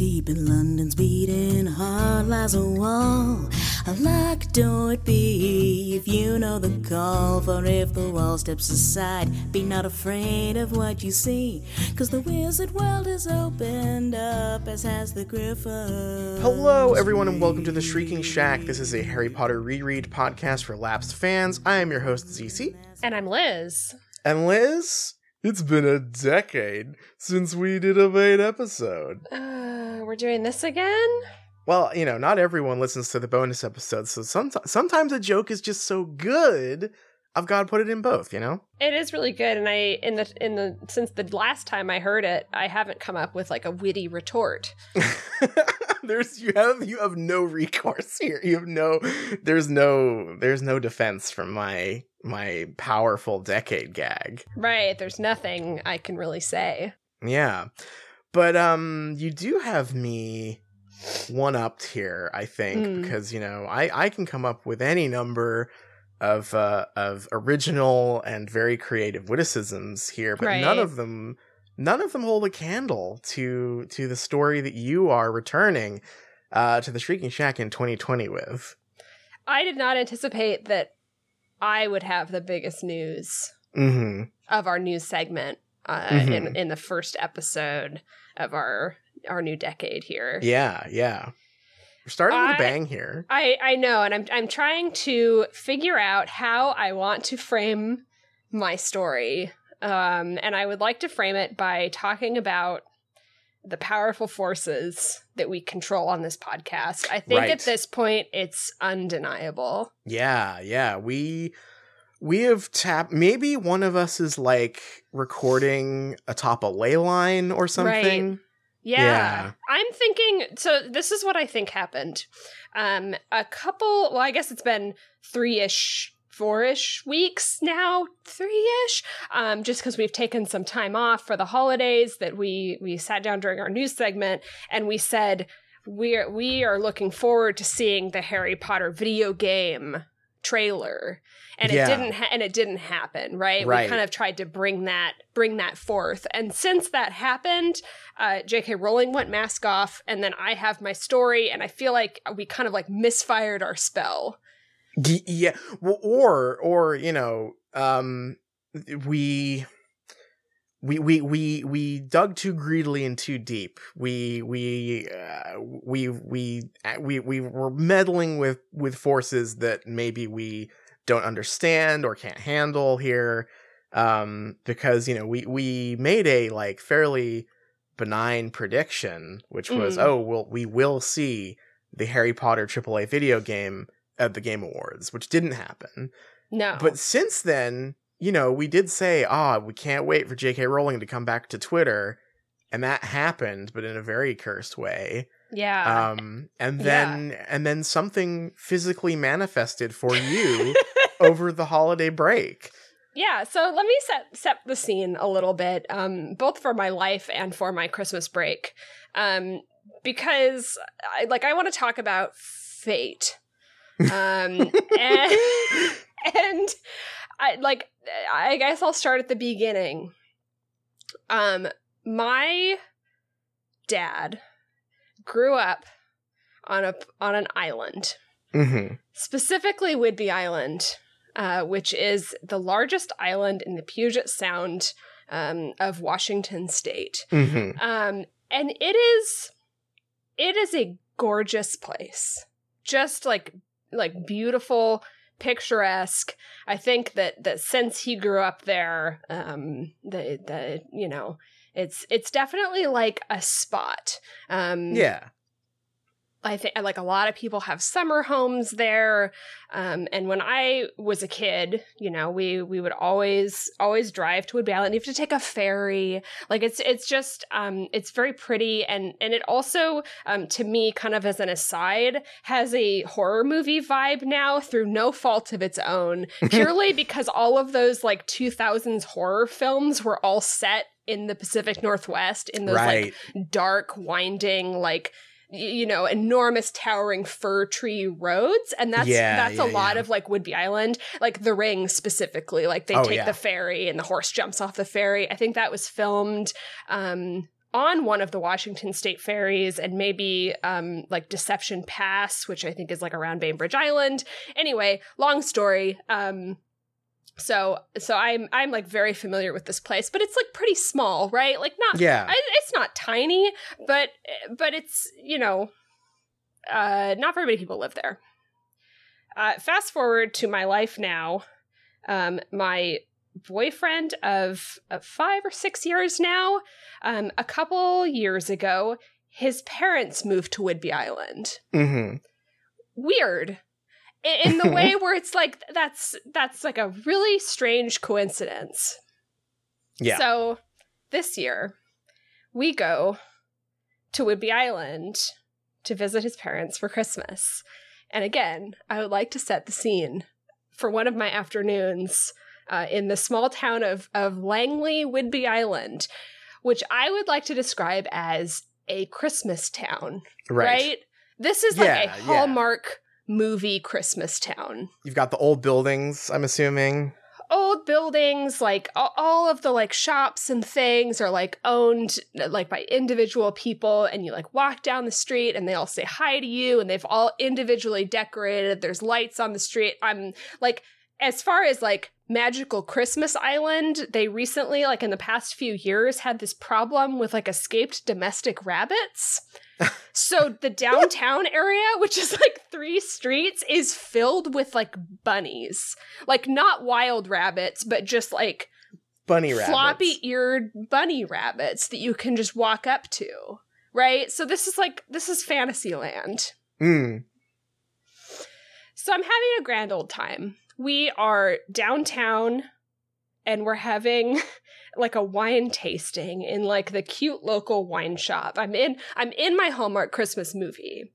deep in London's beating heart lies a wall. A locked door it be if you know the call. For if the wall steps aside, be not afraid of what you see. Cause the wizard world is opened up, as has the griffin. Hello, everyone, and welcome to the Shrieking Shack. This is a Harry Potter reread podcast for lapsed fans. I am your host, ZC. And I'm Liz. And Liz, it's been a decade since we did a main episode. Uh, we're doing this again? Well, you know, not everyone listens to the bonus episodes, so sometimes sometimes a joke is just so good, I've got to put it in both, you know? It is really good and I in the in the since the last time I heard it, I haven't come up with like a witty retort. there's you have you have no recourse here. You have no there's no there's no defense from my my powerful decade gag. Right, there's nothing I can really say. Yeah. But um you do have me one upped here, I think, Mm. because you know, I I can come up with any number of uh of original and very creative witticisms here, but none of them none of them hold a candle to to the story that you are returning uh to the Shrieking Shack in 2020 with. I did not anticipate that I would have the biggest news Mhm. of our news segment uh, Mhm. in in the first episode of our our new decade here. Yeah, yeah. We're starting with a bang here. I I know, and I'm I'm trying to figure out how I want to frame my story. Um, and I would like to frame it by talking about the powerful forces that we control on this podcast. I think Right. at this point it's undeniable. Yeah, yeah. We we have tapped maybe one of us is like recording atop a ley line or something. Yeah. Yeah. I'm thinking so this is what I think happened. Um a couple well I guess it's been 3ish 4ish weeks now, 3ish. Um just cuz we've taken some time off for the holidays that we we sat down during our news segment and we said we're we are looking forward to seeing the Harry Potter video game trailer and Yeah. it didn't ha- and it didn't happen right? Right. we kind of tried to bring that bring that forth and since that happened uh, J.K. Rowling went mask off, and then I have my story, and I feel like we kind of like misfired our spell. Yeah. Or or you know, um we we we we we dug too greedily and too deep. We we uh, we we uh, we we were meddling with with forces that maybe we don't understand or can't handle here um because you know we we made a like fairly benign prediction which was Mm. oh well we will see the Harry Potter AAA video game at the Game Awards which didn't happen No, but since then, you know, we did say, ah, we can't wait for J.K. Rowling to come back to Twitter. And that happened, but in a very cursed way. yeah, Um, and then, and then something physically manifested for you over the holiday break. yeah. So let me set set the scene a little bit, um, both for my life and for my Christmas break, um, because I like I want to talk about fate, um, and and I like I guess I'll start at the beginning. Um my dad grew up on a on an island, Mm-hmm. specifically Whidbey Island, uh, which is the largest island in the Puget Sound um, of Washington State. Mm-hmm. Um, and it is it is a gorgeous place. Just like like beautiful, picturesque. I think that that since he grew up there, um the the you know, it's it's definitely like a spot. Um Yeah. I think like a lot of people have summer homes there. Um, and when I was a kid, you know, we we would always always drive to Whidbey Island. You have to take a ferry. Like it's it's just um, it's very pretty and and it also um, to me kind of as an aside has a horror movie vibe now through no fault of its own purely because all of those like 2000s horror films were all set in the Pacific Northwest in those like dark, winding, like you know, enormous towering fir tree roads. And that's Yeah, that's yeah, a lot yeah. of like Whidbey Island, like the ring specifically. Like they Oh, take the ferry and the horse jumps off the ferry. I think that was filmed um on one of the Washington State ferries and maybe um, like Deception Pass, which I think is like around Bainbridge Island. Anyway, long story. Um, so so I'm I'm like very familiar with this place, but it's like pretty small, right? Like not Yeah. I, it's not tiny, but but it's you know, uh, not very many people live there. Uh, fast forward to my life now. Um, my boyfriend of, of five or six years now. Um, a couple years ago, his parents moved to Whidbey Island. hmm Weird. In the way where it's like that's that's like a really strange coincidence. Yeah. So this year, we go to Whidbey Island to visit his parents for Christmas. And again, I would like to set the scene for one of my afternoons uh, in the small town of, of Langley, Whidbey Island, which I would like to describe as a Christmas town, right? right. This is like Yeah, a yeah. Movie Christmas town. You've got the old buildings, I'm assuming. old buildings like all of the like shops and things are like owned like by individual people and you like walk down the street and they all say hi to you and they've all individually decorated. There's lights on the street. I'm like as far as like magical christmas island they recently like in the past few years had this problem with like escaped domestic rabbits so the downtown area which is like three streets is filled with like bunnies like not wild rabbits, but just like Bunny rabbits. floppy eared bunny rabbits that you can just walk up to. Right? So this is like this is Fantasyland. Mm. So I'm having a grand old time. We are downtown and we're having like a wine tasting in like the cute local wine shop. I'm in I'm in my Hallmark Christmas movie.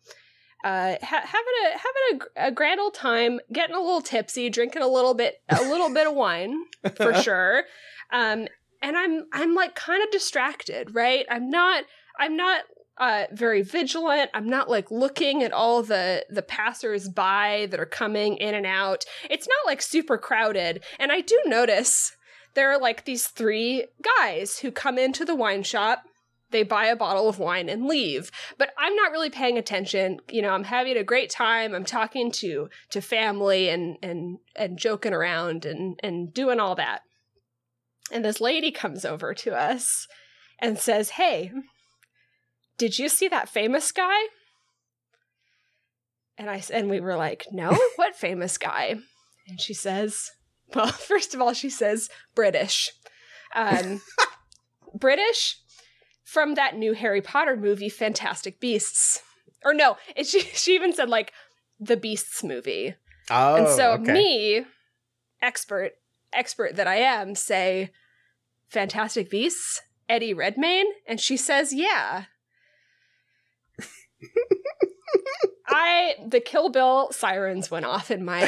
Uh, ha- having a having a, a grand old time, getting a little tipsy, drinking a little bit a little bit of wine for sure. Um, and I'm I'm like kind of distracted, right? I'm not I'm not uh very vigilant. I'm not like looking at all the the passers by that are coming in and out. It's not like super crowded. And I do notice there are like these three guys who come into the wine shop. They buy a bottle of wine and leave. But I'm not really paying attention. You know, I'm having a great time. I'm talking to to family and and and joking around and and doing all that. And this lady comes over to us and says, "Hey, did you see that famous guy?" And I and we were like, "No, what famous guy?" And she says, "Well, first of all, she says British, um, British from that new Harry Potter movie, Fantastic Beasts, or no, it, she she even said like the Beasts movie." Oh, and so okay. me expert expert that i am say fantastic beasts eddie redmayne and she says yeah i the kill bill sirens went off in my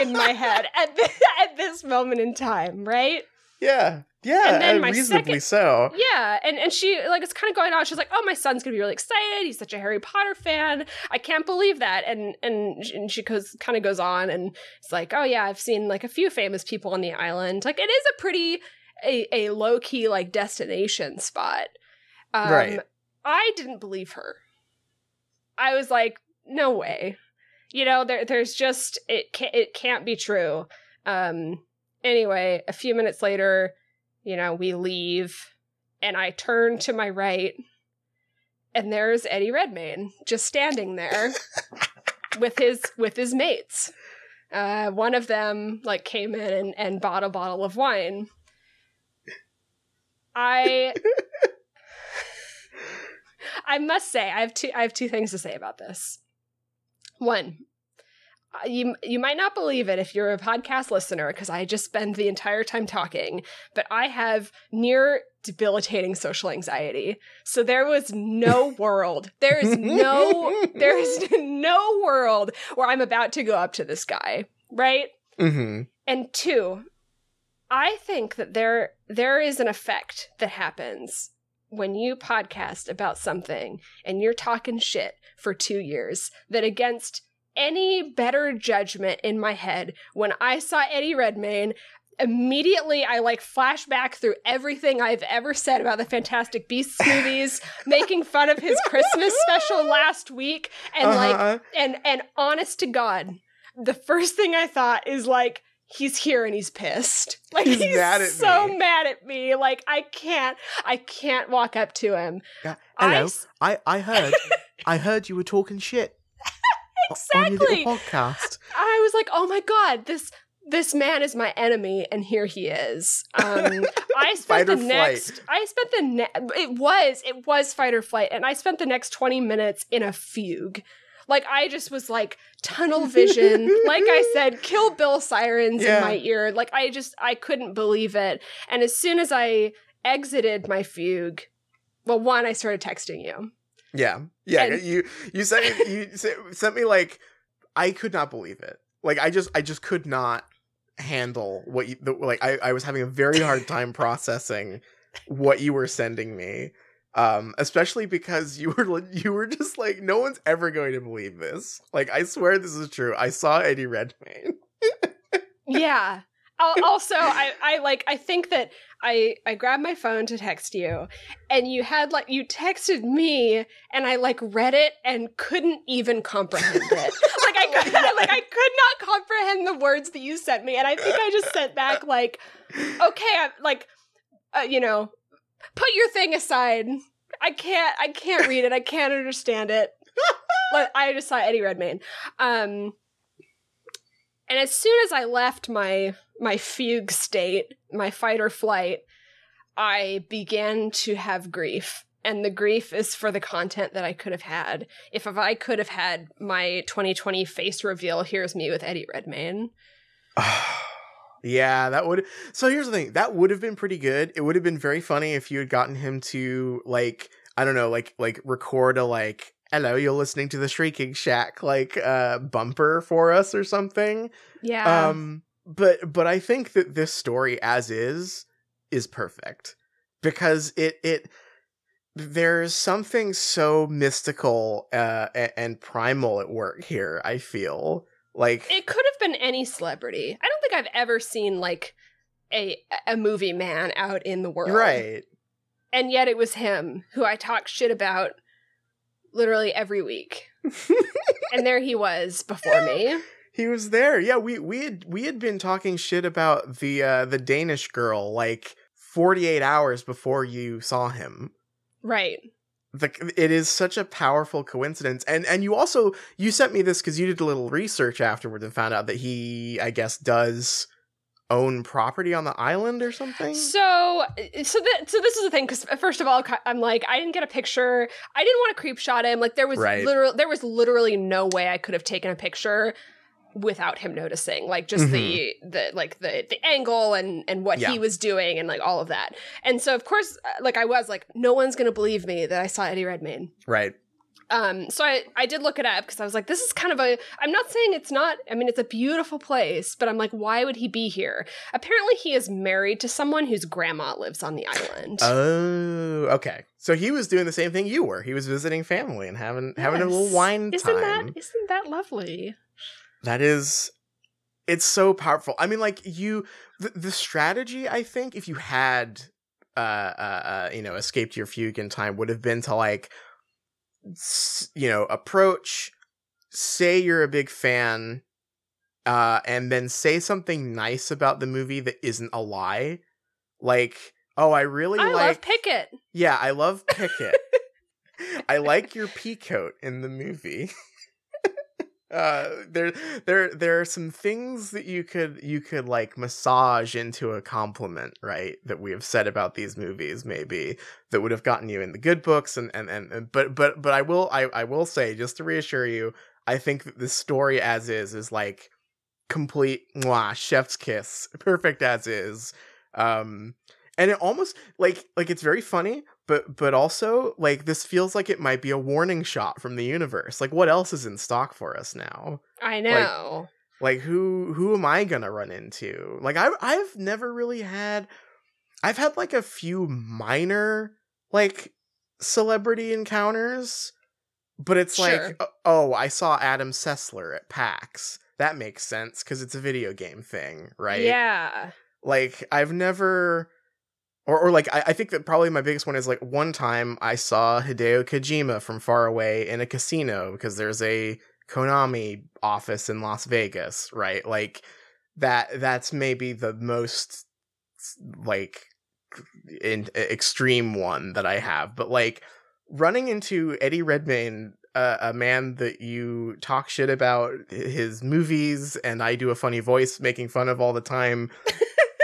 in my head at, th- at this moment in time right Yeah. Yeah. And then my reasonably second- so. yeah, and and she like it's kind of going on. She's like, "Oh, my son's gonna be really excited. He's such a Harry Potter fan. I can't believe that." And and and she goes kind of goes on, and it's like, "Oh yeah, I've seen like a few famous people on the island. Like it is a pretty a, a low key like destination spot." Um, Right. I didn't believe her. I was like, "No way." You know, there there's just it can't it can't be true. Um. Anyway, a few minutes later you know, we leave, and I turn to my right, and there's Eddie Redmayne just standing there with his with his mates. Uh, one of them like came in and, and bought a bottle of wine. I I must say I have two I have two things to say about this. One, uh, you you might not believe it if you're a podcast listener because I just spend the entire time talking, but I have near debilitating social anxiety. So there was no world. There is no there is no world where I'm about to go up to this guy, right? hmm And two, I think that there there is an effect that happens when you podcast about something and you're talking shit for 2 years that against any better judgment in my head when I saw Eddie Redmayne immediately I like flash back through everything I've ever said about the Fantastic Beasts movies, making fun of his Christmas special last week, and like Uh-huh. and and honest to God, the first thing I thought is like he's here and he's pissed. Like He's he's, mad at so me. mad at me. Like I can't I can't walk up to him. Yeah, I hello. I, I heard I heard you were talking shit o- on your Exactly. little podcast. I was like, "Oh my god, this this man is my enemy, and here he is." Um, I spent Fight or the flight. next. I spent the ne- It was it was fight or flight, and I spent the next twenty minutes in a fugue. Like I just was like tunnel vision. like I said, Kill Bill sirens Yeah. in my ear. Like I just I couldn't believe it. And as soon as I exited my fugue, well, one I started texting you. Yeah, yeah. And- you you sent me, you sent me like I could not believe it. Like I just I just could not handle what you the, like. I I was having a very hard time processing what you were sending me. Um, especially because you were you were just like, no one's ever going to believe this. Like, I swear this is true. I saw Eddie Redmayne. yeah Al- also i i like i think that i i grabbed my phone to text you and you had like you texted me and i like read it and couldn't even comprehend it. Like i could like i could not comprehend the words that you sent me and i think i just sent back like okay i'm like uh, you know put your thing aside. I can't i can't read it. I can't understand it. But i just saw eddie redmayne. Um and as soon as I left my my fugue state, my fight or flight, I began to have grief. And the grief is for the content that I could have had. If, if I could have had my 2020 face reveal, here's me with Eddie Redmayne. yeah, that would. So here's the thing. That would have been pretty good. It would have been very funny if you had gotten him to like I don't know, like like record a like hello, you're listening to the Shrieking Shack like uh bumper for us or something. Yeah. Um but but I think that this story as is is perfect because it it there's something so mystical uh a- and primal at work here, I feel. Like it could have been any celebrity. I don't think I've ever seen like a a movie man out in the world. right. And yet it was him who I talk shit about literally every week. and there he was before me. He was there. Yeah, we we had we had been talking shit about the uh the Danish girl like 48 hours before you saw him. Right. The, it is such a powerful coincidence and and you also you sent me this cuz you did a little research afterward and found out that he I guess does own property on the island or something. So, so that so this is the thing because first of all, I'm like I didn't get a picture. I didn't want to creep shot him. Like there was Right. literal there was literally no way I could have taken a picture without him noticing. Like just the the like the the angle and and what Mm-hmm. Yeah. he was doing and like all of that. And so of course, uh, like I was like, no one's gonna believe me that I saw Eddie Redmayne. right. Um, so I, I did look it up because I was like, this is kind of a. I'm not saying it's not. I mean, it's a beautiful place, but I'm like, why would he be here? Apparently, he is married to someone whose grandma lives on the island. Oh, okay. So he was doing the same thing you were. He was visiting family and having having a little Yes. wine Isn't time. that isn't that lovely? that is it's so powerful i mean like you the, the strategy i think if you had uh, uh uh you know escaped your fugue in time would have been to like s- you know approach say you're a big fan uh and then say something nice about the movie that isn't a lie like oh i really I like love Pickett. yeah, I love Pickett. I like your pea coat in the movie. uh there there there are some things that you could you could like massage into a compliment, right? That we have said about these movies maybe that would have gotten you in the good books and and and, and but but but I will I I will say just to reassure you, I think that the story as is is like complete mwah, chef's kiss, perfect as is. Um and it almost like like it's very funny but but also like this feels like it might be a warning shot from the universe like what else is in stock for us now I know. like who who am i gonna run into like i i've never really had i've had like a few minor like celebrity encounters but it's Sure. like oh i saw adam sessler at pax that makes sense because it's a video game thing right Yeah. like I've never or, or like I, I think that probably my biggest one is like one time I saw Hideo Kojima from far away in a casino because there's a Konami office in Las Vegas, right? Like that that's maybe the most like in extreme one that I have, but like running into Eddie Redmayne uh, a man that you talk shit about his movies and I do a funny voice making fun of all the time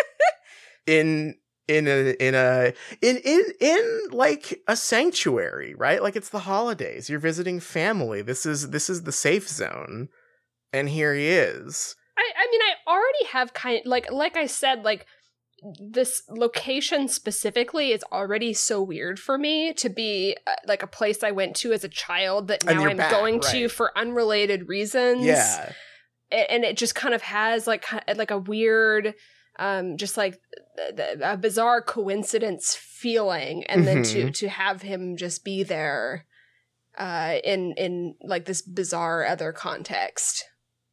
in in a in a in in in like a sanctuary right like it's the holidays you're visiting family this is this is the safe zone and here he is I I mean I already have kind like like I said like this location specifically is already so weird for me to be uh, like a place I went to as a child that now I'm back, going right. to for unrelated reasons. Yeah. And it just kind of has like like a weird um, just like a bizarre coincidence feeling, and then mm-hmm. to to have him just be there uh, in in like this bizarre other context.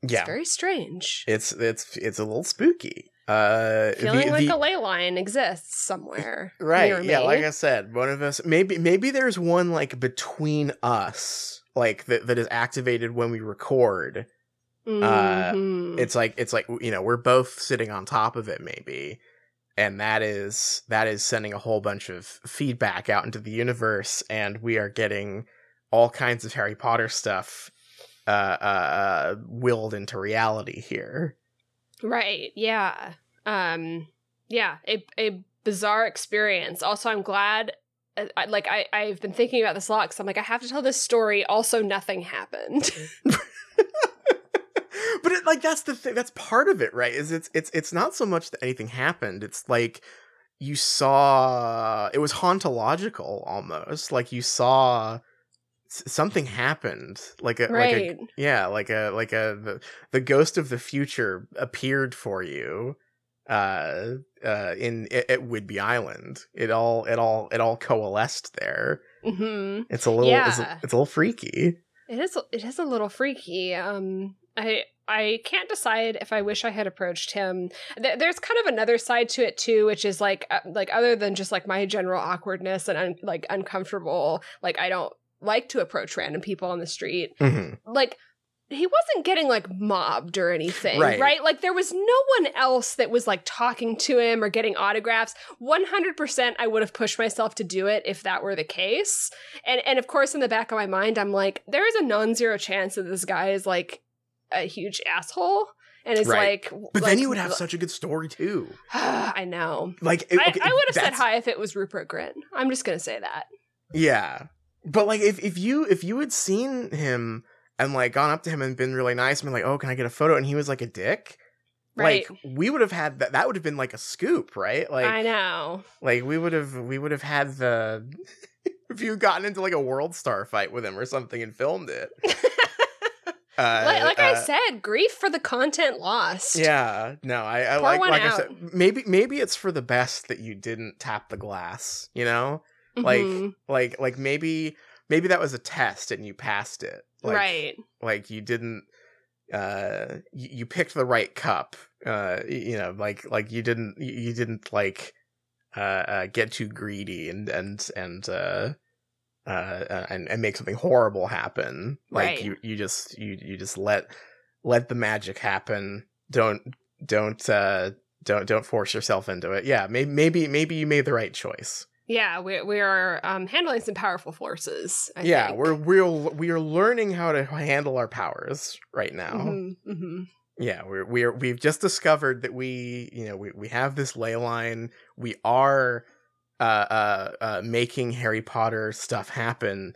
Yeah, it's very strange. It's it's it's a little spooky. Uh, feeling the, like the, a ley line exists somewhere, right? yeah, like I said, one of us maybe maybe there's one like between us, like that that is activated when we record mm-hmm. Uh, it's like it's like you know we're both sitting on top of it maybe, and that is that is sending a whole bunch of feedback out into the universe, and we are getting all kinds of Harry Potter stuff uh, uh, uh willed into reality here. Right. Yeah. Um. Yeah. A a bizarre experience. Also, I'm glad uh, I, like I I've been thinking about this a lot because I'm like I have to tell this story. Also, nothing happened. but it, like that's the thing that's part of it right is it's it's it's not so much that anything happened. It's like you saw it was hauntological almost. Like you saw something happened. Like a right. like a yeah like a like a the, the ghost of the future appeared for you uh uh in at Whidbey Island. It all it all it all coalesced there. Mm-hmm. it's a little yeah. it's, a, it's a little freaky. It is it is a little freaky. Um I I can't decide if I wish I had approached him. Th- there's kind of another side to it too, which is like uh, like other than just like my general awkwardness and un- like uncomfortable, like I don't like to approach random people on the street. Mm-hmm. Like he wasn't getting like mobbed or anything, right. right. Like there was no one else that was like talking to him or getting autographs. 100% I would have pushed myself to do it if that were the case. And and of course in the back of my mind I'm like there is a non-zero chance that this guy is like a huge asshole and it's right. like but like, then you would have such a good story too. I know. Like okay, I, I, would have said hi if it was rupert grint. I'm just gonna say that. Yeah. But like if, if you if you had seen him and like gone up to him and been really nice and been like oh can i get a photo? and he was like a dick right. like we would have had that that would have been like a scoop right? Like i know. like we would have we would have had the if you gotten into like a world star fight with him or something and filmed it uh, like, like uh, I said, grief for the content lost. Yeah, no, I, I like like. I said, maybe maybe it's for the best that you didn't tap the glass. You know, mm-hmm. like like like maybe maybe that was a test and you passed it. Like, right. Like you didn't. Uh, you, you picked the right cup. Uh, you know, like like you didn't you didn't like uh, uh get too greedy and and and uh uh, uh, and, and make something horrible happen. Like right. you, you just you you just let let the magic happen. Don't don't uh don't don't force yourself into it. Yeah, maybe maybe maybe you made the right choice. Yeah, we we are um, handling some powerful forces. I yeah, think. we're we're we are learning how to handle our powers right now. Mm-hmm, mm-hmm. Yeah, we're we're we've just discovered that we you know we we have this ley line. We are uh, uh, uh, making Harry Potter stuff happen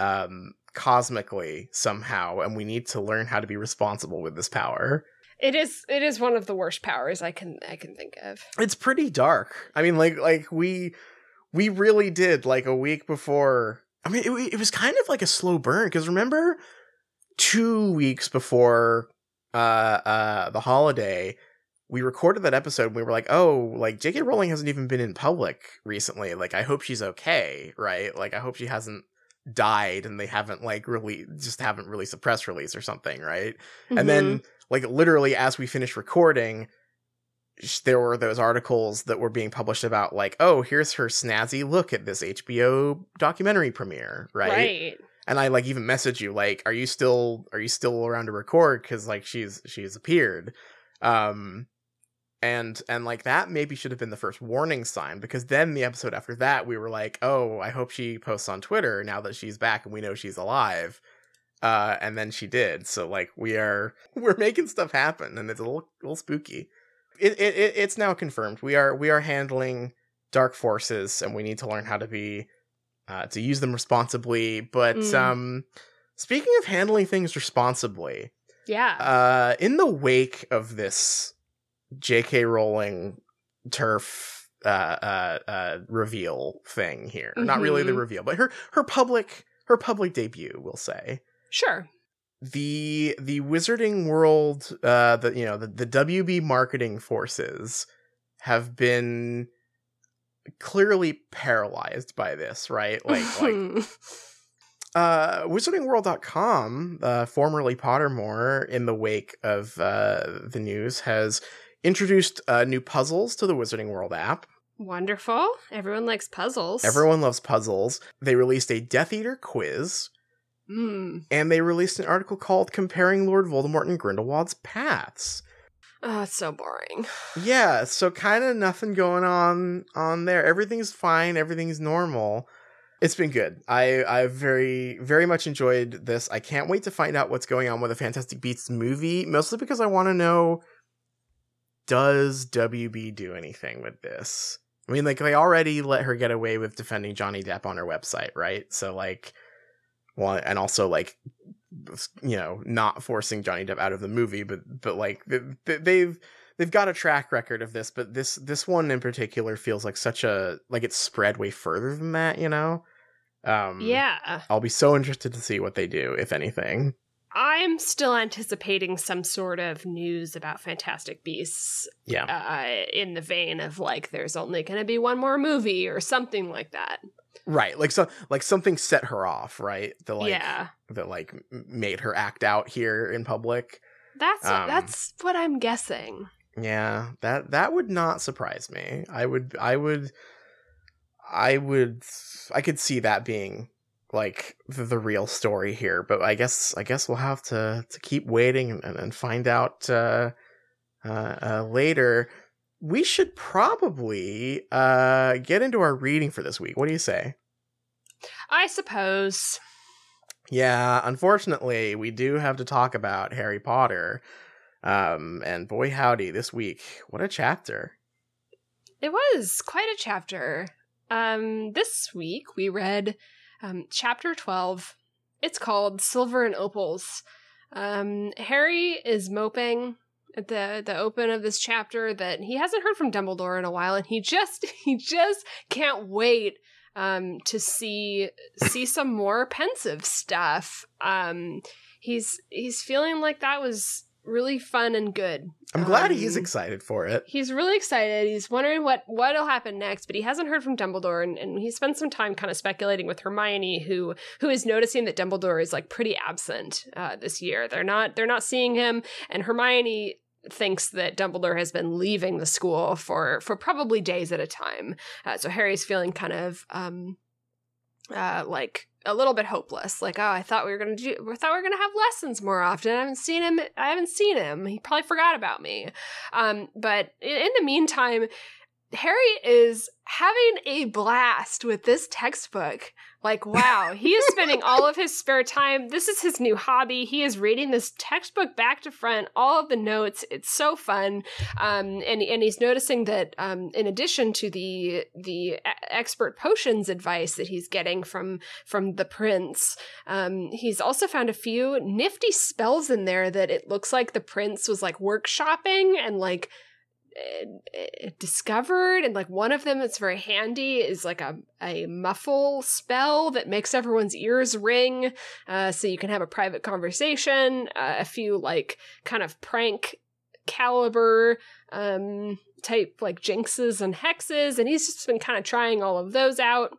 um, cosmically somehow, and we need to learn how to be responsible with this power. It is it is one of the worst powers I can I can think of. It's pretty dark. I mean, like like we we really did like a week before. I mean, it, it was kind of like a slow burn because remember, two weeks before uh uh the holiday, we recorded that episode and we were like, oh, like J.K. Rowling hasn't even been in public recently. Like, I hope she's okay, right? Like, I hope she hasn't died and they haven't like really just haven't released a press release or something, right? Mm-hmm. And then mm-hmm. like literally as we finished recording, there were those articles that were being published about like, oh, here's her snazzy look at this HBO documentary premiere, right? right. And I like even message you like, are you still are you still around to record? Because like she's she's appeared, um, and and like that maybe should have been the first warning sign because then the episode after that we were like, oh, I hope she posts on Twitter now that she's back and we know she's alive. Uh, and then she did. So like we are we're making stuff happen, and it's a little, little spooky. It, it it it's now confirmed. We are we are handling dark forces, and we need to learn how to be uh, to use them responsibly. But Mm. um, speaking of handling things responsibly, Yeah. uh, in the wake of this J.K. Rowling TERF uh, uh, uh, reveal thing here, not really the Mhm. reveal, but her her public her public debut, we'll say sure. the the wizarding world uh the you know the, the wb marketing forces have been clearly paralyzed by this right like like uh wizardingworld.com uh formerly pottermore in the wake of uh the news has introduced uh new puzzles to the wizarding world app. Wonderful. Everyone likes puzzles. everyone loves puzzles. They released a death eater quiz. Mm. and they released an article called comparing lord voldemort and grindelwald's paths. Oh, it's so boring. yeah so kind of nothing going on on there. Everything's fine. Everything's normal. It's been good. I i very very much enjoyed this. I can't wait to find out what's going on with the fantastic beasts movie mostly because i want to know does wb do anything with this? I mean like they already let her get away with defending johnny depp on her website right? So like well and also like you know not forcing johnny depp out of the movie but but like th- th- they've they've got a track record of this but this this one in particular feels like such a like it's spread way further than that you know? Um Yeah. i'll be so interested to see what they do if anything I'm still anticipating some sort of news about Fantastic Beasts yeah uh, in the vein of like there's only going to be one more movie or something like that. right like so like something set her off right the like yeah. that like made her act out here in public That's Um, that's what I'm guessing. Yeah, that that would not surprise me. I would I would I would I could see that being like the, the real story here, but I guess I guess we'll have to to keep waiting and, and find out uh, uh, uh, later. We should probably uh, get into our reading for this week. What do you say? I suppose. Yeah, unfortunately, we do have to talk about Harry Potter. Um, and boy howdy, this week, what a chapter. It was quite a chapter. Um, this week we read um, chapter 12. It's called Silver and Opals. Um, Harry is moping at the the open of this chapter that he hasn't heard from Dumbledore in a while, and he just he just can't wait um, to see see some more pensieve stuff. Um, he's he's feeling like that was really fun and good. I'm glad he's Um, excited for it. He's really excited. He's wondering what what'll happen next, but he hasn't heard from Dumbledore, and, and he spent some time kind of speculating with Hermione, who who is noticing that Dumbledore is like pretty absent uh, this year. They're not they're not seeing him, and Hermione thinks that Dumbledore has been leaving the school for for probably days at a time. Uh, so Harry's feeling kind of um uh like a little bit hopeless. Like, oh, I thought we were gonna do we thought we were gonna have lessons more often. I haven't seen him I haven't seen him. He probably forgot about me. Um, but in, in the meantime, Harry is having a blast with this textbook. Like, wow, he is spending all of his spare time. This is his new hobby. He is reading this textbook back to front, all of the notes. It's so fun. Um, and, and he's noticing that, um, in addition to the, the expert potions advice that he's getting from, from the prince, um, he's also found a few nifty spells in there that it looks like the prince was like workshopping and like, discovered and like one of them that's very handy is like a, a muffle spell that makes everyone's ears ring uh, so you can have a private conversation uh, a few like kind of prank caliber um type like jinxes and hexes and he's just been kind of trying all of those out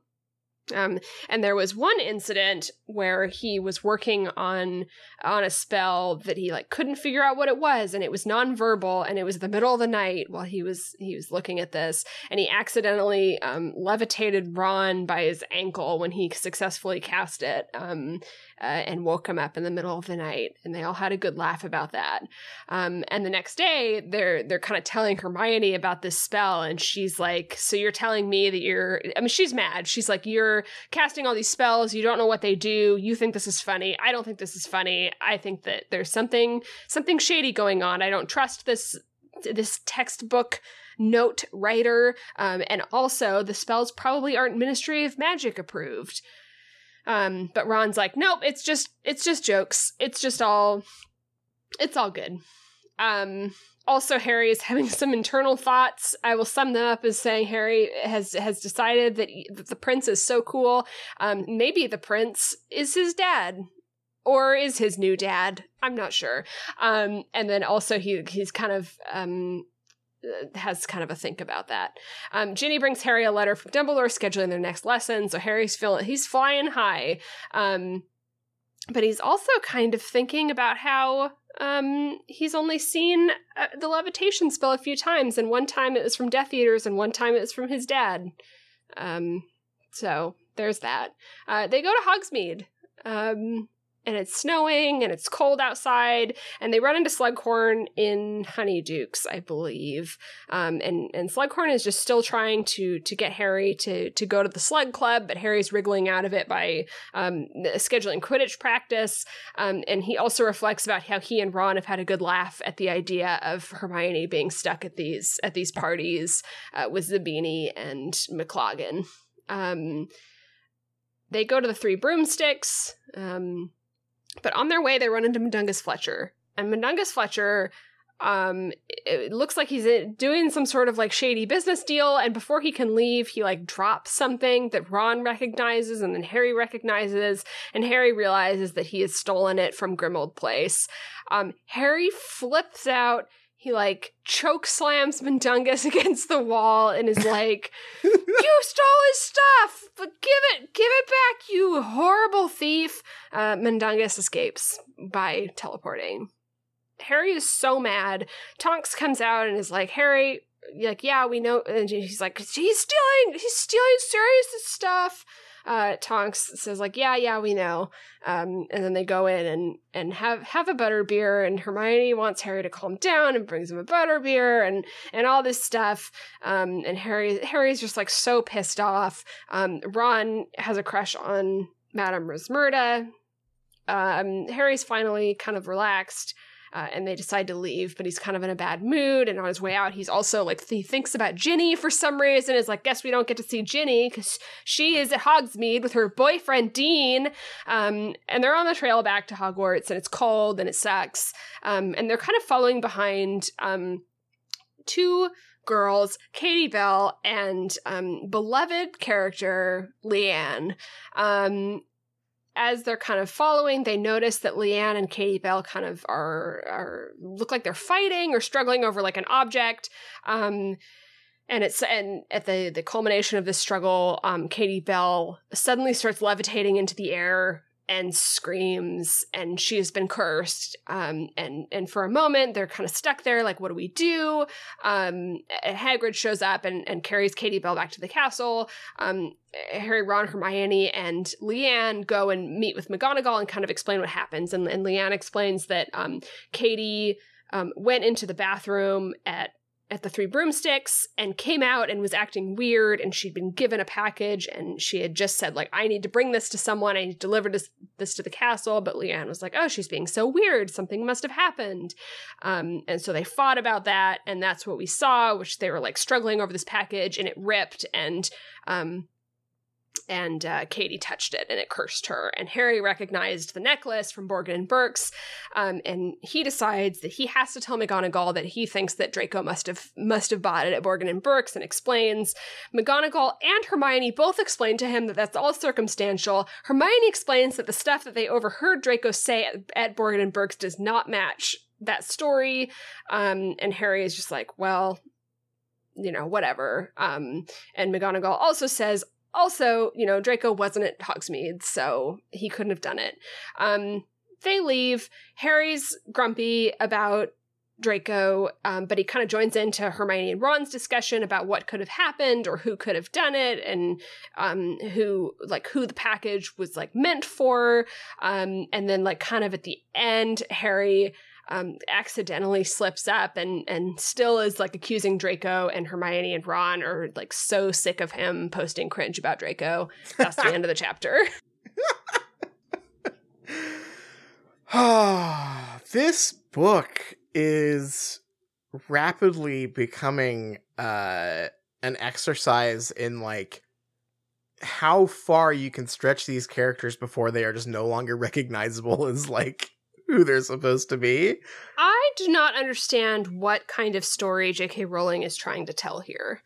Um, and there was one incident where he was working on on a spell that he like couldn't figure out what it was, and it was nonverbal, and it was the middle of the night while he was he was looking at this, and he accidentally um, levitated Ron by his ankle when he successfully cast it. Um, uh, and woke him up in the middle of the night, and they all had a good laugh about that. Um, and the next day, they're they're kind of telling Hermione about this spell, and she's like, "So you're telling me that you're?" I mean, she's mad. She's like, "You're casting all these spells. You don't know what they do. You think this is funny. I don't think this is funny. I think that there's something something shady going on. I don't trust this this textbook." note writer um, and also the spells probably aren't ministry of magic approved um, but Ron's like, nope, it's just it's just jokes. It's just all it's all good. Um, also, Harry is having some internal thoughts. I will sum them up as saying Harry has has decided that, he, that the prince is so cool. Um, maybe the prince is his dad, or is his new dad. I'm not sure. Um, and then also he he's kind of um, has kind of a think about that. Um, Ginny brings Harry a letter from Dumbledore scheduling their next lesson, so Harry's feeling he's flying high. Um, but he's also kind of thinking about how um, he's only seen uh, the levitation spell a few times, and one time it was from Death Eaters, and one time it was from his dad. Um, so there's that. Uh, they go to Hogsmeade. And it's snowing and it's cold outside and they run into slughorn in honeydukes i believe. Um, and and slughorn is just still trying to to get harry to to go to the slug club but harry's wriggling out of it by um, scheduling quidditch practice. Um, and he also reflects about how he and ron have had a good laugh at the idea of hermione being stuck at these at these parties uh, with zabini and mclaggen um, they go to the three broomsticks. Um, but on their way, they run into Mundungus Fletcher. And Mundungus Fletcher, um, it looks like he's doing some sort of like shady business deal. And before he can leave, he like drops something that Ron recognizes and then Harry recognizes. And Harry realizes that he has stolen it from Grimmauld Place. Um, Harry flips out he like choke slams Mundungus against the wall and is like, "You stole his stuff, but give it, give it back, you horrible thief!" Uh, Mundungus escapes by teleporting. Harry is so mad. Tonks comes out and is like, "Harry, like, yeah, we know." And he's like, "He's stealing, he's stealing Sirius' stuff." Uh, Tonks says like, "Yeah, yeah, we know." Um, and then they go in and and have have a butter beer, and Hermione wants Harry to calm down and brings him a butter beer and and all this stuff. Um, and Harry Harry's just like so pissed off. Um, Ron has a crush on Madame Rosmerta. Um, Harry's finally kind of relaxed uh, and they decide to leave, but he's kind of in a bad mood. And on his way out, he's also like, he thinks about Ginny for some reason, is like, guess we don't get to see Ginny because she is at Hogsmeade with her boyfriend Dean. Um, and they're on the trail back to Hogwarts, and it's cold and it sucks. Um, and they're kind of following behind um, two girls, Katie Bell and um, beloved character Leanne. Um, as they're kind of following, they notice that Leanne and Katie Bell kind of are are look like they're fighting or struggling over like an object. Um, and it's and at the the culmination of this struggle, um, Katie Bell suddenly starts levitating into the air and screams and she has been cursed um, and and for a moment they're kind of stuck there like what do we do? Um, hagrid shows up and, and carries katie bell back to the castle. Um, harry ron hermione and leanne go and meet with mcgonagall and kind of explain what happens. And, and leanne explains that um, katie um, went into the bathroom at at the Three Broomsticks and came out and was acting weird and she'd been given a package and she had just said like I need to bring this to someone. I need to deliver this, this to the castle. But Leanne was like oh she's being so weird. Something must have happened. Um, and so they fought about that and that's what we saw which they were like struggling over this package and it ripped and um, and uh, Katie touched it and it cursed her. And Harry recognized the necklace from Borgin and Burkes, um, and he decides that he has to tell McGonagall that he thinks that Draco must have must have bought it at Borgin and Burkes, and explains. McGonagall and Hermione both explain to him that that's all circumstantial. Hermione explains that the stuff that they overheard Draco say at, at Borgin and Burkes does not match that story, um, and Harry is just like, well, you know, whatever. Um, and McGonagall also says, also, you know, Draco wasn't at Hogsmeade, so he couldn't have done it. Um, they leave. Harry's grumpy about Draco, um, but he kind of joins into Hermione and Ron's discussion about what could have happened or who could have done it and um, who, like, who the package was like meant for. Um, and then, like, kind of at the end, Harry um, accidentally slips up and and still is like accusing Draco and Hermione and Ron are like so sick of him posting cringe about Draco. That's the end of the chapter. this book is rapidly becoming uh an exercise in like how far you can stretch these characters before they are just no longer recognizable as like who they're supposed to be. I do not understand what kind of story J.K. Rowling is trying to tell here.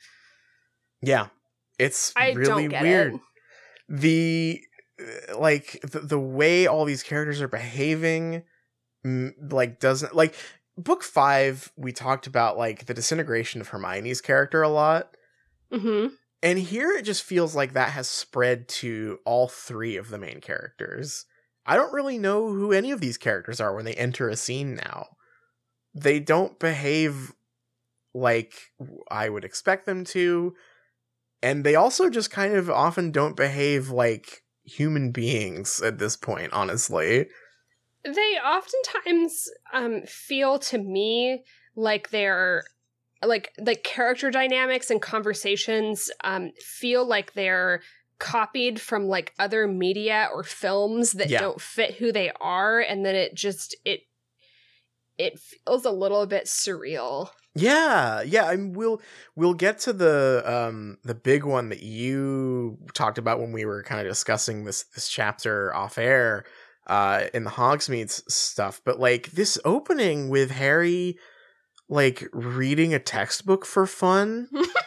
Yeah, it's I really weird. it. The uh, like the, the way all these characters are behaving, like doesn't like book five. We talked about like the disintegration of Hermione's character a lot. hmm And here it just feels like that has spread to all three of the main characters. I don't really know who any of these characters are when they enter a scene now. They don't behave like I would expect them to. And they also just kind of often don't behave like human beings at this point, honestly. They oftentimes um, feel to me like they're like like character dynamics and conversations um, feel like they're copied from like other media or films that Yeah. don't fit who they are and then it just it it feels a little bit surreal Yeah, yeah, I we'll we'll get to the um the big one that you talked about when we were kind of discussing this this chapter off air uh in the Hogsmeade stuff, but like this opening with Harry like reading a textbook for fun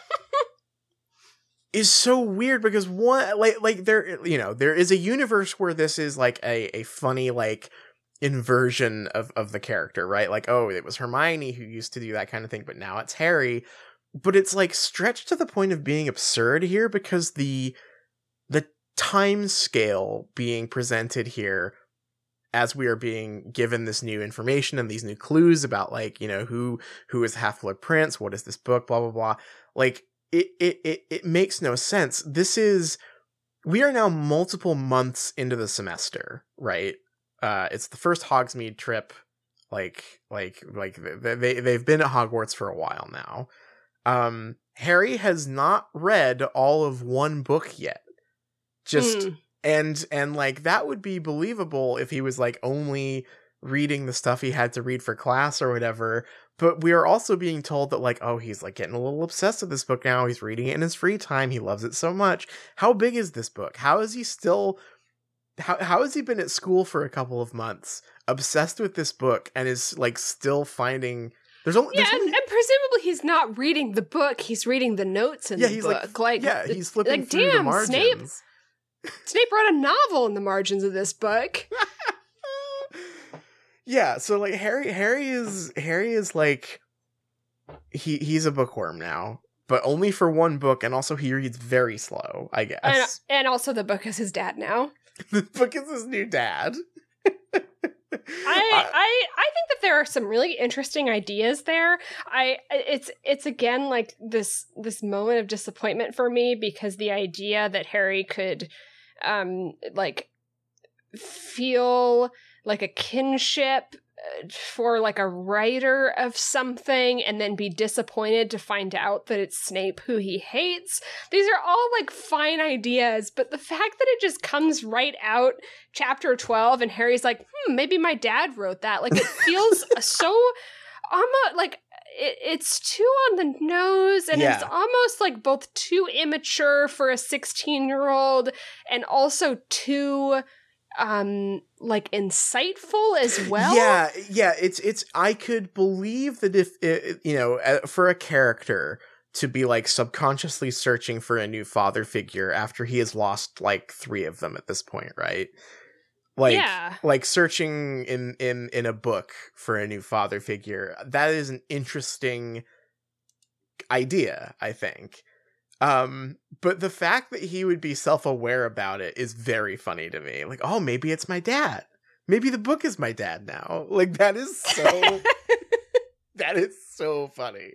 is so weird because one like like there you know there is a universe where this is like a a funny like inversion of of the character right? Like oh it was hermione who used to do that kind of thing but now it's harry. But it's like stretched to the point of being absurd here because the the time scale being presented here as we are being given this new information and these new clues about like you know who who is half-blood prince what is this book blah blah blah like it it it, it makes no sense. This is we are now multiple months into the semester right? Uh it's the first hogsmeade trip like like like they, they they've been at hogwarts for a while now. Um harry has not read all of one book yet. Just Hmm. and and like that would be believable if he was like only reading the stuff he had to read for class or whatever but we are also being told that like oh he's like getting a little obsessed with this book now he's reading it in his free time he loves it so much. How big is this book? How is he still how, how has he been at school for a couple of months obsessed with this book and is like still finding there's only, yeah there's and, only and presumably he's not reading the book he's reading the notes in yeah the book like, like, yeah he's flipping like, through the damn, margins. Snape. snape wrote a novel in the margins of this book yeah so like harry harry is harry is like he he's a bookworm now but only for one book and also he reads very slow i and, guess. And also the book is his dad now. The book is his new dad. I, I I think that there are some really interesting ideas there. I it's it's again like this this moment of disappointment for me because the idea that Harry could um like feel like a kinship uh, for like a writer of something and then be disappointed to find out that it's Snape who he hates. These are all like fine ideas, but the fact that it just comes right out chapter 12 and Harry's like, "Hmm, maybe my dad wrote that." Like it feels so almost like it, it's too on the nose and it's almost like both too immature for a 16 year old and also too um like insightful as well? Yeah yeah it's it's i could believe that if it, you know for a character to be like subconsciously searching for a new father figure after he has lost like three of them at this point right? Like yeah. like searching in in in a book for a new father figure that is an interesting idea i think Um, but the fact that he would be self-aware about it is very funny to me. Like, oh, maybe it's my dad. Maybe the book is my dad now. Like that is so that is so funny.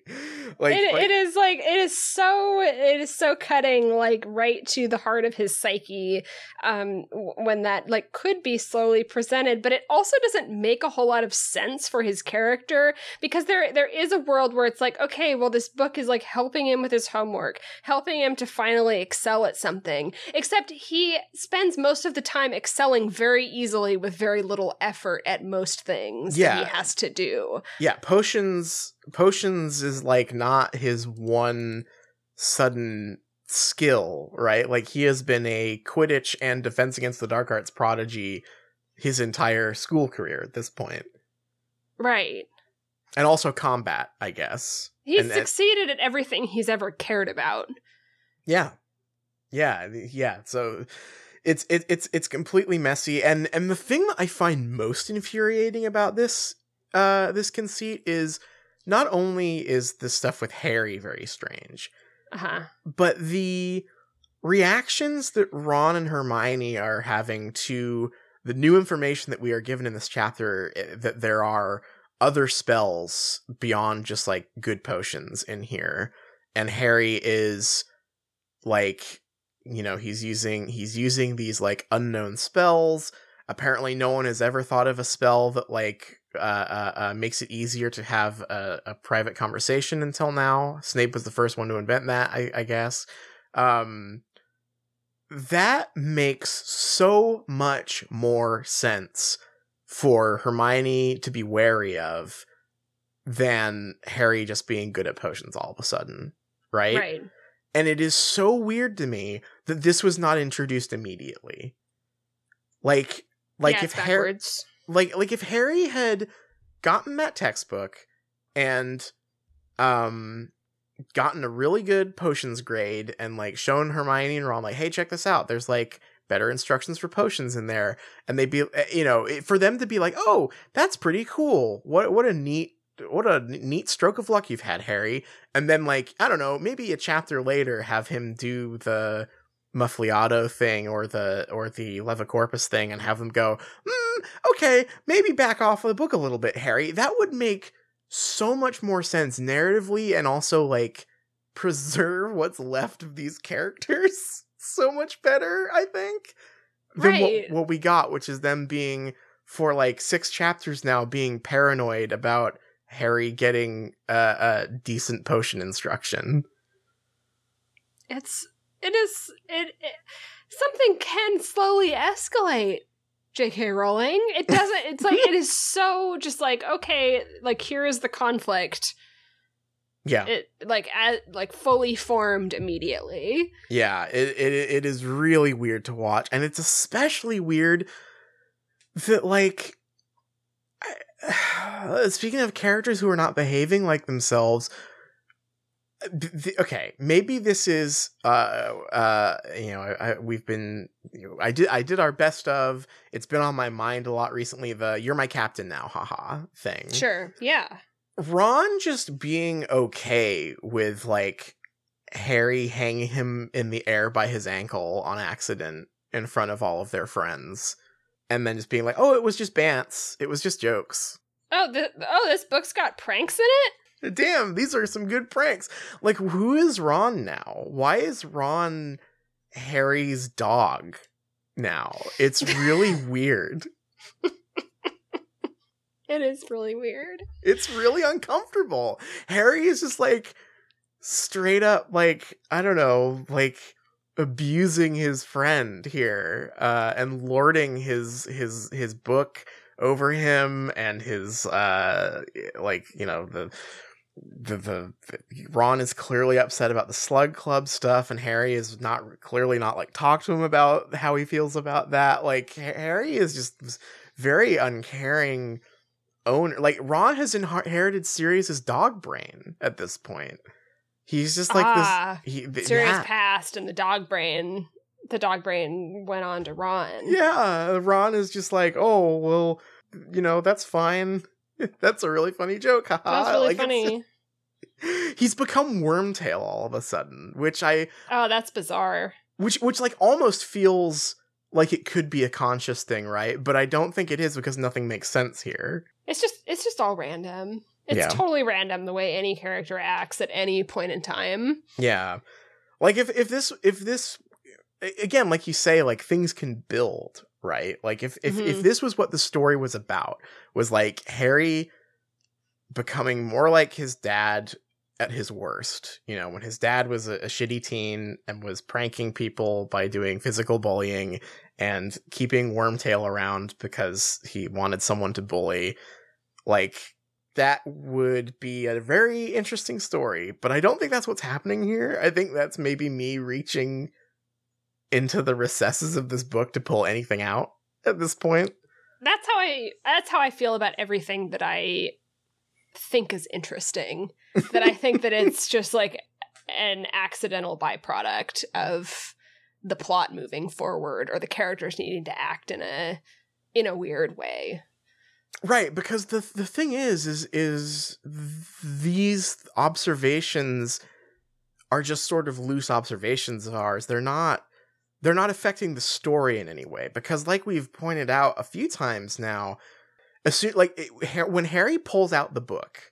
Like, it, like it is like it is so it is so cutting like right to the heart of his psyche um when that like could be slowly presented but it also doesn't make a whole lot of sense for his character because there there is a world where it's like okay well this book is like helping him with his homework helping him to finally excel at something except he spends most of the time excelling very easily with very little effort at most things that Yeah. he has to do yeah, potions potions is like not his one sudden skill, right? Like he has been a Quidditch and Defense Against the Dark Arts prodigy his entire school career at this point. right And also combat, I guess. He's And- and- succeeded at everything he's ever cared about. Yeah. Yeah, yeah. So it's it, it's it's completely messy and and the thing that I find most infuriating about this uh this conceit is not only is the stuff with Harry very strange, Uh huh. but the reactions that Ron and Hermione are having to the new information that we are given in this chapter eh, that there are other spells beyond just like good potions in here and Harry is like you know he's using he's using these like unknown spells apparently no one has ever thought of a spell that like uh, uh, uh, makes it easier to have a, a private conversation until now snape was the first one to invent that i, I guess um that makes so much more sense for hermione to be wary of than harry just being good at potions all of a sudden right, Right. and it is so weird to me that this was not introduced immediately like like yeah, if harry. Like like if Harry had gotten that textbook and um gotten a really good potions grade and like shown Hermione and Ron like hey check this out. There's like better instructions for potions in there and they'd be eh, you know for them to be like oh that's pretty cool. What what a neat what a neat stroke of luck you've had Harry. And then like I don't know maybe a chapter later have him do the Muffliato thing or the or the Levicorpus thing and have them go, mm, okay, maybe back off of the book a little bit, Harry. That would make so much more sense narratively and also like preserve what's left of these characters so much better, I think, than Right. what, what we got, which is them being for like six chapters now being paranoid about Harry getting uh, a decent potion instruction. It's it is it, it something can slowly escalate. J.K. Rowling. It doesn't. It's like it is so just like okay, like here is the conflict. Yeah. It like as, like fully formed immediately. Yeah, it, it it is really weird to watch, and it's especially weird that like. Speaking of characters who are not behaving like themselves, th- th- okay, maybe this is uh uh you know I, I, we've been you know, I did I did our best of it's been on my mind a lot recently the you're my captain now haha thing Sure. Yeah. Ron just being okay with like Harry hanging him in the air by his ankle on accident in front of all of their friends. And then just being like, oh, it was just bants. It was just jokes. Oh, the, oh, this book's got pranks in it. Damn, these are some good pranks. Like, who is Ron now? Why is Ron Harry's dog now? It's really weird. It is really weird. It's really uncomfortable. Harry is just like straight up like I don't know, like abusing his friend here uh and lording his his his book over him and his uh like, you know, the the, the the Ron is clearly upset about the Slug Club stuff, and Harry is not clearly not like talk to him about how he feels about that. Like Harry is just very uncaring owner. Like Ron has inherited Sirius's dog brain at this point. He's just like Ah, this. He, th- Sirius yeah. passed, and the dog brain, the dog brain went on to Ron. Yeah, Ron is just like, oh well, you know that's fine. that's a really funny joke. haha." That's really Like, funny. he's become Wormtail all of a sudden, which I Oh, that's bizarre. which which like almost feels like it could be a conscious thing, right? But I don't think it is because nothing makes sense here. It's just it's just all random. It's Yeah. totally random the way any character acts at any point in time. Yeah. Like if if this if this again like you say like things can build, right? Like if if if Mhm. this was what the story was about was like Harry becoming more like his dad at his worst, you know, when his dad was a, a shitty teen and was pranking people by doing physical bullying and keeping Wormtail around because he wanted someone to bully, like that would be a very interesting story, but I don't think that's what's happening here. I think that's maybe me reaching into the recesses of this book to pull anything out at this point. That's how I that's how I feel about everything that I think is interesting. that I think that it's just like an accidental byproduct of the plot moving forward or the characters needing to act in a in a weird way. Right, because the the thing is is is these observations are just sort of loose observations of ours. They're not they're not affecting the story in any way because like we've pointed out a few times now, as soon, like it, when Harry pulls out the book,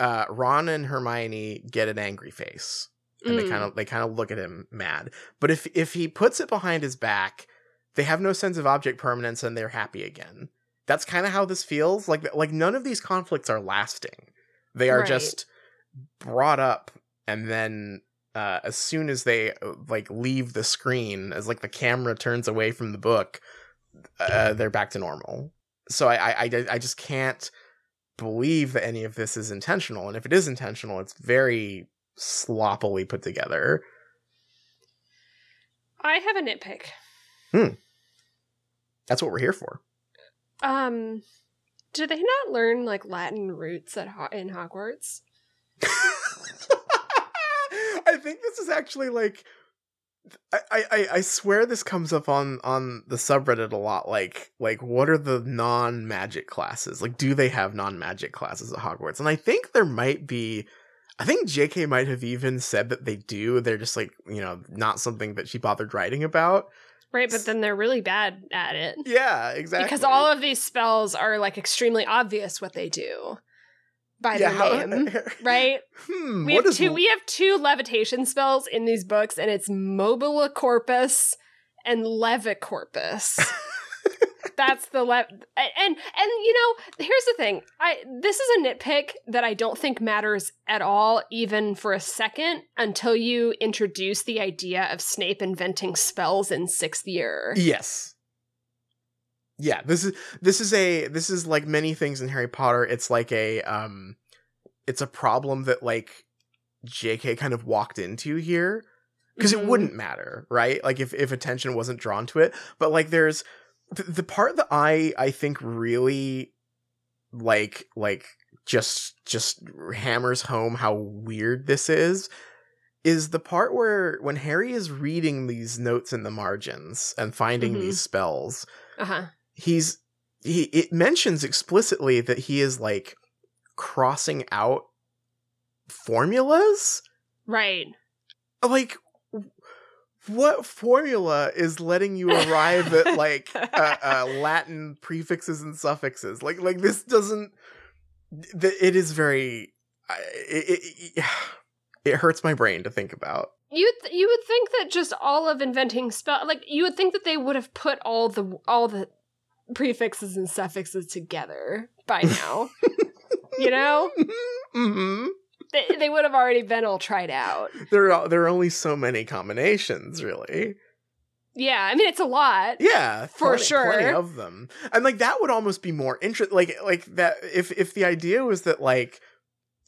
uh Ron and Hermione get an angry face and they Mm. kind of they kind of look at him mad. But if if he puts it behind his back, they have no sense of object permanence and they're happy again. That's kind of how this feels. Like like none of these conflicts are lasting. They are Right. just brought up and then uh, as soon as they uh, like leave the screen, as like the camera turns away from the book, uh, they're back to normal. So I, I I I just can't believe that any of this is intentional. And if it is intentional, it's very sloppily put together. I have a nitpick. Hmm. That's what we're here for. Um do they not learn like Latin roots at Ho- in Hogwarts? I think this is actually like I, I I swear this comes up on on the subreddit a lot. Like like what are the non magic classes? Like do they have non magic classes at Hogwarts? And I think there might be. I think J.K. might have even said that they do. They're just like you know not something that she bothered writing about. Right, but then they're really bad at it. Yeah, exactly. Because all of these spells are like extremely obvious what they do by yeah, their name. Right? Hmm. We have two we have two levitation spells in these books, and it's Mobilicorpus and Levicorpus. That's the le- and and you know here's the thing I this is a nitpick that I don't think matters at all even for a second until you introduce the idea of Snape inventing spells in sixth year. Yes. Yeah, this is this is a this is like many things in Harry Potter. It's like a um it's a problem that like JK kind of walked into here because Mhm. it wouldn't matter, right? Like if if attention wasn't drawn to it, but like there's the, the part that I I think really like like just just hammers home how weird this is is the part where when Harry is reading these notes in the margins and finding Mhm. these spells, Uh huh. He's he it mentions explicitly that he is like crossing out formulas? Right. like what formula is letting you arrive at like uh, uh, latin prefixes and suffixes? Like like this doesn't th- it is very I- it, it, it hurts my brain to think about. You th- you would think that just all of inventing spell like you would think that they would have put all the all the prefixes and suffixes together by now. you know, hmm they, they would have already been all tried out. there are there are only so many combinations really Yeah, I mean it's a lot. Yeah, For plenty- plenty of them, and like that would almost be more interest. Like like that if if the idea was that like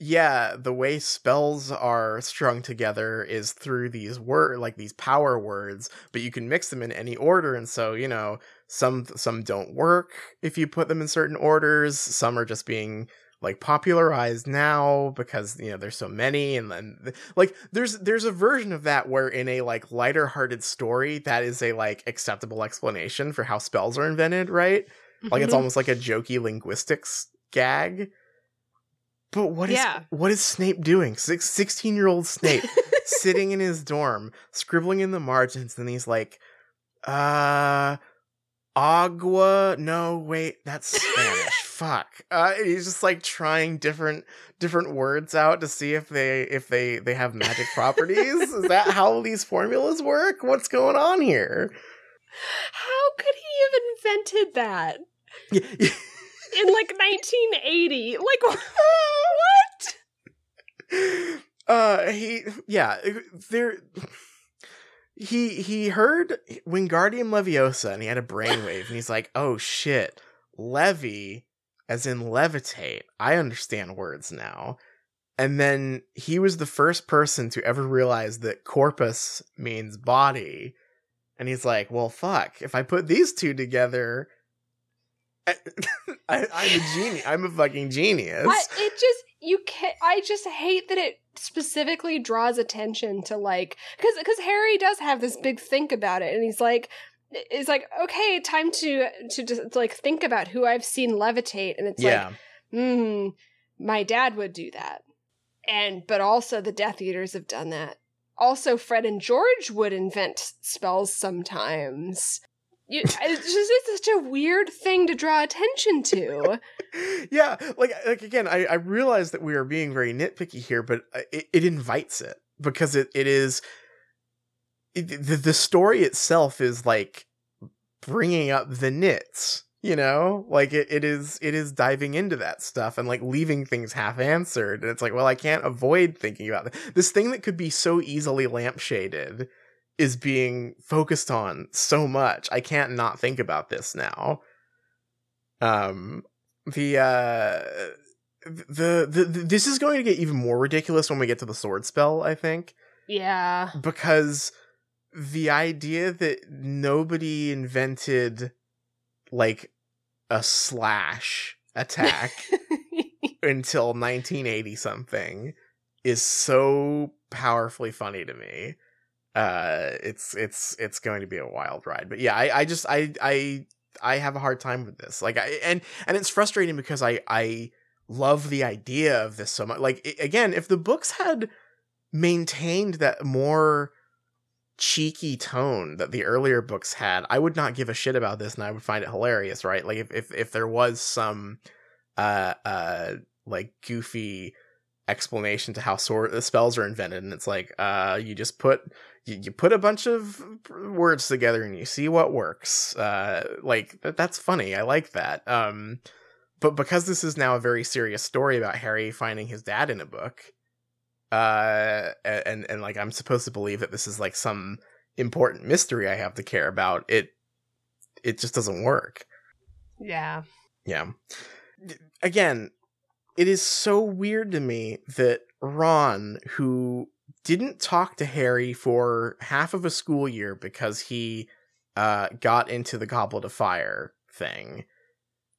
yeah, the way spells are strung together is through these word like these power words, but you can mix them in any order, and so you know some some don't work if you put them in certain orders. Some are just being like popularized now because you know there's so many and then like there's there's a version of that where in a like lighter hearted story that is a like acceptable explanation for how spells are invented right like it's Mhm. almost like a jokey linguistics gag But what is Yeah. what is Snape doing? Six, 16 year old Snape sitting in his dorm, scribbling in the margins, and he's like, uh agua? No wait that's spanish. Fuck. Uh he's just like trying different different words out to see if they if they they have magic properties. Is that how these formulas work? What's going on here? How could he have invented that? Yeah, in like 1980? Like what? uh he yeah there he he heard Wingardium Leviosa and he had a brainwave and he's like, "Oh shit, levy as in levitate. I understand words now." And then he was the first person to ever realize that corpus means body. And he's like, "Well, fuck. If I put these two together, I, I'm a genius. I'm a fucking genius." I, it just you can not I just hate that it specifically draws attention to like because because Harry does have this big think about it, and he's like. It's like okay, time to to just like think about who I've seen levitate, and it's like yeah. hmm, my dad would do that. And but also the Death Eaters have done that. Also, Fred and George would invent spells sometimes. You, it's just it's such a weird thing to draw attention to. yeah, like like again, I I realize that we are being very nitpicky here, but uh, it, it invites it because it it is it, the the story itself is like bringing up the nits, you know, like it, it is it is diving into that stuff and like leaving things half answered, and it's like, well, I can't avoid thinking about it. this thing that could be so easily lampshaded is being focused on so much. I can't not think about this now. Um, the uh the, the, the this is going to get even more ridiculous when we get to the sword spell i think Yeah. because the idea that nobody invented like a slash attack until 1980 something is so powerfully funny to me uh it's it's it's going to be a wild ride. But yeah i i just i i i have a hard time with this. Like i and and it's frustrating because i i love the idea of this so much. Like again if the books had maintained that more cheeky tone that the earlier books had i would not give a shit about this and i would find it hilarious right? Like if if, if there was some uh uh like goofy explanation to how sword uh, spells are invented and it's like uh you just put you, you put a bunch of words together and you see what works uh like th- that's funny i like that um but because this is now a very serious story about harry finding his dad in a book uh and and like i'm supposed to believe that this is like some important mystery i have to care about it it just doesn't work yeah. yeah. Again, it is so weird to me that Ron, who didn't talk to Harry for half of a school year because he uh, got into the Goblet of Fire thing,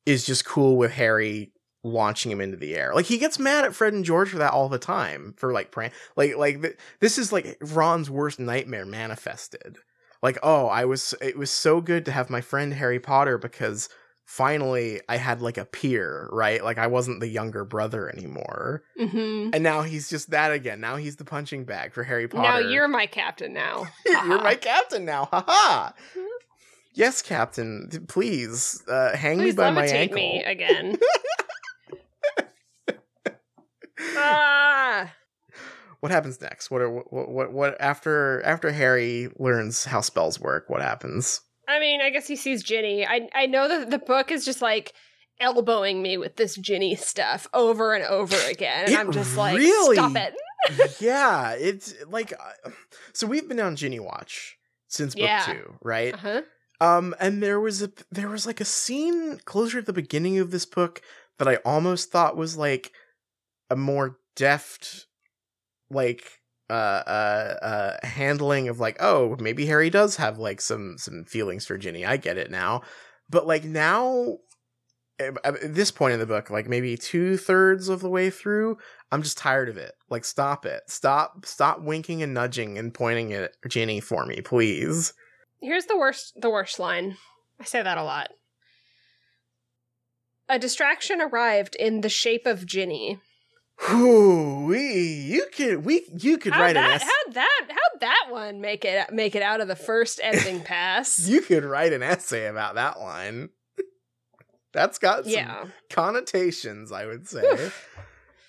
is just cool with Harry launching him into the air. Like he gets mad at Fred and George for that all the time for like prank. Like like th- this is like Ron's worst nightmare manifested. Like oh, I was it was so good to have my friend Harry Potter because finally I had like a peer, right? Like I wasn't the younger brother anymore. hmm And now he's just that again. Now he's the punching bag for Harry Potter. Now you're my captain now. you're my captain now. Haha. yes, captain. Please uh, hang Please me by my ankle. me again. ah. What happens next? What are what, what what after after Harry learns how spells work? What happens? I mean, I guess he sees Ginny. I I know that the book is just like elbowing me with this Ginny stuff over and over again, and It I'm just like, really- stop it. yeah, it's like uh, so we've been on Ginny Watch since book Yeah. two, right? Uh huh. Um, and there was a there was like a scene closer at the beginning of this book that I almost thought was like a more deft, like uh uh uh handling of like oh maybe Harry does have like some some feelings for Ginny. I get it now, but like now. At this point in the book, like maybe two thirds of the way through, I'm just tired of it. Like, stop it. Stop, stop winking and nudging and pointing at Ginny for me, please. Here's the worst the worst line. I say that a lot. A distraction arrived in the shape of Ginny. Whew, we you could we you could How'd write an that, essay. how'd that how'd that one make it make it out of the first editing pass? You could write an essay about that line. That's got some yeah. connotations, I would say.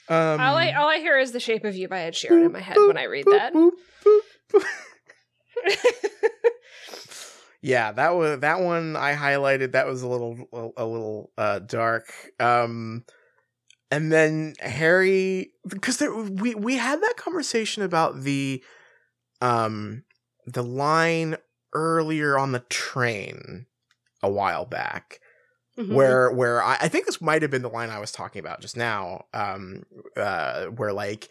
Um, all I all I hear is the shape of you by Ed Sheeran in my head when I read that. boop, boop, boop. yeah, that was that one I highlighted. That was a little a little uh, dark. Um, and then Harry, because there, we we had that conversation about the um the line earlier on the train a while back Mhm. where where I, I think this might have been the line I was talking about just now. Um, uh, where like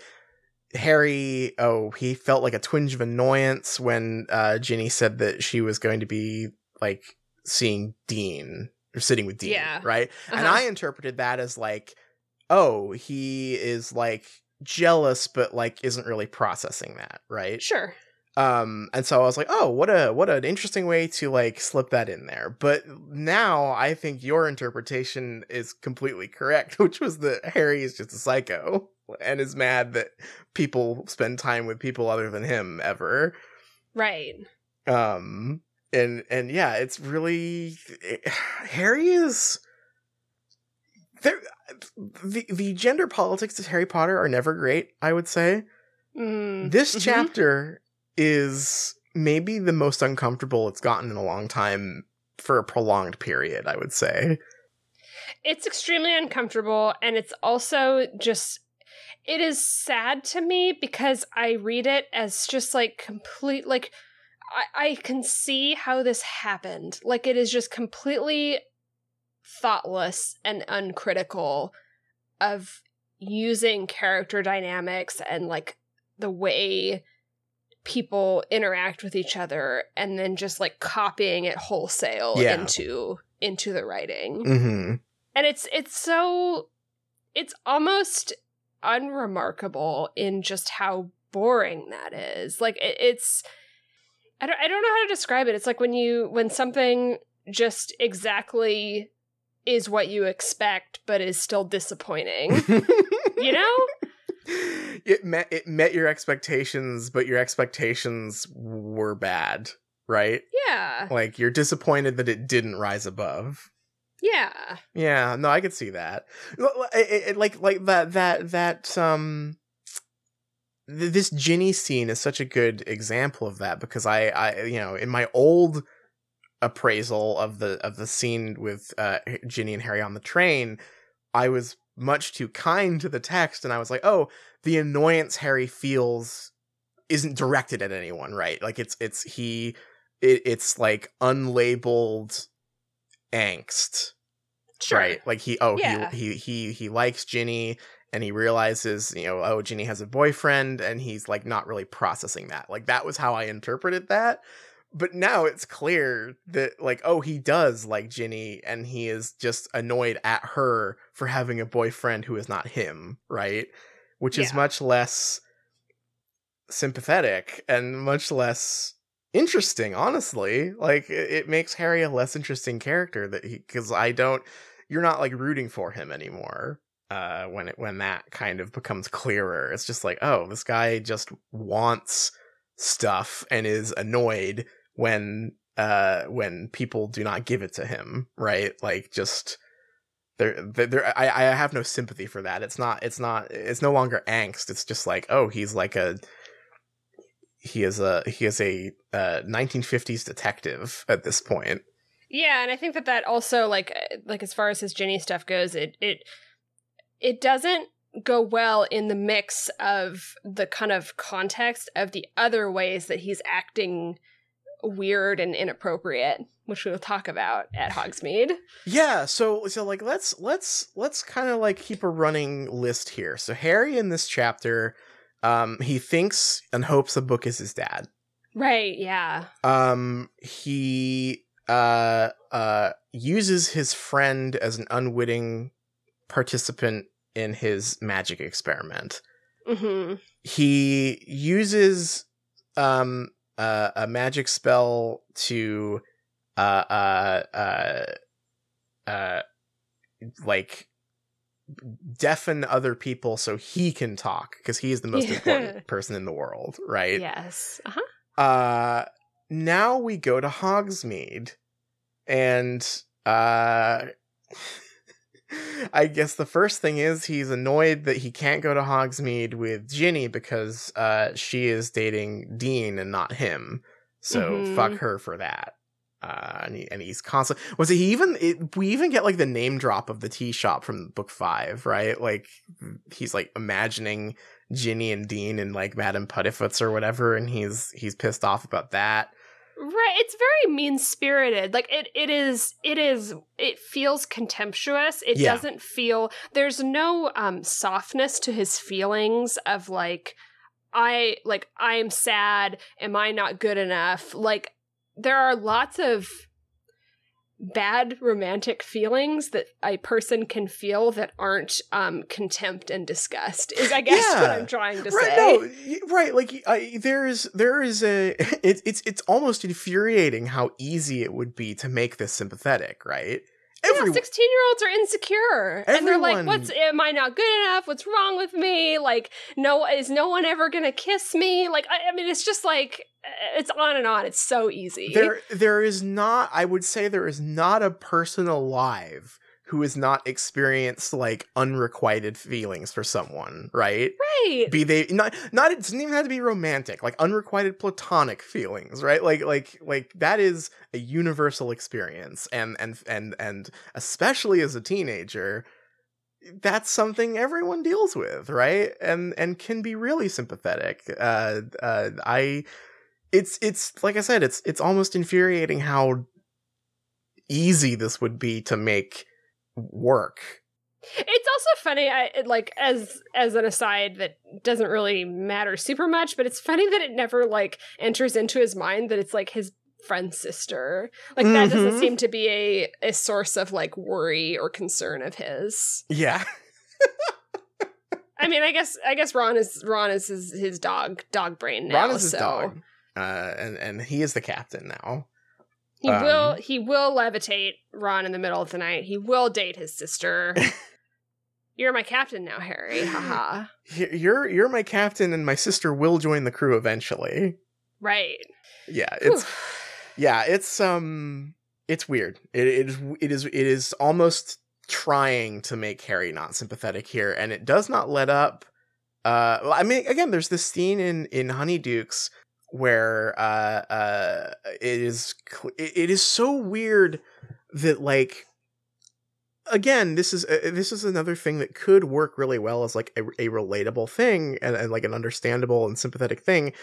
Harry, oh, he felt like a twinge of annoyance when uh Ginny said that she was going to be like seeing Dean or sitting with Dean, Yeah. right? And Uh-huh. I interpreted that as like, oh, he is like jealous, but like isn't really processing that, right? sure. um and so i was like oh what a what an interesting way to like slip that in there but now i think your interpretation is completely correct which was that harry is just a psycho and is mad that people spend time with people other than him ever Right. um and and yeah it's really harry is there the the gender politics of harry potter are never great i would say Mm, this mhm. chapter is maybe the most uncomfortable it's gotten in a long time for a prolonged period, I would say. It's extremely uncomfortable and it's also just it is sad to me because I read it as just like complete like I, I can see how this happened. Like it is just completely thoughtless and uncritical of using character dynamics and like the way people interact with each other and then just like copying it wholesale Yeah. into into the writing Mm-hmm. and it's it's so it's almost unremarkable in just how boring that is like it, it's I don't, I don't know how to describe it it's like when you when something just exactly is what you expect but is still disappointing you know It met it met your expectations, but your expectations were bad, right? yeah Like you're disappointed that it didn't rise above. yeah Yeah, no, I could see that. It- it- Like, like that, that, that. Um, th- this Ginny scene is such a good example of that because I, I, you know, in my old appraisal of the of the scene with uh, Ginny and Harry on the train, I was much too kind to the text, and I was like, oh, the annoyance Harry feels isn't directed at anyone, right? Like it's it's he, it, it's like unlabeled angst sure Right. Like he oh Yeah. he he he he likes Ginny and he realizes, you know, oh Ginny has a boyfriend and he's like not really processing that. Like that was how I interpreted that. But now it's clear that like oh he does like Ginny and he is just annoyed at her for having a boyfriend who is not him, right? Which is much less sympathetic and much less interesting honestly. Like it, it makes harry a less interesting character that he because i don't you're not like rooting for him anymore uh when it when that kind of becomes clearer. It's just like oh this guy just wants stuff and is annoyed when uh when people do not give it to him right? Like just there there, I, I have no sympathy for that. It's not it's not it's no longer angst. It's just like oh he's like a he is a he is a uh 1950s detective at this point. Yeah, and I think that that also like uh, like as far as his Ginny stuff goes, it it it doesn't go well in the mix of the kind of context of the other ways that he's acting weird and inappropriate, which we'll talk about at Hogsmeade. Yeah, so so like let's let's let's kind of like keep a running list here. So Harry in this chapter, um, he thinks and hopes the book is his dad. Right, yeah. Um, he uh uh uses his friend as an unwitting participant in his magic experiment. Mhm. He uses um uh, a magic spell to uh uh uh uh like deafen other people so he can talk because he's the most important person in the world, right? Yes. Uh-huh. Uh now we go to Hogsmeade and uh I guess the first thing is he's annoyed that he can't go to Hogsmeade with Ginny because uh she is dating Dean and not him. So Mhm. fuck her for that. Uh, and, he, and he's constant. Was he even? It, we even get like the name drop of the tea shop from book five, right? Like he's like imagining Ginny and Dean and like Madame Puddifoot's or whatever, and he's he's pissed off about that. Right. It's very mean spirited. Like it it is it is it feels contemptuous. It Yeah. doesn't feel there's no um softness to his feelings of like I like I'm sad. Am I not good enough? Like there are lots of bad romantic feelings that a person can feel that aren't um contempt and disgust is i guess what i'm trying to right, say no, right. Like I, there is there is a it's it's it's almost infuriating how easy it would be to make this sympathetic, right? yeah, 16 year olds are insecure and they're like what's am i not good enough what's wrong with me like no is no one ever gonna kiss me like i, I mean it's just like it's on and on. It's so easy. There there is not i would say there is not a person alive who has not experienced like unrequited feelings for someone right? Right. Be they not not it doesn't even have to be romantic like unrequited platonic feelings right? Like like like that is a universal experience. And and and and especially as a teenager that's something everyone deals with right? And and can be really sympathetic. Uh uh i it's it's like i said it's it's almost infuriating how easy this would be to make work It's also funny, I like as as an aside that doesn't really matter super much, but it's funny that it never like enters into his mind that it's like his friend's sister. Like that Mhm. doesn't seem to be a a source of like worry or concern of his. yeah I mean, I guess I guess Ron is Ron is his his dog dog brain now. ron is his so dog uh and and he is the captain now He Um, will he will levitate Ron in the middle of the night. He will date his sister. You're my captain now, Harry. Haha. You're you're my captain, and my sister will join the crew eventually. Right. Yeah, it's Whew. yeah, it's um, it's weird. It, it is it is it is almost trying to make Harry not sympathetic here, and it does not let up. Uh, I mean, again, there's this scene in in Honeydukes where uh uh it is cl- it, is so weird that like again this is uh, this is another thing that could work really well as like a, a relatable thing and, and like an understandable and sympathetic thing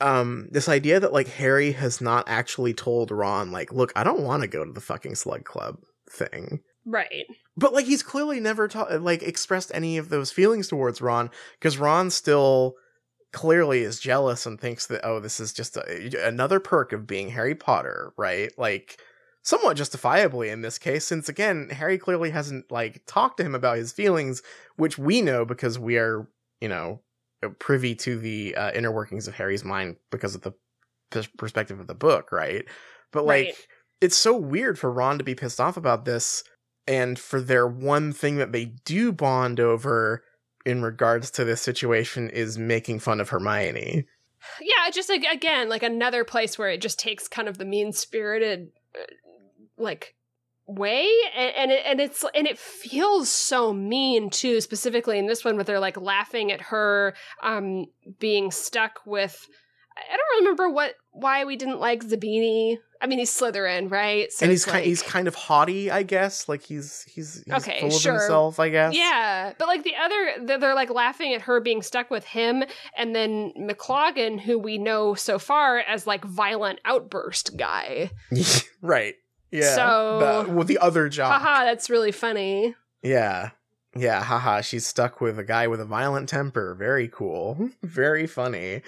um this idea that like harry has not actually told ron like look i don't want to go to the fucking slug club thing Right. but like he's clearly never ta- like expressed any of those feelings towards ron because ron still clearly is jealous and thinks that oh this is just a, another perk of being harry potter right like somewhat justifiably in this case since again harry clearly hasn't like talked to him about his feelings which we know because we are you know privy to the uh, inner workings of harry's mind because of the pers- perspective of the book right but like Right. it's so weird for ron to be pissed off about this and for their one thing that they do bond over in regards to this situation is making fun of hermione Yeah, just like again, like another place where it just takes kind of the mean spirited, like way, and, and it and it's and it feels so mean too. Specifically in this one, where they're like laughing at her um being stuck with. I don't remember what why we didn't like Zabini. I mean, he's Slytherin, right? So and he's it's kind like- he's kind of haughty i guess like he's he's, he's Okay, full of sure. himself i guess Yeah, but like the other, they're, they're like laughing at her being stuck with him, and then McLaughlin, who we know so far as like violent outburst guy. right yeah So- the, well, the other job Haha, that's really funny. Yeah. Yeah, haha, she's stuck with a guy with a violent temper. Very cool. Very funny.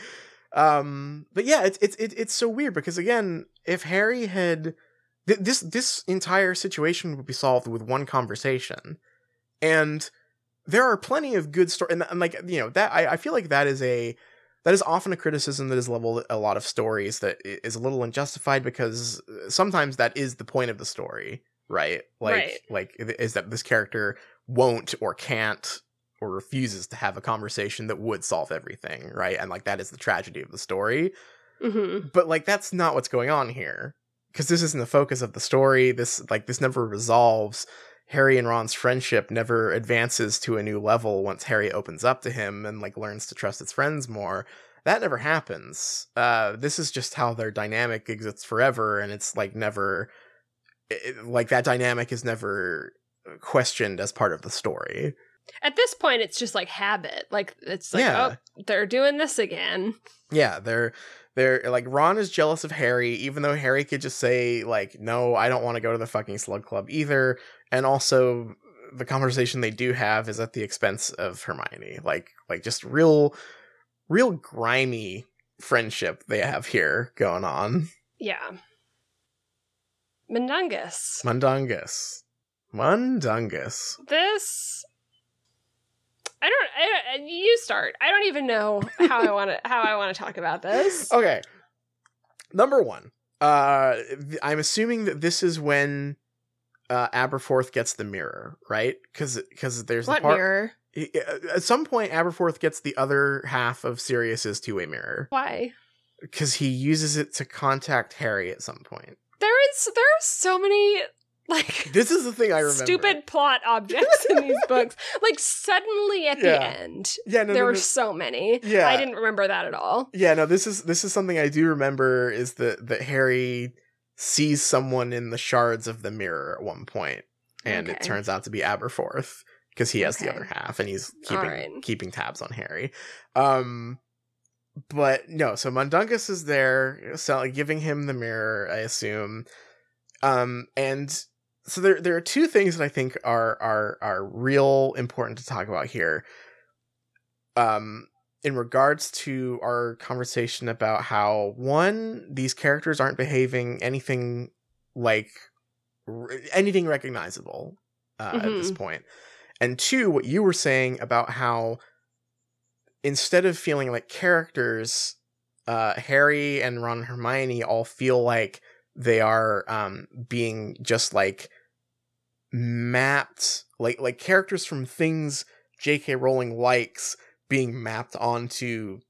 Um but yeah, it's it's it, it's so weird because again, if Harry had th- this this entire situation would be solved with one conversation. And there are plenty of good story and, and like you know, that I, I feel like that is a that is often a criticism that is leveled at a lot of stories that is a little unjustified because sometimes that is the point of the story, right? Like Right. like is that this character won't or can't or refuses to have a conversation that would solve everything, right? And like that is the tragedy of the story. Mm-hmm. But like that's not what's going on here. Because this isn't the focus of the story. This like this never resolves. Harry and Ron's friendship never advances to a new level once Harry opens up to him and like learns to trust his friends more. That never happens. Uh, this is just how their dynamic exists forever, and it's like never, it, like that dynamic is never questioned as part of the story. At this point, it's just like habit. Like it's like, Yeah. oh, they're doing this again. Yeah, they're they're like Ron is jealous of Harry, even though Harry could just say like, "No, I don't want to go to the fucking Slug Club either." And also, the conversation they do have is at the expense of Hermione. Like, like just real, real grimy friendship they have here going on. Yeah. Mundungus. Mundungus, Mundungus. This. I don't. I, don't- you start. I don't even know how I want to. How I want to talk about this. Okay, number one. Uh, I'm assuming that this is when uh Aberforth gets the mirror, right? Because because there's the what part mirror? I- At some point, Aberforth gets the other half of Sirius's two-way mirror Why? because he uses it to contact Harry at some point. There is. There are so many like This is the thing I remember. stupid plot objects in these books. Like suddenly at the end, Yeah, no, there no, were no. so many. Yeah. I didn't remember that at all. Yeah, no. This is this is something I do remember is that that Harry sees someone in the shards of the mirror at one point, and it turns out to be Aberforth because he has the other half, and he's keeping Alright. keeping tabs on Harry. Um, but no, so Mundungus is there, so giving him the mirror, I assume. Um, and so there there are two things that I think are are are real important to talk about here. Um, in regards to our conversation about how one these characters aren't behaving anything like r- anything recognizable uh, at this Mhm. point and two what you were saying about how instead of feeling like characters uh harry and ron and hermione all feel like they are um being just like mapped like like characters from things jk rowling likes being mapped onto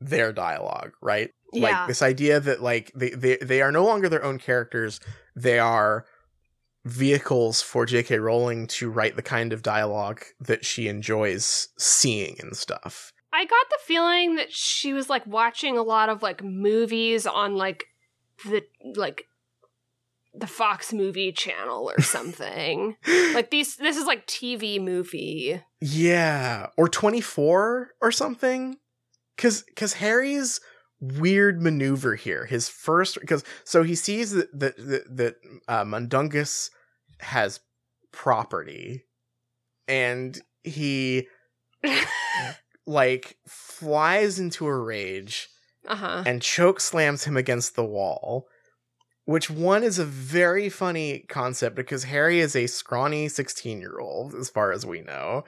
their dialogue right? Yeah. like this idea that like they, they they are no longer their own characters. They are vehicles for jk rowling to write the kind of dialogue that she enjoys seeing and stuff. I got the feeling that she was like watching a lot of like movies on like the like the Fox movie channel or something. like these this is like TV movie. yeah or 24 or something because because harry's weird maneuver here his first because so he sees that that that, that uh, mundungus has property and he like flies into a rage uh-huh. and choke slams him against the wall which one is a very funny concept because harry is a scrawny 16 year old as far as we know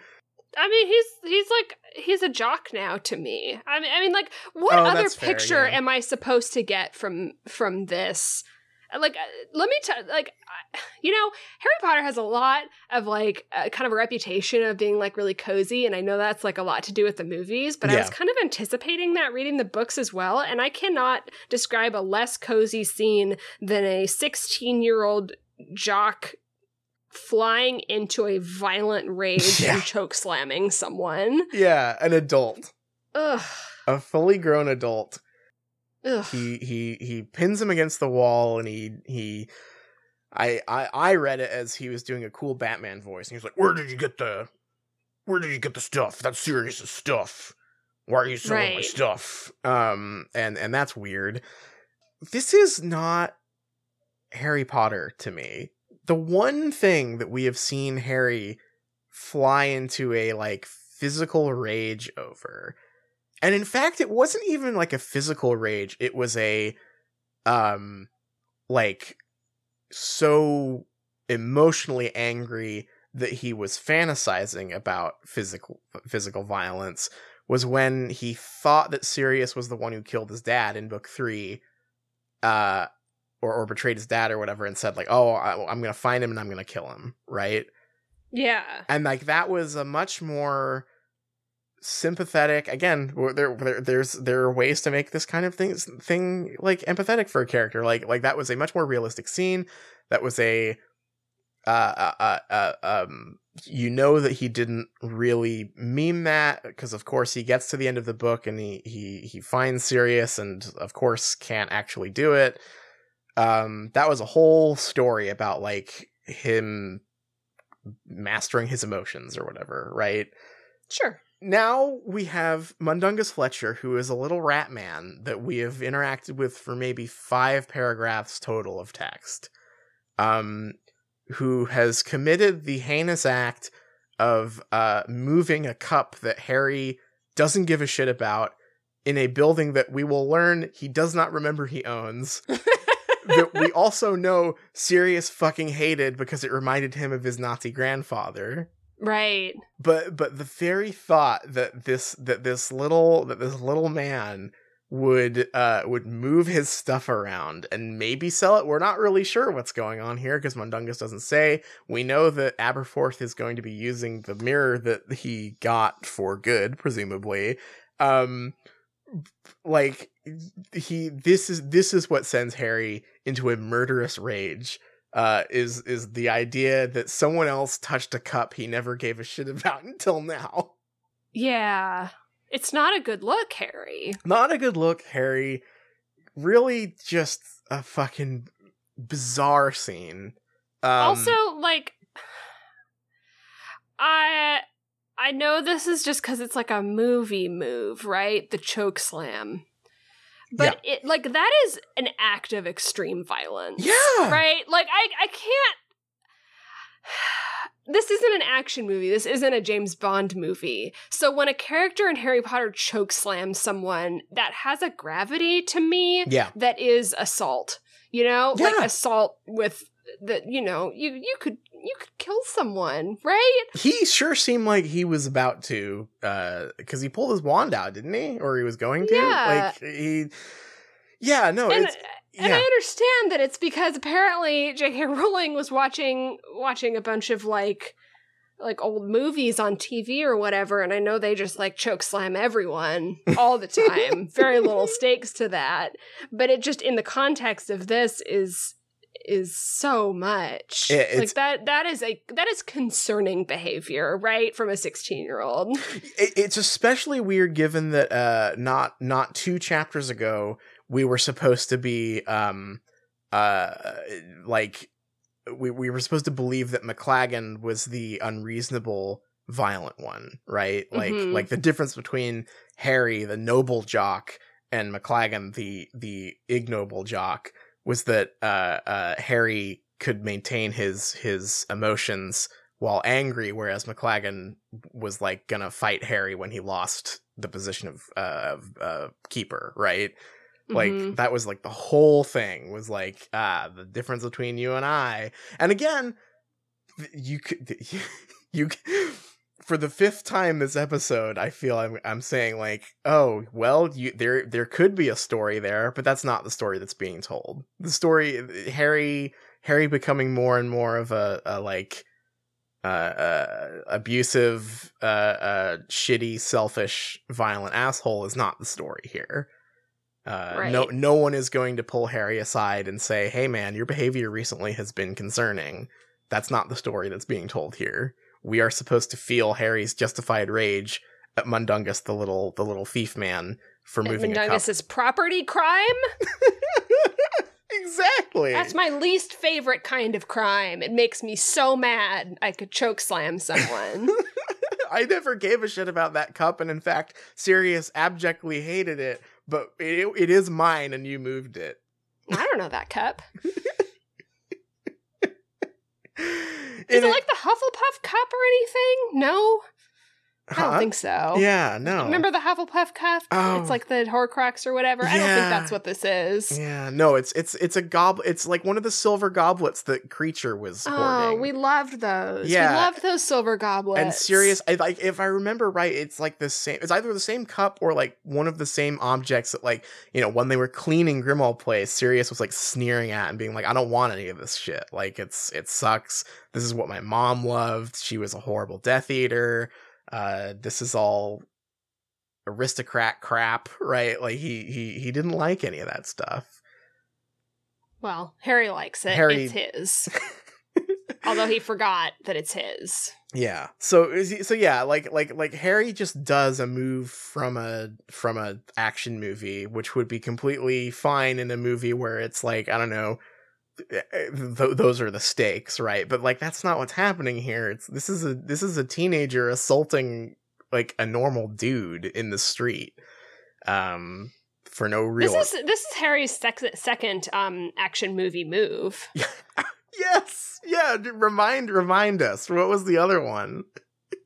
I mean, he's he's like he's a jock now to me. I mean, I mean, like, what Oh, other fair, picture yeah. am I supposed to get from from this? Like, uh, let me tell, like, you know, Harry Potter has a lot of like uh, kind of a reputation of being like really cozy, and I know that's like a lot to do with the movies, but I was kind of anticipating that reading the books as well, and I cannot describe a less cozy scene than a sixteen year old jock flying into a violent rage Yeah. and choke slamming someone. yeah an adult Ugh. a fully grown adult Ugh. he he he pins him against the wall and he he I, I I read it as he was doing a cool Batman voice and he was like, Where did you get the where did you get the stuff? That's serious stuff. Why are you selling my stuff? Um and and that's weird. This is not Harry Potter to me. The one thing that we have seen Harry fly into a like physical rage over and in fact it wasn't even like a physical rage it was a um like so emotionally angry that he was fantasizing about physical physical violence was when he thought that Sirius was the one who killed his dad in book 3 uh or, or betrayed his dad or whatever and said like oh I, i'm gonna find him and i'm gonna kill him right Yeah. and like that was a much more sympathetic. Again there, there there's there are ways to make this kind of thing thing like empathetic for a character. Like like that was a much more realistic scene. That was a uh, uh, uh, uh um you know that he didn't really mean that because of course he gets to the end of the book and he he he finds Sirius and of course can't actually do it. Um that was a whole story about like him mastering his emotions or whatever right? Sure. Now we have Mundungus Fletcher, who is a little rat man that we have interacted with for maybe five paragraphs total of text, um, who has committed the heinous act of uh, moving a cup that Harry doesn't give a shit about in a building that we will learn he does not remember he owns. that we also know Sirius fucking hated because it reminded him of his Nazi grandfather Right. but but the very thought that this that this little that this little man would uh would move his stuff around and maybe sell it we're not really sure what's going on here because mundungus doesn't say. We know that aberforth is going to be using the mirror that he got for good presumably. Um like he this is this is what sends harry into a murderous rage uh, is is the idea that someone else touched a cup he never gave a shit about until now. Yeah. It's not a good look, Harry. Not a good look, Harry. Really, just a fucking bizarre scene. Um, also, like I I know this is just cuz it's like a movie move, right? The choke slam. But it like that is an act of extreme violence. Yeah. Right? Like I I can't This isn't an action movie. This isn't a James Bond movie. So when a character in Harry Potter choke slams someone, that has a gravity to me yeah, that is assault. You know, Yeah. like assault with the you know you you could you could kill someone, right? he sure seemed like he was about to, uh, because he pulled his wand out, didn't he? Or he was going to. Yeah. Like he, yeah, no, and and I understand that it's because apparently J.K. Rowling was watching watching a bunch of like like old movies on TV or whatever, and I know they just like choke slam everyone all the time. Very little stakes to that, but it just in the context of this is is so much. Yeah, like that that is a that is concerning behavior right from a 16 year old it, it's especially weird given that uh not not two chapters ago we were supposed to be um uh like we we were supposed to believe that McLaggen was the unreasonable violent one right? Like Mhm. like the difference between Harry the noble jock and McLaggen the the ignoble jock was that uh uh Harry could maintain his his emotions while angry, whereas McLaggen was like gonna fight Harry when he lost the position of uh, of uh, keeper, right? Like Mhm. that was like the whole thing was like ah the difference between you and I. And again, th- you could you for the fifth time this episode, I feel I'm I'm saying like, oh well, you there there could be a story there, but that's not the story that's being told. The story Harry Harry becoming more and more of a, a like uh, uh abusive uh uh shitty selfish violent asshole is not the story here. Uh no no one is going to pull harry aside and say hey man your behavior recently has been concerning. That's not the story that's being told here we are supposed to feel harry's justified rage at mundungus the little the little thief man for moving a cup Mundungus's property crime exactly That's my least favorite kind of crime. It makes me so mad I could choke slam someone. I never gave a shit about that cup, and in fact, Sirius abjectly hated it. But it, it is mine, and you moved it. I don't know that cup. In Is it a- like the Hufflepuff cup or anything? No. I don't think so. Yeah, no. Remember the Hufflepuff cup? Oh. It's like the Horcrux or whatever. I don't think that's what this is. Yeah, no, it's it's it's a gob. It's like one of the silver goblets that Kreacher was Oh, hoarding. we loved those. Yeah. We loved those silver goblets. and Sirius, I like if I remember right, it's like the same. It's either the same cup or like one of the same objects that, like you know, when they were cleaning Grimmauld Place, Sirius was like sneering at and being like, "I don't want any of this shit. Like it's it sucks. This is what my mom loved. She was a horrible Death Eater. Uh, this is all aristocrat crap, right? Like he he he didn't like any of that stuff. Well, Harry likes it. Harry- It's his. Although he forgot that it's his. Yeah. So is he- so yeah, like like like Harry just does a move from a from a action movie, which would be completely fine in a movie where it's like I don't know, th- those are the stakes, right? But like that's not what's happening here. It's this is a this is a teenager assaulting like a normal dude in the street, um, for no real. This is this is Harry's sex- second um action movie move. yes, yeah. Remind remind us what was the other one?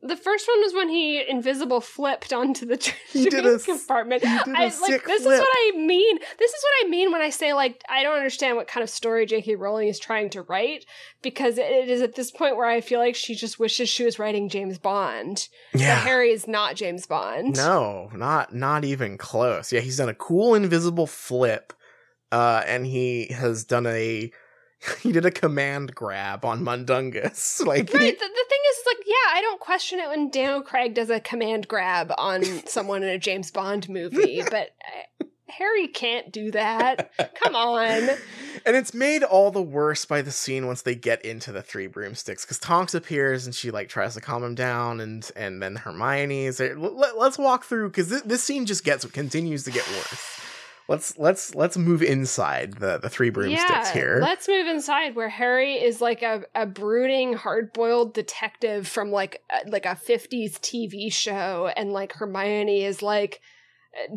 The first one was when he invisible flipped onto the train He did a s- compartment. he did a I like sick this flip. is what I mean. This is what I mean when I say like I don't understand what kind of story J.K. Rowling is trying to write because it is at this point where I feel like she just wishes she was writing James Bond. But Harry is not James Bond. No, not not even close. Yeah, he's done a cool invisible flip, uh, and he has done a he did a command grab on Mundungus. Like Right. The, the thing is, like, yeah, I don't question it when Daniel Craig does a command grab on someone in a James Bond movie, but uh, Harry can't do that. Come on. and it's made all the worse by the scene once they get into the three broomsticks because Tonks appears and she like tries to calm him down and and then Hermione is there. Let, us walk through because this, this scene just gets continues to get worse. Let's let's let's move inside the the three broomsticks yeah, here. let's move inside where Harry is like a, a brooding, hard-boiled detective from like a, like a 50s TV show and like Hermione is like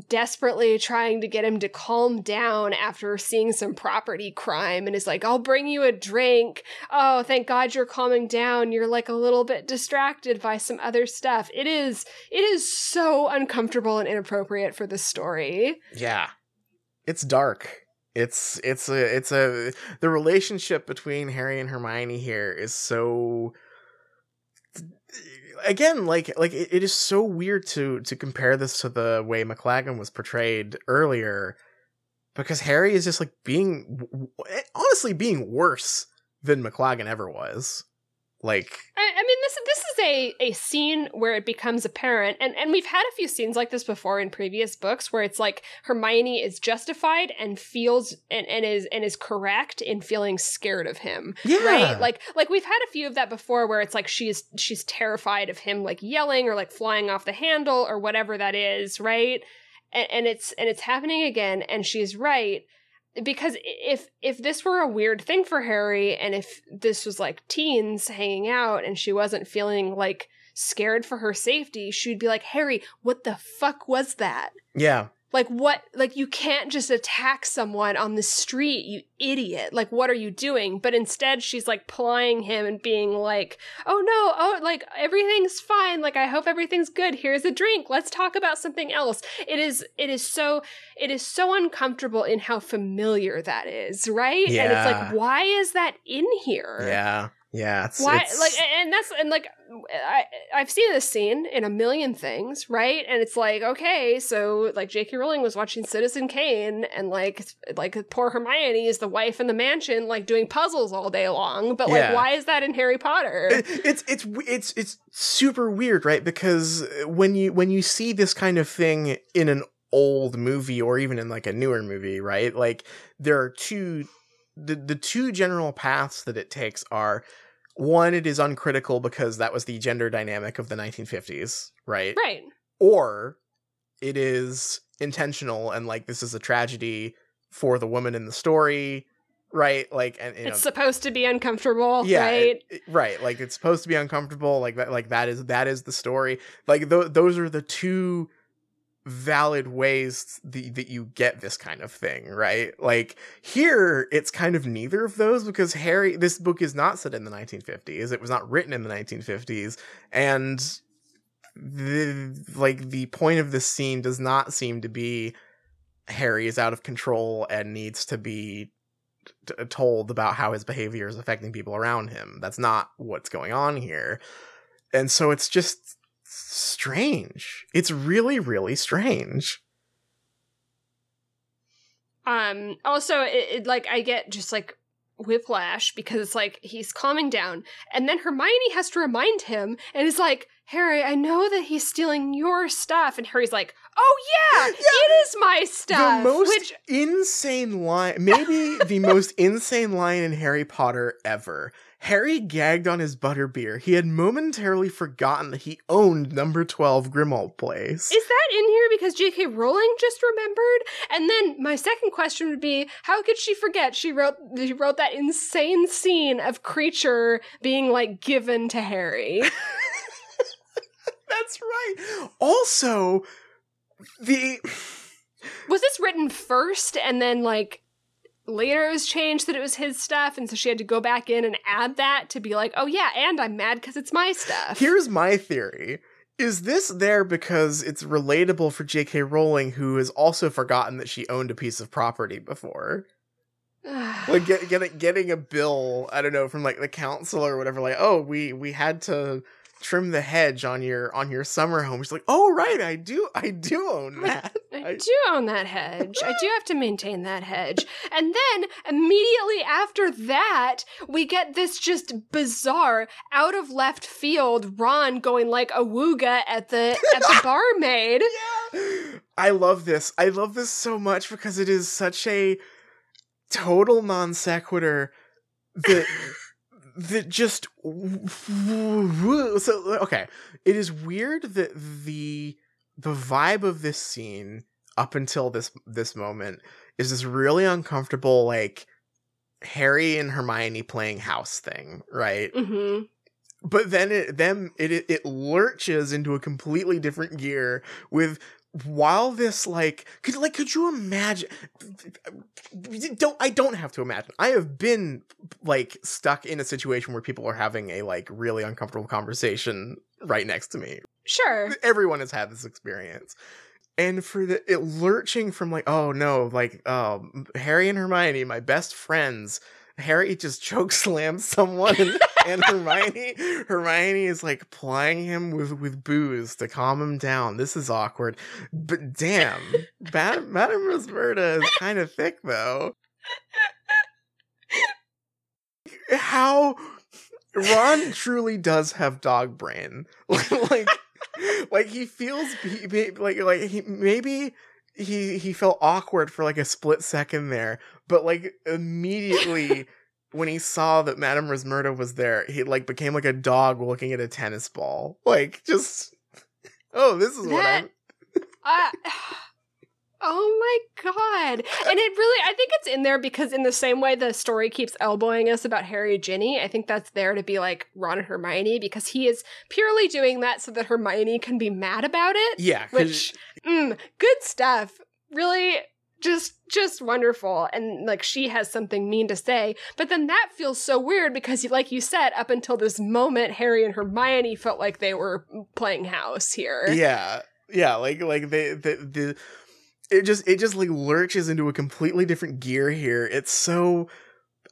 desperately trying to get him to calm down after seeing some property crime and is like, I'll bring you a drink. Oh, thank God you're calming down. You're like a little bit distracted by some other stuff. It is, it is so uncomfortable and inappropriate for the story. Yeah. It's dark. It's it's a it's a the relationship between Harry and Hermione here is so again like like it, it is so weird to to compare this to the way McLaggen was portrayed earlier because Harry is just like being honestly being worse than McLaggen ever was. Like I, I mean, this this is a, a scene where it becomes apparent, and, and we've had a few scenes like this before in previous books, where it's like Hermione is justified and feels and, and is and is correct in feeling scared of him, yeah. right? Like like we've had a few of that before, where it's like she's she's terrified of him, like yelling or like flying off the handle or whatever that is, right? And, and it's and it's happening again, and she's right because if if this were a weird thing for Harry and if this was like teens hanging out and she wasn't feeling like scared for her safety, she'd be like, "Harry, what the fuck was that?" yeah. Like what like you can't just attack someone on the street, you idiot. Like what are you doing? But instead she's like plying him and being like, "Oh no, oh like everything's fine. Like I hope everything's good. Here's a drink. Let's talk about something else." It is it is so it is so uncomfortable in how familiar that is, right? Yeah. And it's like why is that in here? Yeah. Yeah. It's, Why it's- like and that's and like I I've seen this scene in a million things, right? And it's like, okay, so like J.K. Rowling was watching Citizen Kane and like like poor Hermione is the wife in the mansion like doing puzzles all day long, but like Yeah. why is that in Harry Potter? It- it's it's it's it's super weird right because when you when you see this kind of thing in an old movie or even in like a newer movie right like there are two the the two general paths that it takes are one it is uncritical because that was the gender dynamic of the 1950s right right. or it is intentional and like this is a tragedy for the woman in the story right like and you know It's supposed to be uncomfortable, yeah right? it- it- right like it's supposed to be uncomfortable like that like that is that is the story like th- those are the two valid ways the, that you get this kind of thing right like here it's kind of neither of those because harry this book is not set in the 1950s it was not written in the 1950s and the like the point of this scene does not seem to be Harry is out of control and needs to be t- told about how his behavior is affecting people around him. That's not what's going on here. And so it's just strange. It's really really strange. Um also it, it like I get just like whiplash because it's like he's calming down and then Hermione has to remind him and is like Harry, I know that he's stealing your stuff. And Harry's like, Oh, yeah, Yeah. it is my stuff. the most Which, insane line, maybe the most insane line in Harry Potter ever. Harry gagged on his butterbeer. He had momentarily forgotten that he owned number 12 Grimmauld Place. is that in here because J.K. Rowling just remembered? And then my second question would be, how could she forget she wrote she wrote that insane scene of Kreacher being like given to Harry? That's right. Also, the Was this written first and then like later it was changed that it was his stuff and so she had to go back in and add that to be like, "Oh yeah, and I'm mad cuz it's my stuff." here's my theory. Is this there because it's relatable for J.K. Rowling, who has also forgotten that she owned a piece of property before? like get, getting getting a bill i don't know from like the council or whatever like oh we we had to trim the hedge on your on your summer home she's like oh right i do i do own that I I- do own that hedge. I do have to maintain that hedge. And then immediately after that, we get this just bizarre out of left field Ron going like awooga at the at the barmaid. yeah i love this i love this so much because it is such a total non sequitur that that just so okay. It is weird that the the vibe of this scene up until this this moment is this really uncomfortable like harry and hermione playing house thing right? Hmm but then it then it, it lurches into a completely different gear with while this like could like could you imagine don't i don't have to imagine. I have been like stuck in a situation where people are having a like really uncomfortable conversation right next to me. Sure. everyone has had this experience. And for the it lurching from like oh no like um harry and hermione my best friends harry just choke slams someone and, and hermione hermione is like plying him with with booze to calm him down. This is awkward. But damn Madam madame rosmerta is kind of thick though. How ron truly does have dog brain. Like like he feels he- like like he maybe he he felt awkward for like a split second there but like immediately when he saw that madame rosmerta was there he like became like a dog looking at a tennis ball. Like just oh this is what i'm Uh, oh my god. And it really I think it's in there because in the same way the story keeps elbowing us about Harry and Ginny, I think that's there to be like Ron and Hermione because he is purely doing that so that Hermione can be mad about it. Yeah. Which mm, good stuff. Really just just wonderful and like she has something mean to say but then that feels so weird because like you said up until this moment harry and hermione felt like they were playing house here yeah yeah like like they the the it just it just like lurches into a completely different gear here. It's so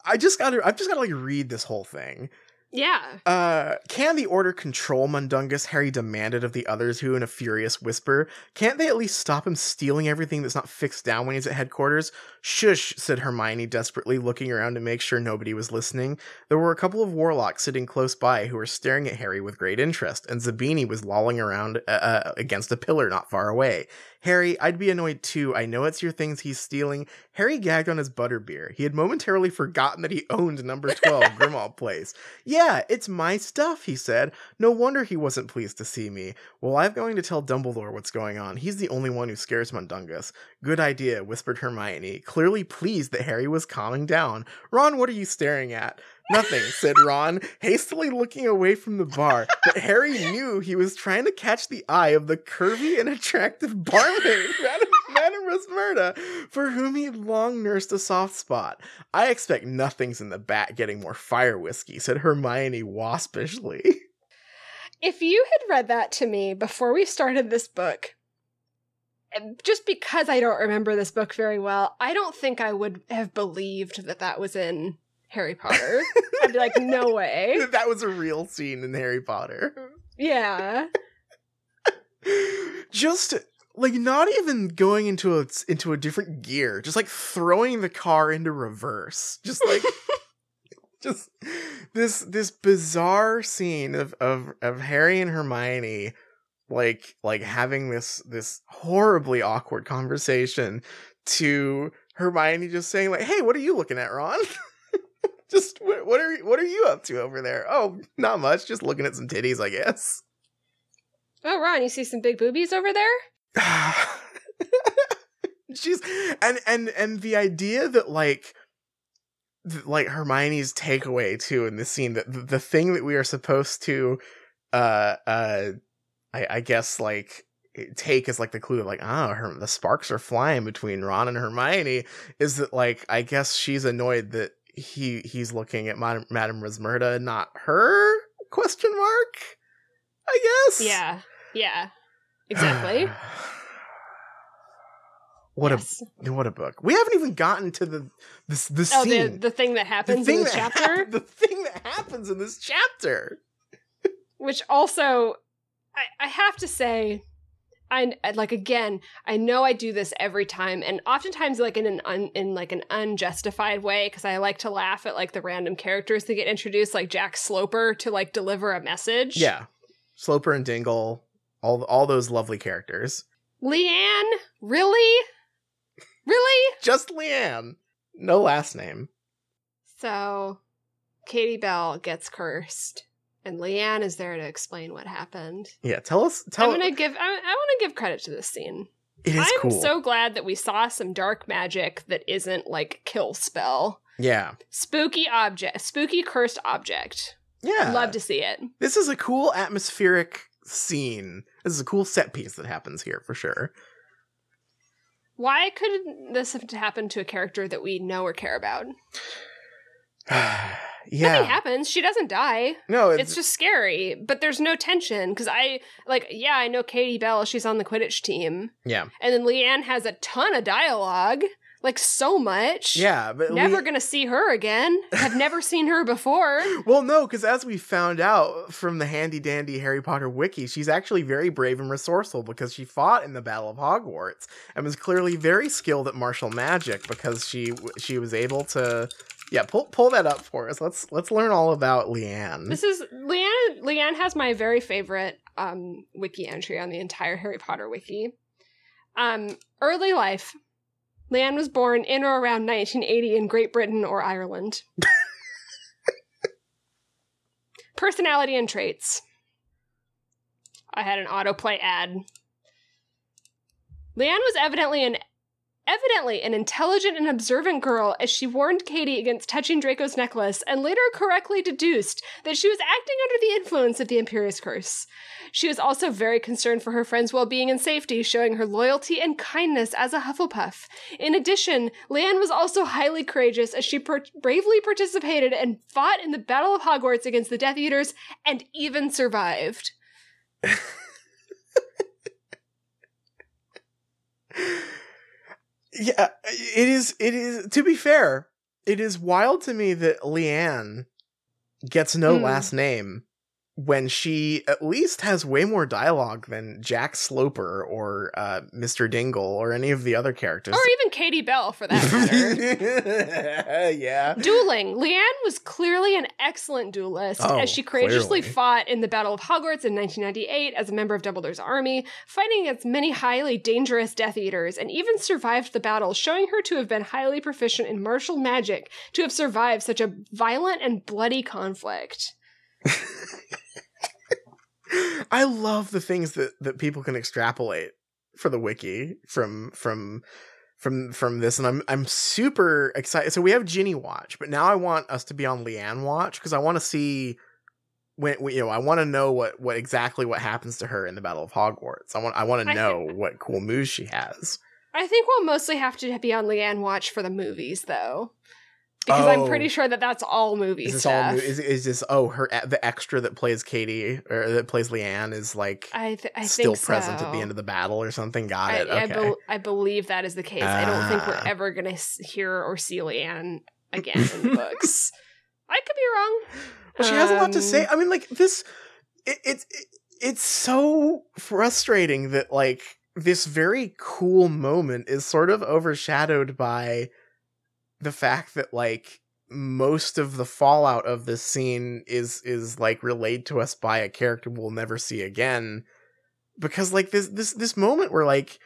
i just gotta i've just gotta like read this whole thing. Yeah. Uh can the order control mundungus harry demanded of the others who in a furious whisper can't they at least stop him stealing everything that's not fixed down when he's at headquarters shush said hermione desperately looking around to make sure nobody was listening there were a couple of warlocks sitting close by who were staring at harry with great interest and zabini was lolling around uh, uh, against a pillar not far away harry i'd be annoyed too i know it's your things he's stealing harry gagged on his butterbeer he had momentarily forgotten that he owned number 12 grimmauld place yeah, it's my stuff, he said. No wonder he wasn't pleased to see me. Well, I'm going to tell Dumbledore what's going on. He's the only one who scares Mundungus. Good idea, whispered Hermione, clearly pleased that Harry was calming down. Ron, what are you staring at? Nothing, said Ron, hastily looking away from the bar. But Harry knew he was trying to catch the eye of the curvy and attractive barmaid, Madame, Madame for whom he'd long nursed a soft spot. I expect nothing's in the bat getting more fire whiskey, said Hermione waspishly. if you had read that to me before we started this book, just because I don't remember this book very well, I don't think I would have believed that that was in Harry Potter. I'd be like, no way. that was a real scene in Harry Potter. Yeah. Just like not even going into a into a different gear, just like throwing the car into reverse. Just like just this this bizarre scene of of of Harry and Hermione like like having this this horribly awkward conversation to Hermione just saying like, "Hey, what are you looking at, Ron?" just what, what are what are you up to over there? Oh, not much. Just looking at some titties, I guess. Oh, Ron, you see some big boobies over there? She's and and and the idea that like th- like Hermione's takeaway too in this scene that the, the thing that we are supposed to uh uh I, I guess like take as like the clue of like ah her the sparks are flying between Ron and Hermione is that like I guess she's annoyed that he he's looking at Madame, Madame not her question mark I guess Yeah. Yeah. Exactly. what Yes. a what a book. We haven't even gotten to the this the Oh, the scene. the thing that The happens thing in this chapter, hap- the thing that happens in this chapter. which also, I, I have to say, I like again. I know I do this every time, and oftentimes like in an un, in like an unjustified way because I like to laugh at like the random characters that get introduced, like Jack Sloper to like deliver a message. Yeah. Sloper and Dingle, all all those lovely characters. Leanne, really, really. Just Leanne. No last name. So, Katie Bell gets cursed, and Leanne is there to explain what happened. Yeah, tell us tell I'm gonna give. I, I want to give credit to this scene. it is I'm cool. so glad that we saw some dark magic that isn't like kill spell. yeah. Spooky object, spooky cursed object. Yeah. Love to see it. This is a cool atmospheric scene. This is a cool set piece that happens here for sure. Why couldn't this have happened to a character that we know or care about? Nothing happens. She doesn't die. No, It's just scary, but there's no tension because I like. Yeah, I know Katie Bell. She's on the Quidditch team, yeah. and then Leanne has a ton of dialogue, like so much. Yeah, but Never we- gonna see her again. Have never seen her before. Well, no, because as we found out from the handy dandy Harry Potter wiki, she's actually very brave and resourceful because she fought in the Battle of Hogwarts and was clearly very skilled at martial magic because she she was able to. Yeah, pull pull that up for us. Let's let's learn all about Leanne. This is Leanne. Leanne has my very favorite um, wiki entry on the entire Harry Potter wiki. Um, early life. Leanne was born in or around 1980 in Great Britain or Ireland. Personality and traits. I had an autoplay ad. Leanne was evidently an evidently an intelligent and observant girl as she warned Katie against touching Draco's necklace and later correctly deduced that she was acting under the influence of the Imperius Curse. She was also very concerned for her friend's well-being and safety, showing her loyalty and kindness as a Hufflepuff. In addition, Leanne was also highly courageous as she per- bravely participated and fought in the Battle of Hogwarts against the Death Eaters and even survived. yeah, it is. It is. To be fair, it is wild to me that Leanne gets no Hmm. last name when she at least has way more dialogue than Jack Sloper or uh, Mr. Dingle or any of the other characters. Or even Katie Bell, for that matter. yeah. Dueling. Leanne was clearly an excellent duelist Oh, as she courageously clearly. fought in the Battle of Hogwarts in 1998 as a member of Dumbledore's army, fighting against many highly dangerous Death Eaters, and even survived the battle, showing her to have been highly proficient in martial magic to have survived such a violent and bloody conflict. I love the things that that people can extrapolate for the wiki from from from from this and I'm I'm super excited. So we have Ginny watch, but now I want us to be on Leanne watch because I want to see when you know I want to know what what exactly what happens to her in the Battle of Hogwarts. I want I want to know what cool moves she has. I think we'll mostly have to be on Leanne watch for the movies, though. Because I'm Oh. pretty sure that that's all movie Is this stuff. all? Is, is this? Oh, her the extra that plays Katie or that plays Leanne is like I, th- I still present at the end of the battle or something. Got I, it. I, Okay. bel I believe that is the case. I don't think we're Ah. ever going to hear or see Leanne again in the books. I could be wrong. Well, she has a lot to say. Um, I mean, like this, it, it's it, it's so frustrating that like this very cool moment is sort of overshadowed by the fact that like most of the fallout of this scene is is like relayed to us by a character we'll never see again. Because like this this this moment where like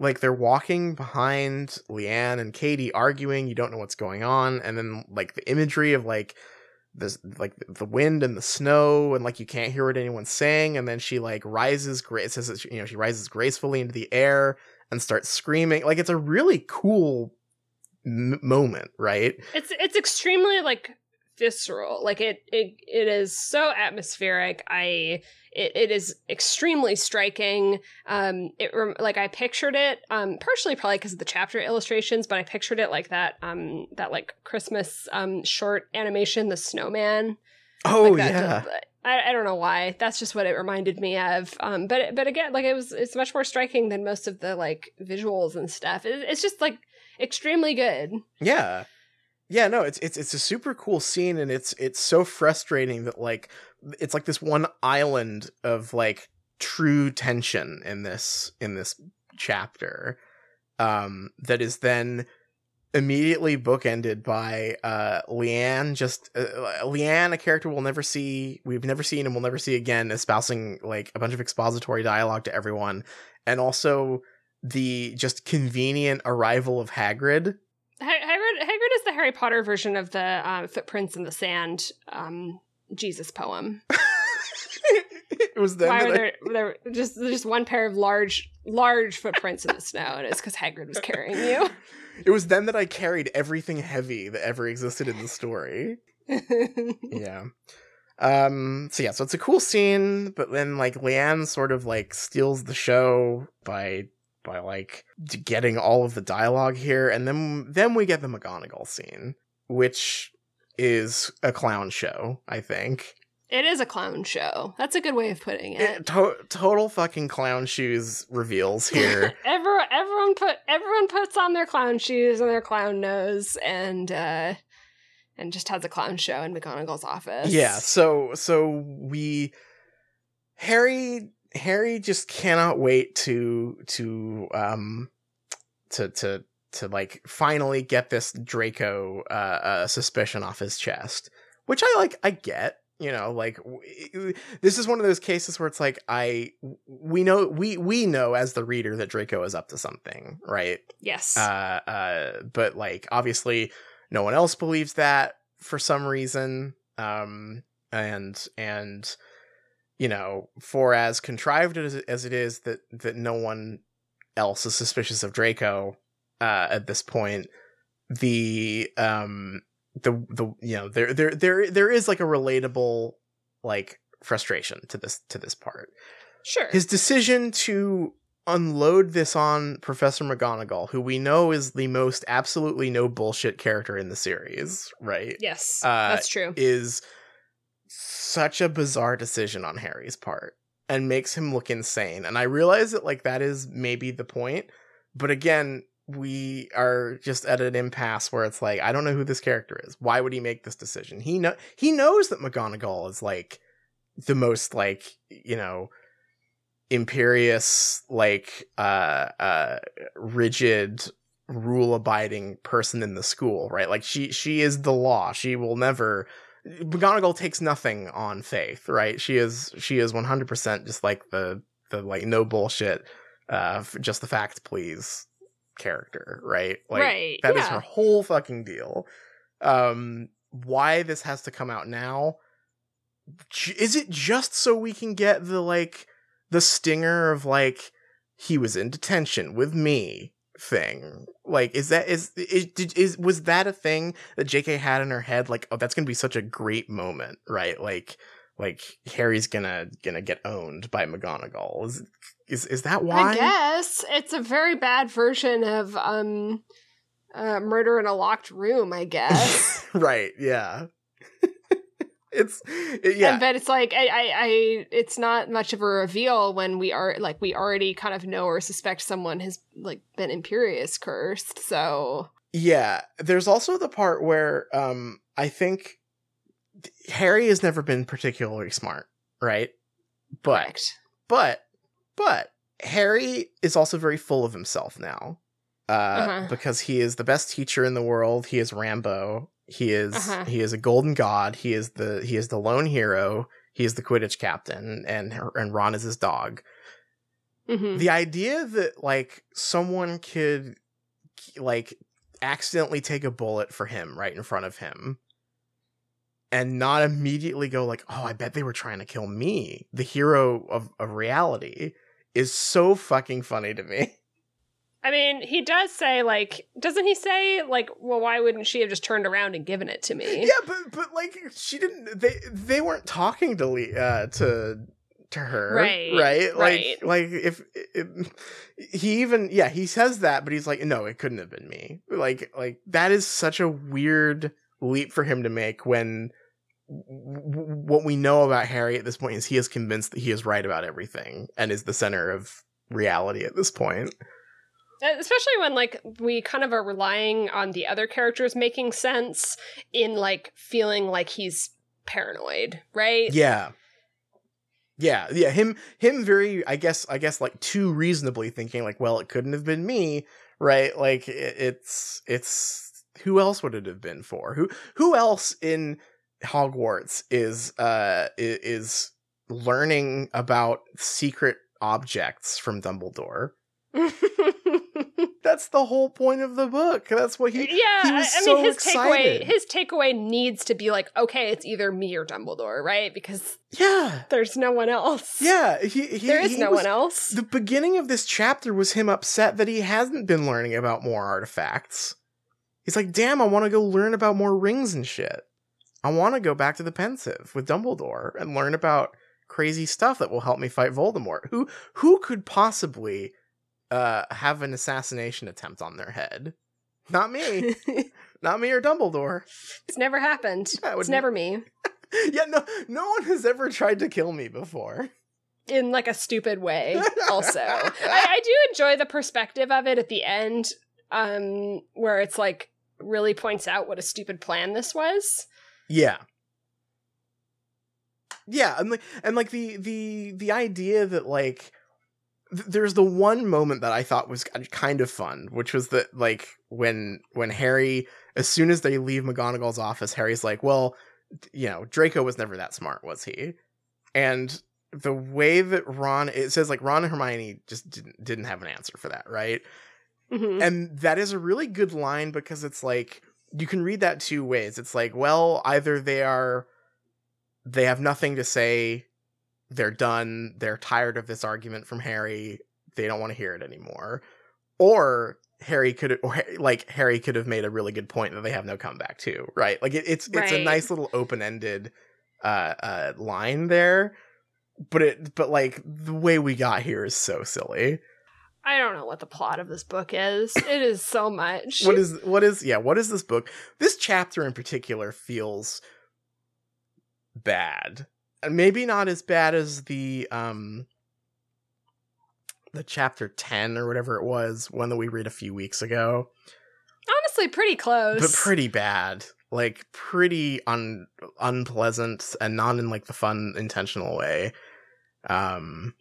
like they're walking behind Leanne and Katie arguing you don't know what's going on and then like the imagery of like this like the wind and the snow and like you can't hear what anyone's saying and then she like rises gra- says you know she rises gracefully into the air and starts screaming. Like it's a really cool m- moment right It's it's extremely like visceral. Like it it it is so atmospheric. I it, it is extremely striking. Um, it rem- like I pictured it. Um, partially probably because of the chapter illustrations, but I pictured it like that. Um, that like Christmas um short animation, the snowman. oh like yeah I, I don't know why. That's just what it reminded me of. Um, but but again, like it was, it's much more striking than most of the like visuals and stuff. It, it's just like extremely good. Yeah. Yeah, no, it's it's it's a super cool scene and it's it's so frustrating that like it's like this one island of like true tension in this in this chapter um that is then immediately bookended by uh Leanne just uh, Leanne a character we'll never see we've never seen and we'll never see again espousing like a bunch of expository dialogue to everyone and also the just convenient arrival of Hagrid Ha- Hagrid, Hagrid is the Harry Potter version of the um, footprints in the sand um, Jesus poem. it was then Why were I- there, there just just one pair of large large footprints in the snow, and it's because Hagrid was carrying you. it was then that I carried everything heavy that ever existed in the story. yeah. Um so yeah, so it's a cool scene, but then like Leanne sort of like steals the show by by like getting all of the dialogue here and then then we get the McGonagall scene, which is a clown show, I think. it is a clown show. That's a good way of putting it. It, to- total fucking clown shoes reveals here. everyone, everyone put everyone puts on their clown shoes and their clown nose, and uh, and just has a clown show in McGonagall's office. Yeah, so so we Harry Harry just cannot wait to to um to to to like finally get this Draco uh, uh suspicion off his chest, which I like I get, you know, like w- this is one of those cases where it's like I we know we we know as the reader that Draco is up to something, right? Yes. uh, uh, but like obviously no one else believes that for some reason um and and you know for as contrived as, as it is that that no one else is suspicious of draco uh at this point the um the the you know there there there there is like a relatable like frustration to this to this part sure. his decision to unload this on Professor McGonagall, who we know is the most absolutely no bullshit character in the series, right? yes, uh, that's true. Is such a bizarre decision on Harry's part and makes him look insane. And I realize that like that is maybe the point, but again, we are just at an impasse where it's like I don't know who this character is. Why would he make this decision? He know he knows that McGonagall is like the most like, you know, imperious like uh uh rigid rule abiding person in the school right like she she is the law she will never McGonagall takes nothing on faith right she is she is 100% just like the the like no bullshit uh just the facts please character right like right. that is yeah. her whole fucking deal. Um, why this has to come out now? Is it just so we can get the like the stinger of like he was in detention with me thing? Like, is that is is did, is was that a thing that J.K. had in her head? Like, oh, that's gonna be such a great moment, right? Like, like Harry's gonna gonna get owned by McGonagall. Is is is that why? I guess it's a very bad version of um uh, murder in a locked room, I guess. right, yeah. It's it, yeah. And, but it's like I, I, I, it's not much of a reveal when we are like we already kind of know or suspect someone has like been Imperius cursed. So yeah, there's also the part where um I think Harry has never been particularly smart, right? But correct. but but Harry is also very full of himself now. Uh, Uh-huh. because he is the best teacher in the world. He is Rambo. He is Uh-huh. he is a golden god. He is the he is the lone hero. He is the Quidditch captain, and and Ron is his dog. Mhm. The idea that like someone could like accidentally take a bullet for him right in front of him and not immediately go like, "Oh, I bet they were trying to kill me." The hero of of reality is so fucking funny to me. I mean, he does say like, doesn't he say like, well, why wouldn't she have just turned around and given it to me? Yeah, but but like she didn't. They they weren't talking to Le- uh, to to her, Right, Right, like right. like if, if he even yeah he says that, but he's like, no, it couldn't have been me. Like like that is such a weird leap for him to make when w- what we know about Harry at this point is he is convinced that he is right about everything and is the center of reality at this point. Especially when like we kind of are relying on the other characters making sense in like feeling like he's paranoid, right? Yeah. Yeah, yeah, him him very I guess I guess like too reasonably thinking like well it couldn't have been me, right? Like it, it's it's who else would it have been for? Who who else in Hogwarts is uh is learning about secret objects from Dumbledore? That's the whole point of the book. That's what he yeah, he I, I so mean his excited. takeaway his takeaway needs to be like, okay, it's either me or Dumbledore, right? Because Yeah. there's no one else. Yeah, he, he there is no was- one else. The beginning of this chapter was him upset that he hasn't been learning about more artifacts. He's like, damn, I want to go learn about more rings and shit. I want to go back to the pensieve with Dumbledore and learn about crazy stuff that will help me fight Voldemort. Who who could possibly uh have an assassination attempt on their head? Not me. Not me or Dumbledore. it's never happened. It's never me. yeah, no no one has ever tried to kill me before. in like a stupid way also I, I do enjoy the perspective of it at the end um where it's like really points out what a stupid plan this was Yeah. Yeah, and like and like the the the idea that like th- there's the one moment that I thought was kind of fun, which was that like when when Harry as soon as they leave McGonagall's office, Harry's like, "Well, you know, Draco was never that smart, was he?" And the way that Ron it says like Ron and Hermione just didn't didn't have an answer for that, right? Mhm. And that is a really good line because it's like you can read that two ways. It's like, well, either they are they have nothing to say, they're done, they're tired of this argument from Harry, they don't want to hear it anymore. Or Harry could or like Harry could have made a really good point that they have no comeback to, right? Like it, it's it's a nice little open-ended uh uh line there. But it but like the way we got here is so silly. i don't know what the plot of this book is it is so much what is what is yeah what is this book this chapter in particular feels bad maybe not as bad as the um the chapter 10 or whatever it was one that we read a few weeks ago. Honestly pretty close. but pretty bad. Like pretty un unpleasant and not in like the fun intentional way. Um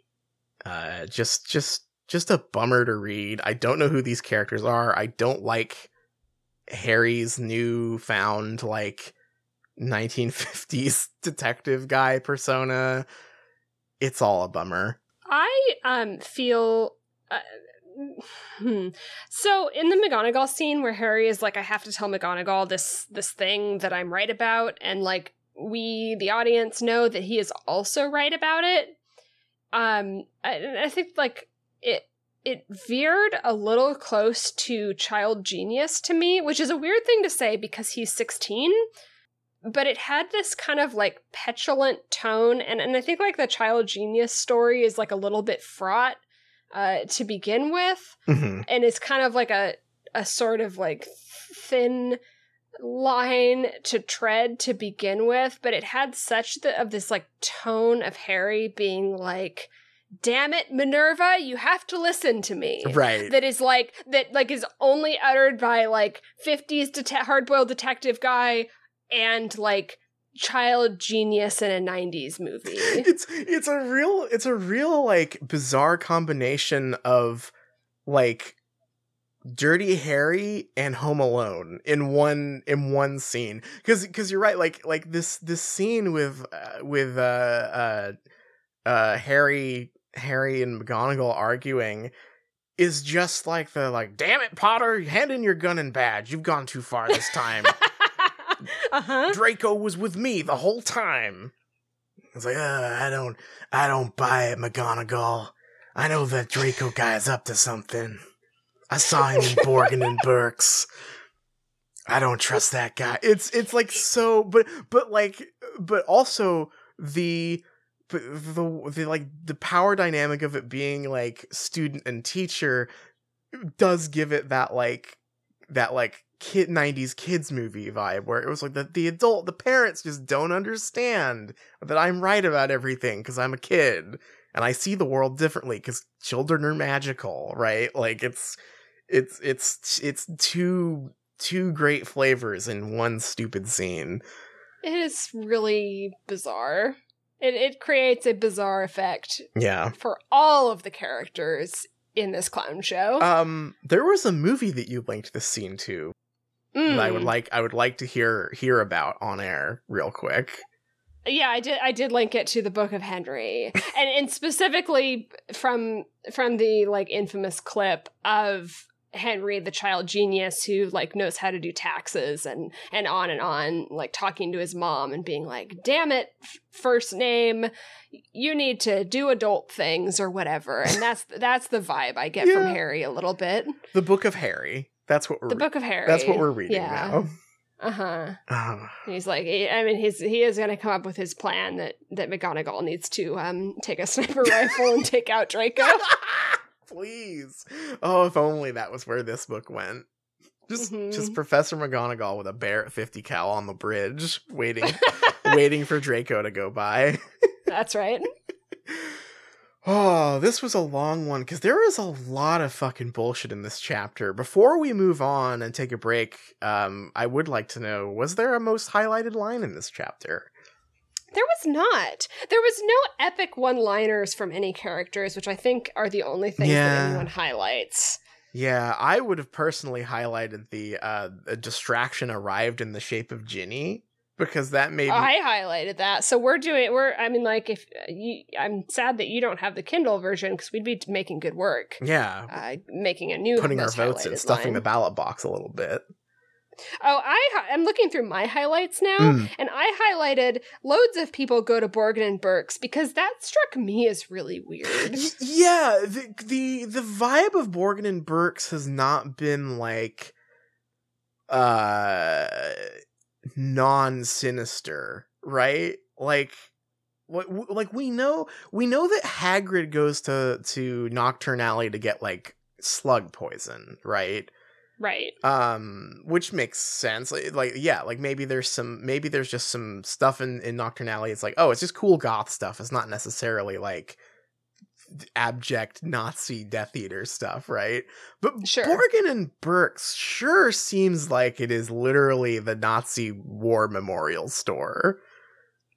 uh just just just a bummer to read. I don't know who these characters are. I don't like harry's new found like 1950s detective guy persona it's all a bummer I um feel uh, hmm. so in the McGonagall scene where Harry is like, I have to tell McGonagall this this thing that I'm right about, and like we the audience know that he is also right about it. Um, I, I think like it it veered a little close to child genius to me, which is a weird thing to say because he's 16 but it had this kind of like petulant tone and, and i think like the child genius story is like a little bit fraught uh, to begin with Mhm. and it's kind of like a a sort of like thin line to tread to begin with, but it had such the, of this like tone of Harry being like, "Damn it, Minerva, you have to listen to me." Right. That is like that like is only uttered by like 50s det- hard-boiled detective guy and like child genius in a 90s movie. it's it's a real it's a real like bizarre combination of like dirty harry and home alone in one in one scene. Because because you're right like like this this scene with uh, with uh uh uh harry harry and mcgonagall arguing is just like the like damn it potter hand in your gun and badge. You've gone too far this time uh-huh. Draco was with me the whole time. It's like, uh, I don't, I don't buy it, McGonagall. I know that Draco guy is up to something. I saw him in Borgin and Burkes. I don't trust that guy. It's, it's like so, but, but like, but also the, the, the like the power dynamic of it being like student and teacher does give it that like that like kid 90s kids movie vibe where it was like the, the adult the parents just don't understand that i'm right about everything because i'm a kid and i see the world differently because children are magical right like it's it's it's it's two two great flavors in one stupid scene It is really bizarre. It it creates a bizarre effect yeah for all of the characters in this clown show. um there was a movie that you linked this scene to that i would Mm. like i would like to hear hear about on air real quick Yeah, I did. I did link it to the Book of Henry, and and specifically from from the like infamous clip of Henry, the child genius who like knows how to do taxes and and on and on, like talking to his mom and being like, "Damn it, first name, you need to do adult things or whatever." And that's that's the vibe I get from Harry a little bit. the book of harry that's what we're The Book of Harry. that's what we're reading yeah. now Uh huh. Oh. He's like, I mean, he's he is going to come up with his plan that that McGonagall needs to um take a sniper rifle and take out Draco. Please. Oh, if only that was where this book went. Just Mhm. just Professor McGonagall with a Barrett 50 cal on the bridge, waiting waiting for Draco to go by. That's right. Oh, this was a long one because there is a lot of fucking bullshit in this chapter. Before we move on and take a break, um, I would like to know: was there a most highlighted line in this chapter? There was not. There was no epic one-liners from any characters, which I think are the only things Yeah. that anyone highlights. Yeah, I would have personally highlighted the uh, a distraction arrived in the shape of Ginny because that made I highlighted that. So we're doing. We're. I mean, like, if uh, you, I'm sad that you don't have the Kindle version because we'd be making good work. yeah Uh, making a new putting our votes and stuffing line. the ballot box a little bit. Oh, I hi- I'm looking through my highlights now, Mm. and I highlighted loads of people go to Borgin and Burkes because that struck me as really weird. Y- yeah, the the the vibe of Borgin and Burkes has not been like uh non sinister, right? Like what like we know we know that Hagrid goes to to Knockturn Alley to get like slug poison, right? right. um which makes sense like, like yeah like maybe there's some maybe there's just some stuff in in knockturn alley it's like oh it's just cool goth stuff it's not necessarily like abject nazi death eater stuff right but Sure. borgin and burkes sure seems like it is literally the nazi war memorial store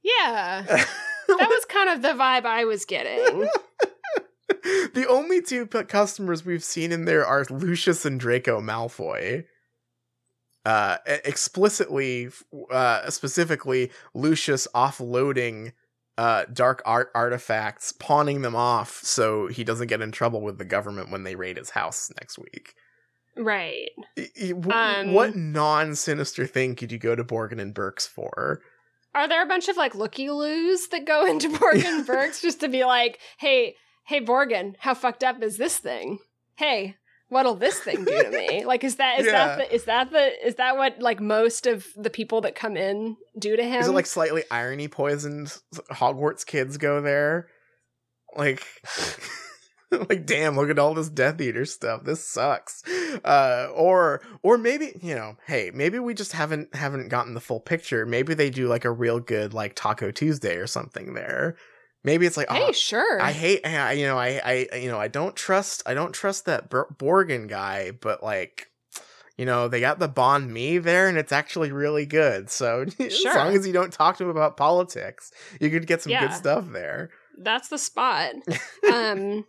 Yeah, that was kind of the vibe I was getting. the only two p- customers we've seen in there are Lucius and Draco Malfoy. Uh, explicitly, uh, specifically, Lucius offloading uh dark art artifacts, pawning them off so he doesn't get in trouble with the government when they raid his house next week. right. I- I- w- Um, what non-sinister thing could you go to Borgin and Burkes for? Are there a bunch of like looky loos that go into Borgin and Burkes just to be like, hey, hey, Borgin, how fucked up is this thing? Hey, what'll this thing do to me? Like, is that is Yeah. that the is that the is that what like most of the people that come in do to him? Is it like slightly irony poisoned Hogwarts kids go there? Like like damn look at all this death eater stuff this sucks uh or or maybe you know hey maybe we just haven't haven't gotten the full picture maybe they do like a real good like taco tuesday or something there maybe it's like Hey, oh, sure. i hate I, you know i i you know i don't trust i don't trust that Bor- borgin guy but like you know they got the banh mi there and it's actually really good so as long as you don't talk to him about politics you could get some Yeah. good stuff there That's the spot. um,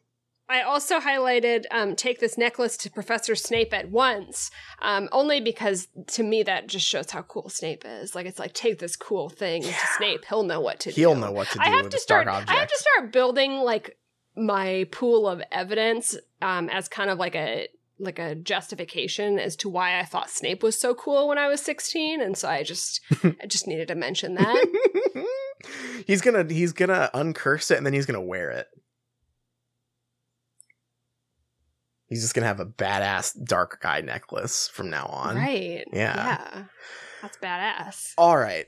I also highlighted um, take this necklace to Professor Snape at once, um, only because to me that just shows how cool Snape is. Like it's like take this cool thing to Snape, he'll know what to do. he'll know what to do I have to start. I have to start building like my pool of evidence um, as kind of like a like a justification as to why I thought Snape was so cool when I was 16 and so I just I just needed to mention that. he's gonna he's gonna uncurse it and then he's gonna wear it. He's just gonna have a badass dark guy necklace from now on. right. Yeah. Yeah. That's badass. All right.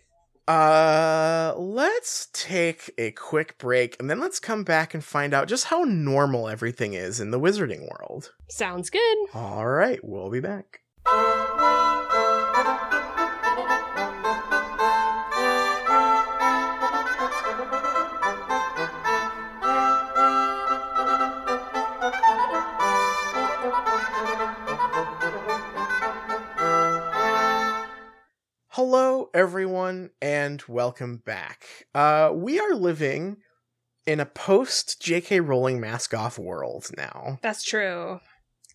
Uh let's take a quick break and then let's come back and find out just how normal everything is in the wizarding world. Sounds good. All right, we'll be back. Hello, everyone, and welcome back. Uh, we are living in a post J.K. Rowling mask off world now. That's true.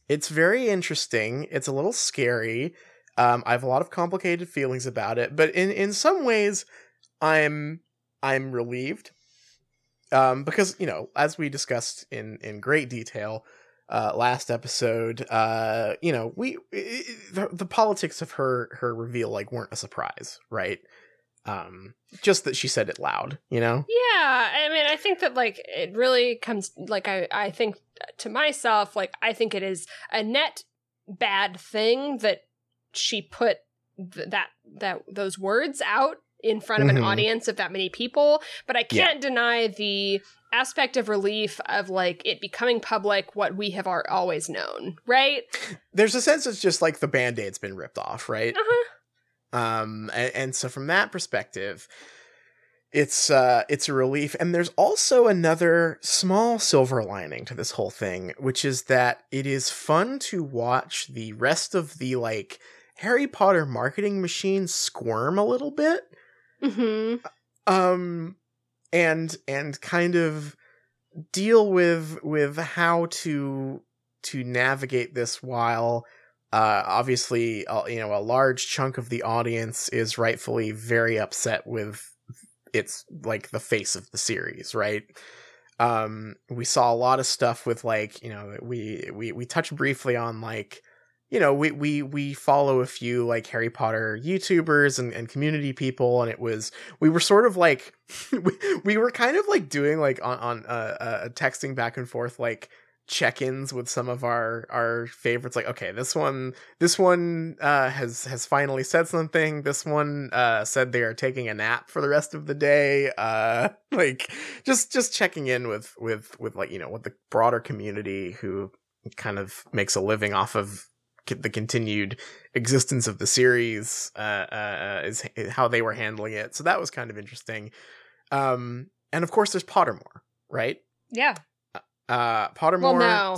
It's very interesting. It's a little scary. Um, I have a lot of complicated feelings about it, but in in some ways, I'm I'm relieved. Um, because you know, as we discussed in in great detail uh, last episode, uh, you know, we the, the politics of her her reveal like weren't a surprise, right? Um, just that she said it loud, you know. Yeah, I mean, I think that like it really comes like I I think to myself like I think it is a net bad thing that she put th- that that those words out in front of Mhm. an audience of that many people, but I can't deny the aspect of relief of like it becoming public what we have ar- always known, right? There's a sense it's just like the band-aid's been ripped off, right? Uh-huh. um and, and so from that perspective it's uh it's a relief and there's also another small silver lining to this whole thing which is that it is fun to watch the rest of the like harry potter marketing machine squirm a little bit Mhm. um and and kind of deal with with how to to navigate this while uh obviously uh, you know a large chunk of the audience is rightfully very upset with it's like the face of the series right um we saw a lot of stuff with like you know we we we touched briefly on like you know we we we follow a few like harry potter youtubers and, and community people and it was we were sort of like we, we were kind of like doing like on on uh, uh texting back and forth like check-ins with some of our our favorites like okay this one this one uh has has finally said something. This one uh said they are taking a nap for the rest of the day. Uh like just just checking in with with with like you know with the broader community who kind of makes a living off of the continued existence of the series uh, uh, uh, is how they were handling it. So that was kind of interesting. Um, and of course, there's Pottermore, right? Yeah. Uh, Pottermore. no.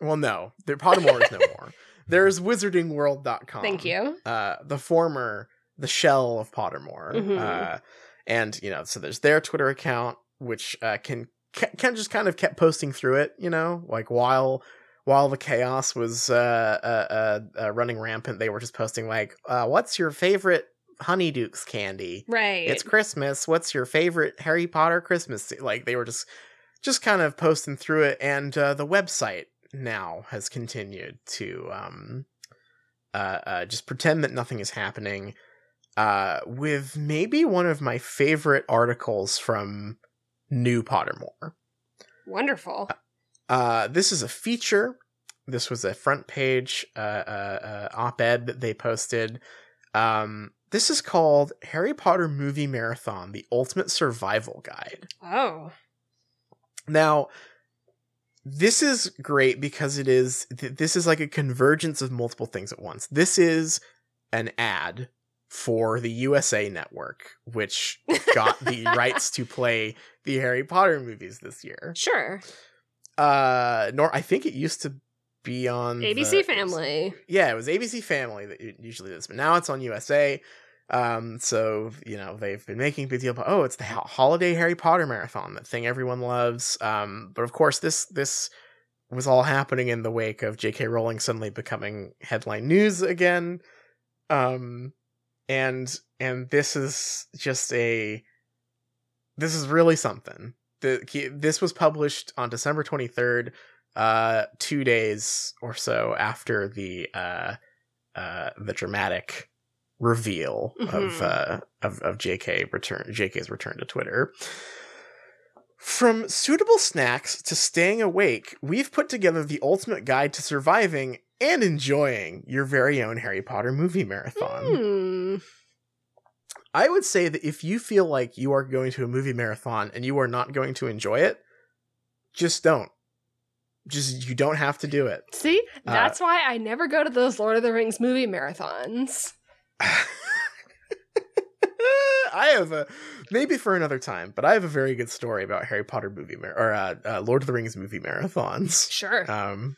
Well, no. There, Pottermore is no more. There's wizardingworld.com. Thank you. Uh, the former, the shell of Pottermore. Mhm. Uh, and, you know, so there's their Twitter account, which uh, can, can just kind of kept posting through it, you know, like while while the chaos was uh, uh, uh, uh, running rampant, they were just posting like, uh, "What's your favorite Honeydukes candy? Right. It's Christmas. What's your favorite Harry Potter Christmas?" Like they were just just kind of posting through it, and uh, the website now has continued to um, uh, uh, just pretend that nothing is happening. Uh, with maybe one of my favorite articles from New Pottermore. Wonderful. Uh, this is a feature. This was a front page uh, uh, uh, op-ed that they posted. Um, this is called Harry Potter Movie Marathon: The Ultimate Survival Guide. Oh. Now, this is great because it is th- this is like a convergence of multiple things at once. This is an ad for the USA network which got the rights to play the Harry Potter movies this year. Sure. Uh nor I think it used to be on ABC the- Family. Yeah, it was ABC Family that it usually is, but now it's on USA. Um, so you know they've been making a big deal about oh, it's the holiday Harry Potter marathon, that thing everyone loves. Um, but of course this this was all happening in the wake of J.K. Rowling suddenly becoming headline news again. Um, and and this is just a this is really something. The this was published on December twenty third uh two days or so after the uh uh the dramatic reveal of Mhm. uh of, of JK return JK's return to Twitter. From suitable snacks to staying awake, we've put together the ultimate guide to surviving and enjoying your very own Harry Potter movie marathon. Hmm. I would say that if you feel like you are going to a movie marathon and you are not going to enjoy it, just don't. Just you don't have to do it. See, Uh, that's why I never go to those Lord of the Rings movie marathons. I have a maybe for another time, but I have a very good story about Harry Potter movie mar- or uh, uh, Lord of the Rings movie marathons. Sure. Um,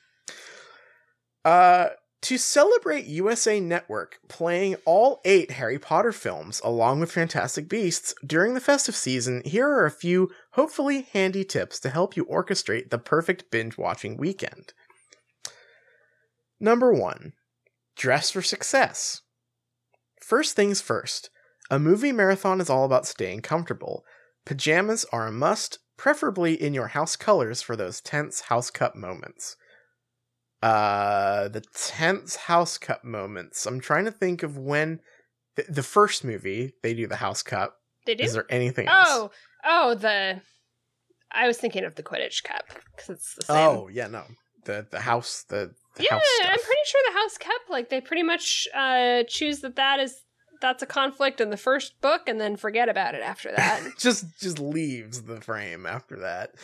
uh, to celebrate USA Network playing all eight Harry Potter films along with Fantastic Beasts during the festive season, here are a few hopefully handy tips to help you orchestrate the perfect binge watching weekend. Number one, dress for success. First things first, a movie marathon is all about staying comfortable. Pajamas are a must, preferably in your house colors for those tense house cup moments. Uh, the tense house cup moments. I'm trying to think of when the, the first movie they do the house cup. they do. Is there anything else? oh, oh, the. I was thinking of the Quidditch Cup because it's the same. Oh, yeah, no. The the house the, the yeah, house. I'm pretty sure the House Cup. Like they pretty much uh, choose that that is that's a conflict in the first book, and then forget about it after that. just just leaves the frame after that.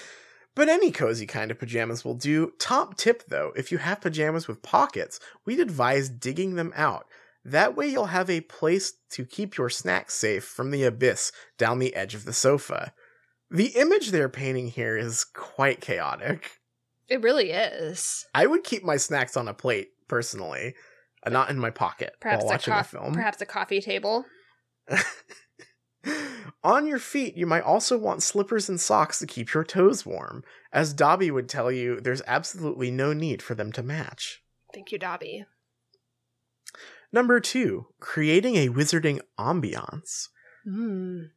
But any cozy kind of pajamas will do. Top tip though, if you have pajamas with pockets, we'd advise digging them out. That way you'll have a place to keep your snacks safe from the abyss down the edge of the sofa. The image they're painting here is quite chaotic. it really is. I would keep my snacks on a plate, personally, and not in my pocket Perhaps while a watching a cof- film. perhaps a coffee table. On your feet, you might also want slippers and socks to keep your toes warm. As Dobby would tell you, there's absolutely no need for them to match. Thank you, Dobby. Number two, creating a wizarding ambiance. Mm.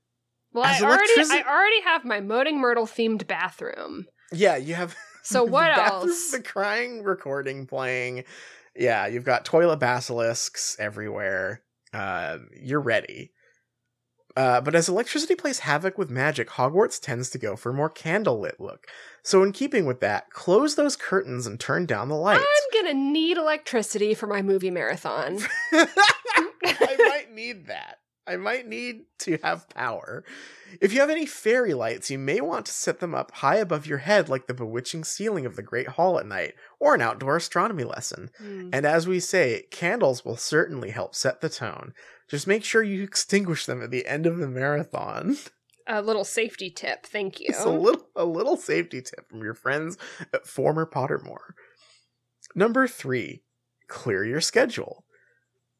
Well, As I already I already have my Moaning Myrtle themed bathroom. Yeah, you have. So what bathroom- else? The crying recording playing. Yeah, you've got toilet basilisks everywhere. Uh, you're ready. Uh, but as electricity plays havoc with magic, Hogwarts tends to go for a more candlelit look. So, in keeping with that, close those curtains and turn down the lights. I'm gonna need electricity for my movie marathon. I might need that. I might need to have power. If you have any fairy lights, you may want to set them up high above your head, like the bewitching ceiling of the Great Hall at night, or an outdoor astronomy lesson. Hmm. And as we say, candles will certainly help set the tone. Just make sure you extinguish them at the end of the marathon. A little safety tip, thank you. It's a little a little safety tip from your friends at former Pottermore. Number three, clear your schedule.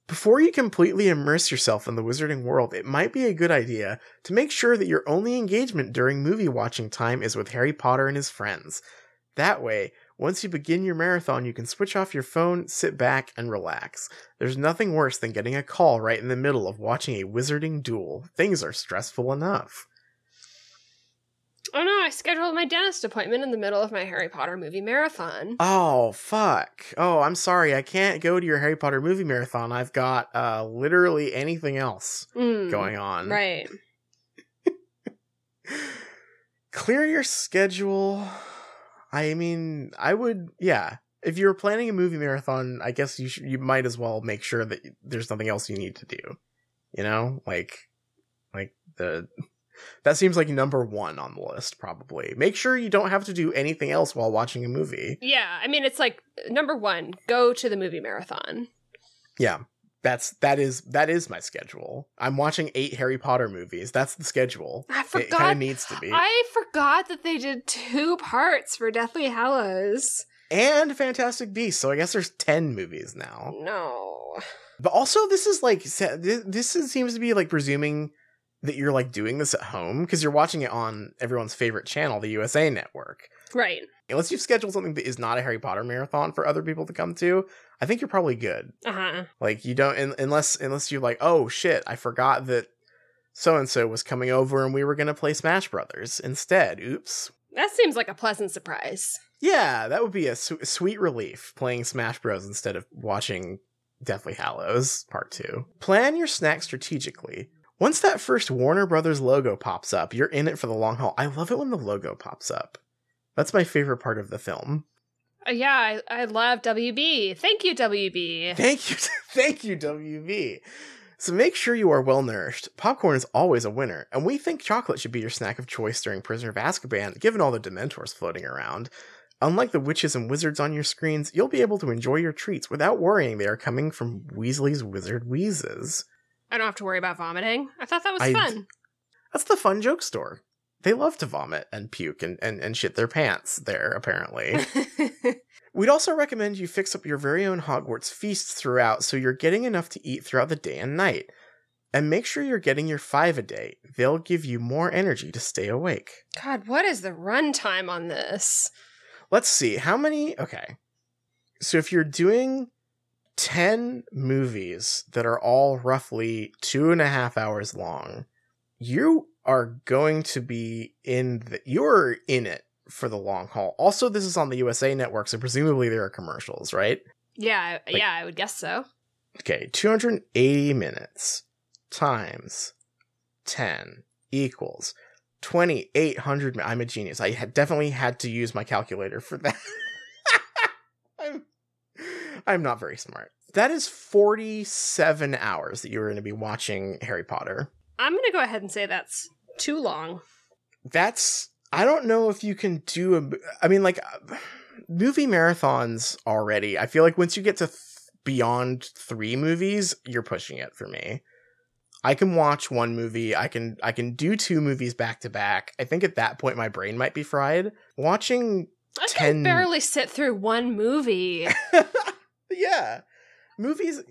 Before you completely immerse yourself in the wizarding world, it might be a good idea to make sure that your only engagement during movie watching time is with Harry Potter and his friends. That way, once you begin your marathon, you can switch off your phone, sit back, and relax. There's nothing worse than getting a call right in the middle of watching a wizarding duel. Things are stressful enough. oh no, I scheduled my dentist appointment in the middle of my Harry Potter movie marathon. Oh fuck. Oh, I'm sorry. I can't go to your Harry Potter movie marathon. I've got uh literally anything else Mm, going on. Right. Clear your schedule. I mean, I would yeah. If you're planning a movie marathon, I guess you should, you might as well make sure that there's nothing else you need to do. You know? Like like the That seems like number one on the list, probably. Make sure you don't have to do anything else while watching a movie. Yeah, I mean, it's like uh, number one, go to the movie marathon. Yeah, that's that is that is my schedule. I'm watching eight Harry Potter movies. That's the schedule. I forgot. It kind of needs to be. I forgot that they did two parts for Deathly Hallows. and Fantastic Beasts. So I guess there's ten movies now. No. But also, this is like this is, seems to be like presuming that you're like doing this at home because you're watching it on everyone's favorite channel, the USA Network. Right. Unless you've scheduled something that is not a Harry Potter marathon for other people to come to, I think you're probably good. Uh huh. Like you don't un- unless unless you're like, oh shit, I forgot that so and so was coming over and we were gonna play Smash Brothers instead. Oops. That seems like a pleasant surprise. Yeah, that would be a su- sweet relief playing Smash Bros instead of watching Deathly Hallows Part 2. Plan your snack strategically. Once that first Warner Brothers logo pops up, you're in it for the long haul. I love it when the logo pops up. That's my favorite part of the film. Uh, yeah, I, I love WB. Thank you, WB. Thank you, thank you, WV. So make sure you are well nourished. Popcorn is always a winner, and we think chocolate should be your snack of choice during Prisoner of Azkaban, given all the Dementors floating around. Unlike the witches and wizards on your screens, you'll be able to enjoy your treats without worrying they are coming from Weasley's Wizard Wheezes. I don't have to worry about vomiting. I thought that was I- fun. That's the fun joke store. They love to vomit and puke and, and, and shit their pants there, apparently. We'd also recommend you fix up your very own Hogwarts feasts throughout so you're getting enough to eat throughout the day and night. And make sure you're getting your five a day. They'll give you more energy to stay awake. God, what is the runtime on this? Let's see, how many? Okay. So if you're doing 10 movies that are all roughly two and a half hours long, you are going to be in the, you're in it for the long haul. Also, this is on the USA network, so presumably there are commercials, right? Yeah, Like- yeah, I would guess so. Okay, 280 minutes times 10 equals 2800 I'm a genius. I had definitely had to use my calculator for that. I'm I'm not very smart. That is 47 hours that you're going to be watching Harry Potter. I'm going to go ahead and say that's too long. That's I don't know if you can do a I mean like uh, movie marathons already. I feel like once you get to th- beyond 3 movies, you're pushing it for me. I can watch one movie, I can I can do two movies back to back. I think at that point my brain might be fried. Watching I Ten- can barely sit through one movie. yeah. Movies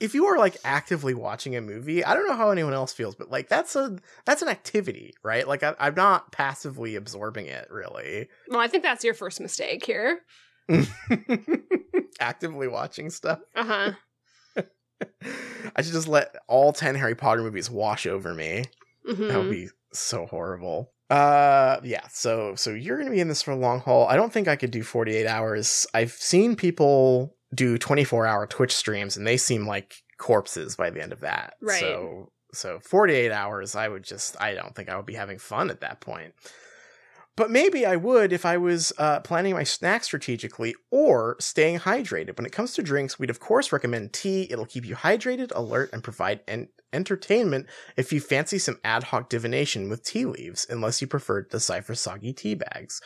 if you are like actively watching a movie, I don't know how anyone else feels, but like that's a that's an activity, right? Like I, I'm not passively absorbing it, really. well, I think that's your first mistake here. actively watching stuff. Uh huh. I should just let all 10 Harry Potter movies wash over me. That would hmm be so horrible. Uh yeah, so so you're going to be in this for a long haul. I don't think I could do 48 hours. I've seen people do 24-hour Twitch streams and they seem like corpses by the end of that. Right. So so 48 hours I would just I don't think I would be having fun at that point. But maybe I would if I was uh, planning my snacks strategically or staying hydrated. When it comes to drinks, we'd of course recommend tea. It'll keep you hydrated, alert, and provide en- entertainment if you fancy some ad hoc divination with tea leaves, unless you prefer to decipher soggy tea bags.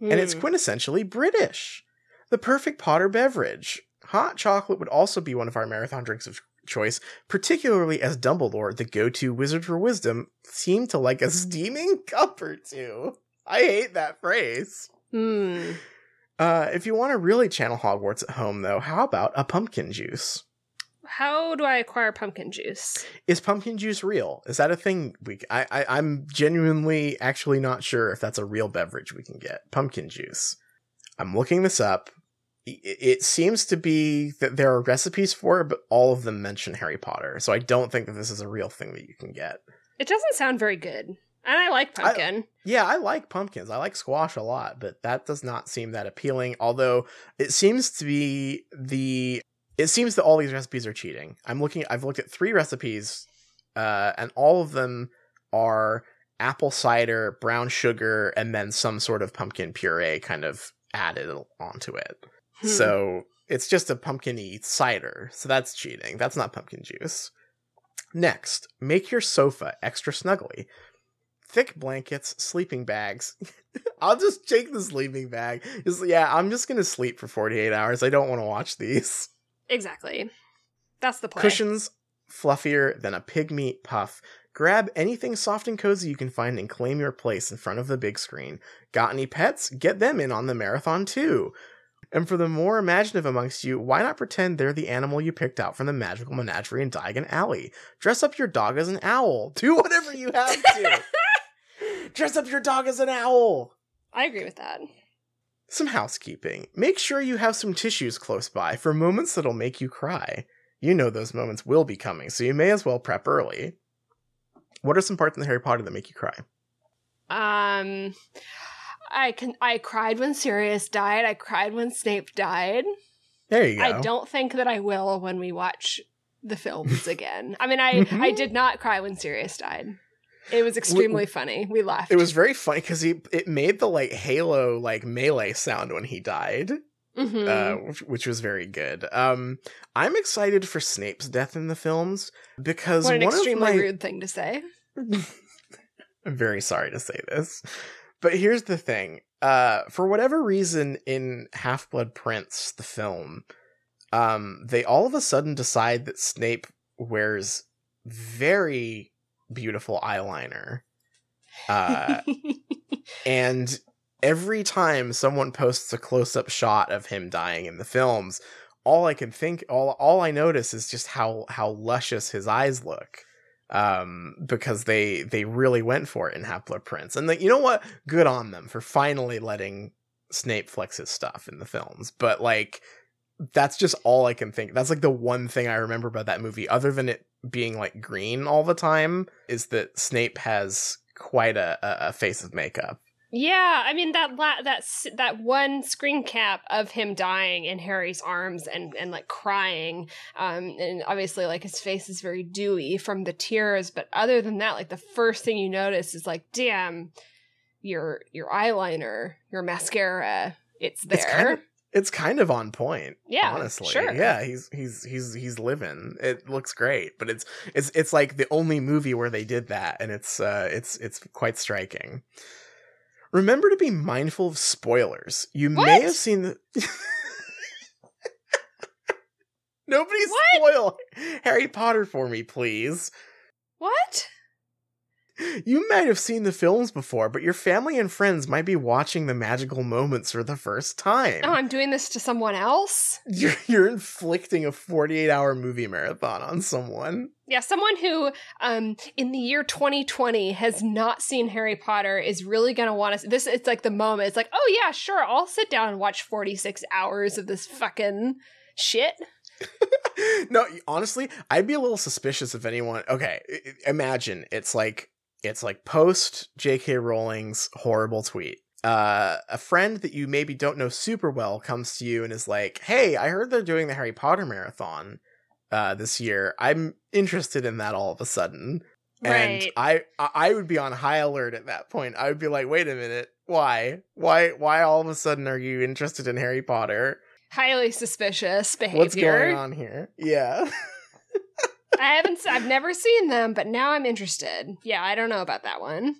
And it's Hmm. quintessentially British. The perfect Potter beverage. Hot chocolate would also be one of our marathon drinks of choice, particularly as Dumbledore, the go to wizard for wisdom, seemed to like a steaming cup or two. I hate that phrase. Hmm. Uh, if you want to really channel Hogwarts at home, though, how about a pumpkin juice? How do I acquire pumpkin juice? Is pumpkin juice real? Is that a thing? We I, I I'm genuinely actually not sure if that's a real beverage we can get. Pumpkin juice. I'm looking this up. I- It seems to be that there are recipes for it, but all of them mention Harry Potter. So I don't think that this is a real thing that you can get. It doesn't sound very good. And I like pumpkin. Yeah, I like pumpkins. I like squash a lot, but that does not seem that appealing. Although it seems to be the it seems that all these recipes are cheating. I'm looking I've looked at 3 recipes uh and all of them are apple cider, brown sugar and then some sort of pumpkin puree kind of added onto it. Hmm. So it's just a pumpkiny cider. So that's cheating. That's not pumpkin juice. Next, make your sofa extra snuggly. thick blankets, sleeping bags. I'll just take the sleeping bag. Just, yeah, I'm just gonna sleep for 48 hours. I don't want to watch these. Exactly. That's the play. Cushions fluffier than a Pygmy Puff. Grab anything soft and cozy you can find and claim your place in front of the big screen. Got any pets? Get them in on the marathon too. And for the more imaginative amongst you, why not pretend they're the animal you picked out from the magical menagerie in Diagon Alley? Dress up your dog as an owl. Do whatever you have to. Dress up your dog as an owl. I agree with that. Some housekeeping. Make sure you have some tissues close by for moments that'll make you cry. You know those moments will be coming, so you may as well prep early. What are some parts in the Harry Potter that make you cry? Um, I can. I cried when Sirius died. I cried when Snape died. There you go. I don't think that I will when we watch the films again. I mean, I I did not cry when Sirius died. It was extremely funny. We laughed. It was very funny because he it made the like Halo like melee sound when he died, Mhm. uh, which, which was very good. Um, I'm excited for Snape's death in the films because what an one extremely my rude thing to say. I'm very sorry to say this. But here's the thing. Uh for whatever reason in Half-Blood Prince the film, um they all of a sudden decide that Snape wears very beautiful eyeliner. Uh and every time someone posts a close-up shot of him dying in the films, all I can think all all I notice is just how how luscious his eyes look um because they they really went for it in Half-Blood Prince. And like you know what? Good on them for finally letting Snape flex his stuff in the films. But like that's just all I can think. That's like the one thing I remember about that movie other than it being like green all the time is that Snape has quite a, a face of makeup. Yeah, I mean that la- that s- that one screen cap of him dying in Harry's arms and and like crying, um, and obviously like his face is very dewy from the tears. But other than that, like the first thing you notice is like, damn, your your eyeliner, your mascara, it's there. It's kind of it's kind of on point. yeah, honestly sure. yeah he's he's he's he's living it looks great but it's it's it's like the only movie where they did that and it's uh it's it's quite striking remember to be mindful of spoilers you may have seen the nobody What? spoil harry potter for me please What? you might have seen the films before but your family and friends might be watching the magical moments for the first time Oh, I'm doing this to someone else. you're, you're inflicting a 48 hour movie marathon on someone Yeah, someone who, um, in the year 2020 has not seen Harry Potter is really gonna want to. This it's like the moment. It's like, oh yeah, sure, I'll sit down and watch 46 hours of this fucking shit. no honestly i'd be a little suspicious if anyone okay imagine it's like it's like post jk rowling's horrible tweet uh a friend that you maybe don't know super well comes to you and is like hey i heard they're doing the harry potter marathon uh this year i'm interested in that all of a sudden and Right. I I I would be on high alert at that point. I would be like, "Wait a minute. Why? Why why all of a sudden are you interested in Harry Potter? Highly suspicious behavior. What's going on here?" Yeah. I haven't. I've never seen them, but now I'm interested. Yeah, I don't know about that one.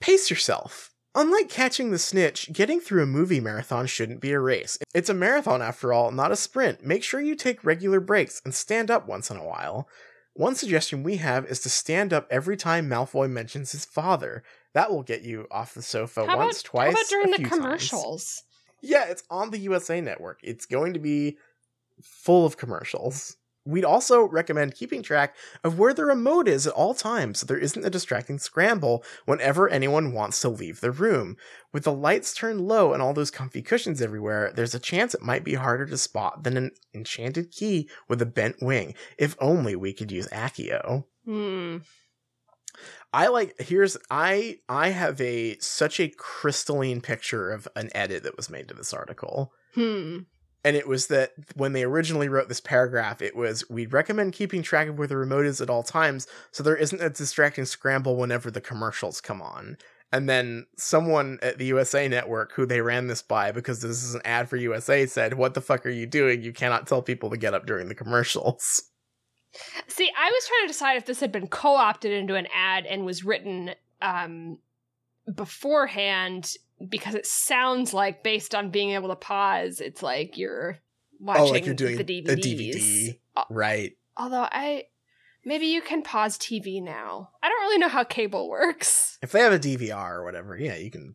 Pace yourself. Unlike catching the snitch, getting through a movie marathon shouldn't be a race. It's a marathon after all, not a sprint. Make sure you take regular breaks and stand up once in a while. One suggestion we have is to stand up every time Malfoy mentions his father. That will get you off the sofa How once, about, twice, How about during the few times. commercials? Yeah, it's on the USA Network. It's going to be full of commercials. We'd also recommend keeping track of where the remote is at all times so there isn't a distracting scramble whenever anyone wants to leave the room. With the lights turned low and all those comfy cushions everywhere, there's a chance it might be harder to spot than an enchanted key with a bent wing. If only we could use Accio. Hmm. I like here's I I have a such a crystalline picture of an edit that was made to this article. Hmm. And it was that when they originally wrote this paragraph, it was we'd recommend keeping track of where the remote is at all times so there isn't a distracting scramble whenever the commercials come on. And then someone at the USA network who they ran this by because this is an ad for USA said, What the fuck are you doing? You cannot tell people to get up during the commercials. See, I was trying to decide if this had been co-opted into an ad and was written um beforehand because it sounds like based on being able to pause, it's like you're watching oh, like you're doing the DVDs. a DVD, Uh, right? Although I maybe you can pause TV now. I don't really know how cable works. If they have a DVR or whatever, yeah, you can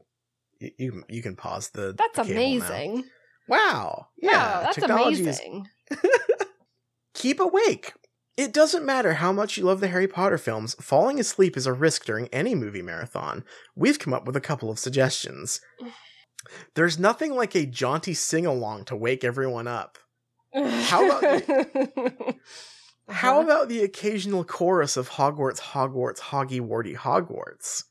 you you, can- you can pause the. That's the cable now. amazing. Wow. Yeah, Yeah, that's amazing. Keep awake. It doesn't matter how much you love the Harry Potter films, falling asleep is a risk during any movie marathon. We've come up with a couple of suggestions. There's nothing like a jaunty sing along to wake everyone up. How about How Uh-huh. about the occasional chorus of Hogwarts, Hogwarts, Hoggy Warty Hogwarts,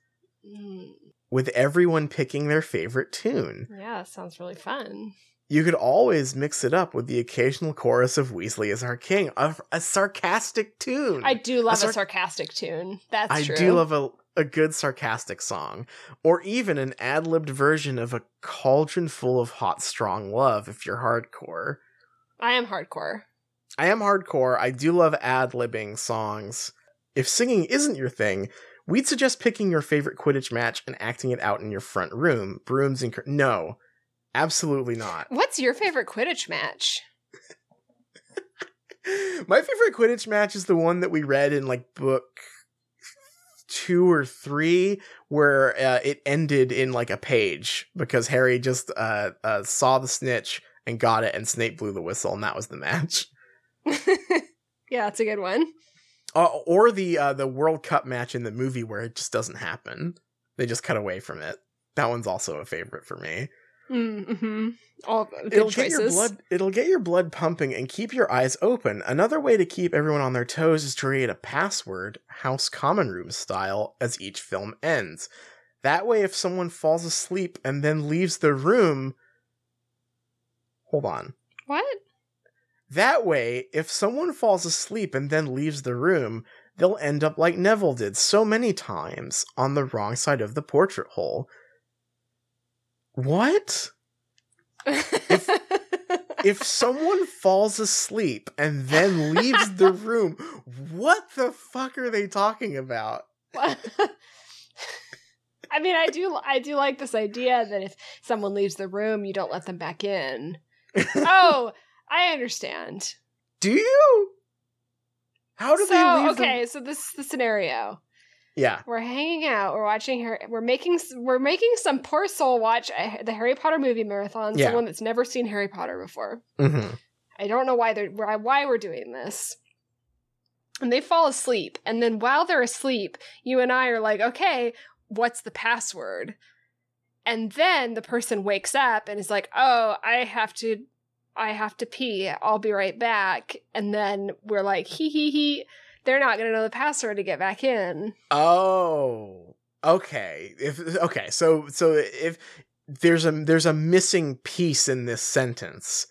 Mm, with everyone picking their favorite tune? yeah, sounds really fun. You could always mix it up with the occasional chorus of Weasley as our king, a, a sarcastic tune. I do love a, sar- sarcastic tune. That's I true. I do love a, a good sarcastic song, or even an ad libbed version of a cauldron full of hot, strong love if you're hardcore. I am hardcore. I am hardcore. I do love ad libbing songs. If singing isn't your thing, we'd suggest picking your favorite Quidditch match and acting it out in your front room. Brooms and. Cur- no, absolutely not. What's your favorite Quidditch match? My favorite Quidditch match is the one that we read in like book two or three, where uh, it ended in like a page because Harry just uh, uh, saw the snitch and got it, and Snape blew the whistle, and that was the match. yeah, that's a good one. Uh, or the uh, the World Cup match in the movie where it just doesn't happen. They just cut away from it. That one's also a favorite for me. Mm-hmm. All good it'll choices. get your blood it'll get your blood pumping and keep your eyes open. Another way to keep everyone on their toes is to create a password, house common room style, as each film ends. That way if someone falls asleep and then leaves the room Hold on. What? That way, if someone falls asleep and then leaves the room, they'll end up like Neville did so many times on the wrong side of the portrait hole. What? If if someone falls asleep and then leaves the room, what the fuck are they talking about? I mean, I do, I do like this idea that if someone leaves the room, you don't let them back in. oh, I understand. Do you? How do they so the- okay, so this is the scenario. Yeah. We're hanging out. We're watching her. We're making. We're making some poor soul watch a, the Harry Potter movie marathon. Yeah. Someone that's never seen Harry Potter before. hmm I don't know why they're why why we're doing this. And they fall asleep, and then while they're asleep, you and I are like, okay, what's the password? And then the person wakes up and is like, oh, I have to, I have to pee. I'll be right back. And then we're like, hee hee hee. They're not gonna know the password to get back in. Oh. Okay. If okay, so so if there's a there's a missing piece in this sentence,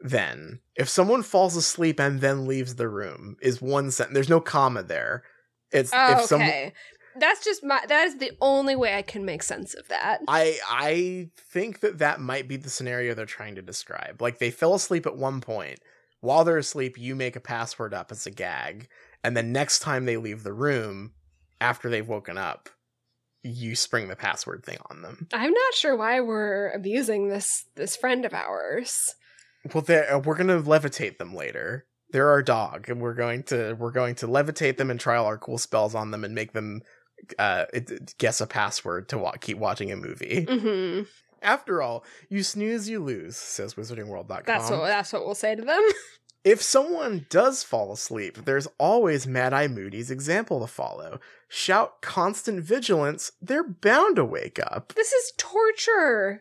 then if someone falls asleep and then leaves the room is one sentence. There's no comma there. It's Oh, if someone okay. That's just my. That is the only way I can make sense of that. I I think that that might be the scenario they're trying to describe. Like they fell asleep at one point. While they're asleep, you make a password up as a gag, and then next time they leave the room after they've woken up, you spring the password thing on them. I'm not sure why we're abusing this this friend of ours. Well, uh, we're gonna levitate them later. They're our dog, and we're going to we're going to levitate them and try all our cool spells on them and make them uh guess a password to wa- keep watching a movie. hmm After all, you snooze, you lose, says WizardingWorld.com. That's what that's what we'll say to them. If someone does fall asleep, there's always Mad Eye Moody's example to follow. Shout constant vigilance, they're bound to wake up. This is torture.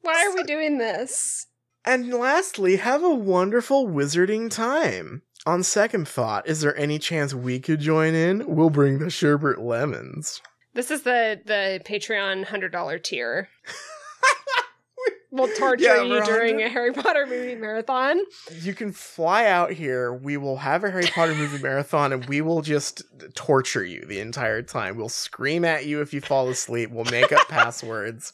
why are we doing this? And lastly, have a wonderful wizarding time. On second thought, is there any chance we could join in? We'll bring the sherbet lemons. This is the the Patreon hundred dollar tier. We'll torture Yeah, you during 100 a Harry Potter movie marathon. You can fly out here. We will have a Harry Potter movie marathon and we will just torture you the entire time. We'll scream at you if you fall asleep. We'll make up passwords.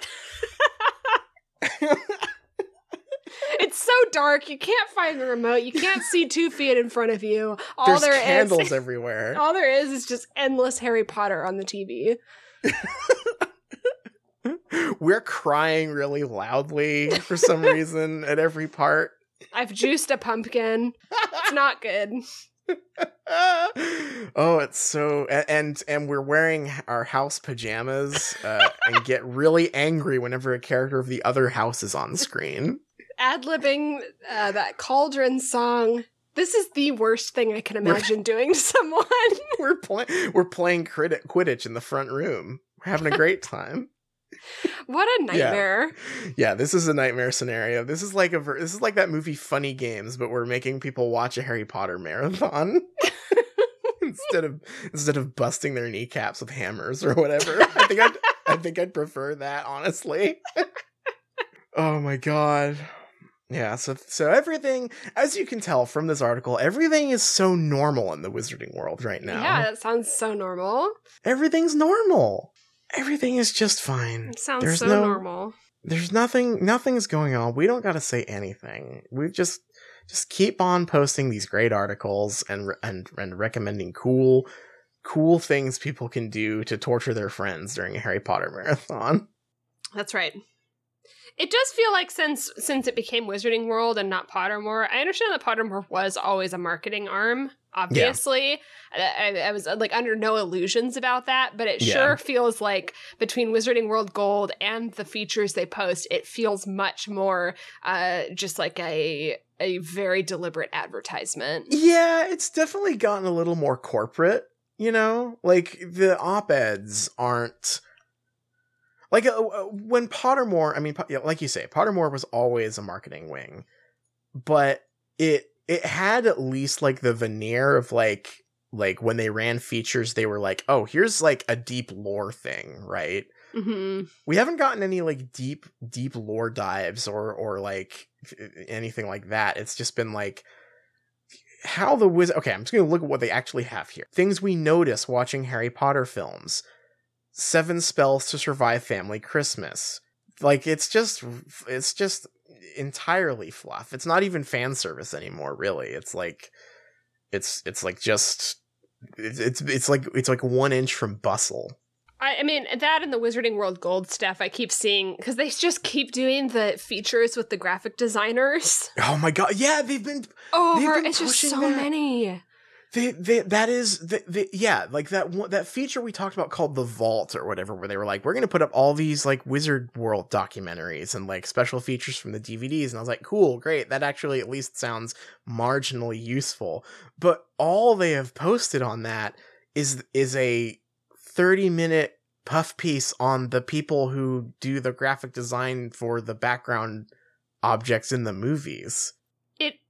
It's so dark. You can't find the remote. You can't see two feet in front of you. All There's there is- candles everywhere. all there is is just endless Harry Potter on the TV. We're crying really loudly for some reason at every part. I've juiced a pumpkin. It's not good. oh, it's so and and we're wearing our house pajamas uh, and get really angry whenever a character of the other house is on screen. Ad libbing uh, that cauldron song. This is the worst thing I can imagine doing to someone. We're playing we're playing crit- Quidditch in the front room. We're having a great time. what a nightmare. Yeah, this is a nightmare scenario. This is like a ver- this is like that movie Funny Games, but we're making people watch a Harry Potter marathon instead of instead of busting their kneecaps with hammers or whatever. I think I'd I think I'd prefer that honestly. oh my god. Yeah, so so everything as you can tell from this article, everything is so normal in the wizarding world right now. Yeah, that sounds so normal. Everything's normal. Everything is just fine. It sounds There's so no- normal. there's nothing nothing's going on we don't got to say anything we just just keep on posting these great articles and and and recommending cool cool things people can do to torture their friends during a harry potter marathon That's right. It does feel like since since it became Wizarding World and not Pottermore, I understand that Pottermore was always a marketing arm. Obviously, I, I, I was like under no illusions about that, but it Yeah. sure feels like between Wizarding World Gold and the features they post, it feels much more uh, just like a a very deliberate advertisement. yeah it's definitely gotten a little more corporate you know like the op-eds aren't like uh, uh, when pottermore i mean like you say pottermore was always a marketing wing but it it had at least like the veneer of like like when they ran features they were like oh here's like a deep lore thing right? Hmm we haven't gotten any like deep deep lore dives or or like anything like that. It's just been like how the wizard okay i'm just gonna look at what they actually have here. Things we notice watching harry potter films seven spells to survive family christmas like it's just it's just entirely fluff it's not even fan service anymore really it's like it's it's like just it's it's, it's like it's like one inch from bustle I, I mean that and the Wizarding World Gold stuff I keep seeing because they just keep doing the features with the graphic designers. oh my god yeah they've been Over, been it's just so that. many. They, they, that is, the, the, yeah, like that that feature we talked about called the Vault or whatever, where they were like, we're gonna put up all these like Wizard World documentaries and like special features from the DVDs, and I was like, cool, great, that actually at least sounds marginally useful. But all they have posted on that is is a thirty minute puff piece on the people who do the graphic design for the background objects in the movies.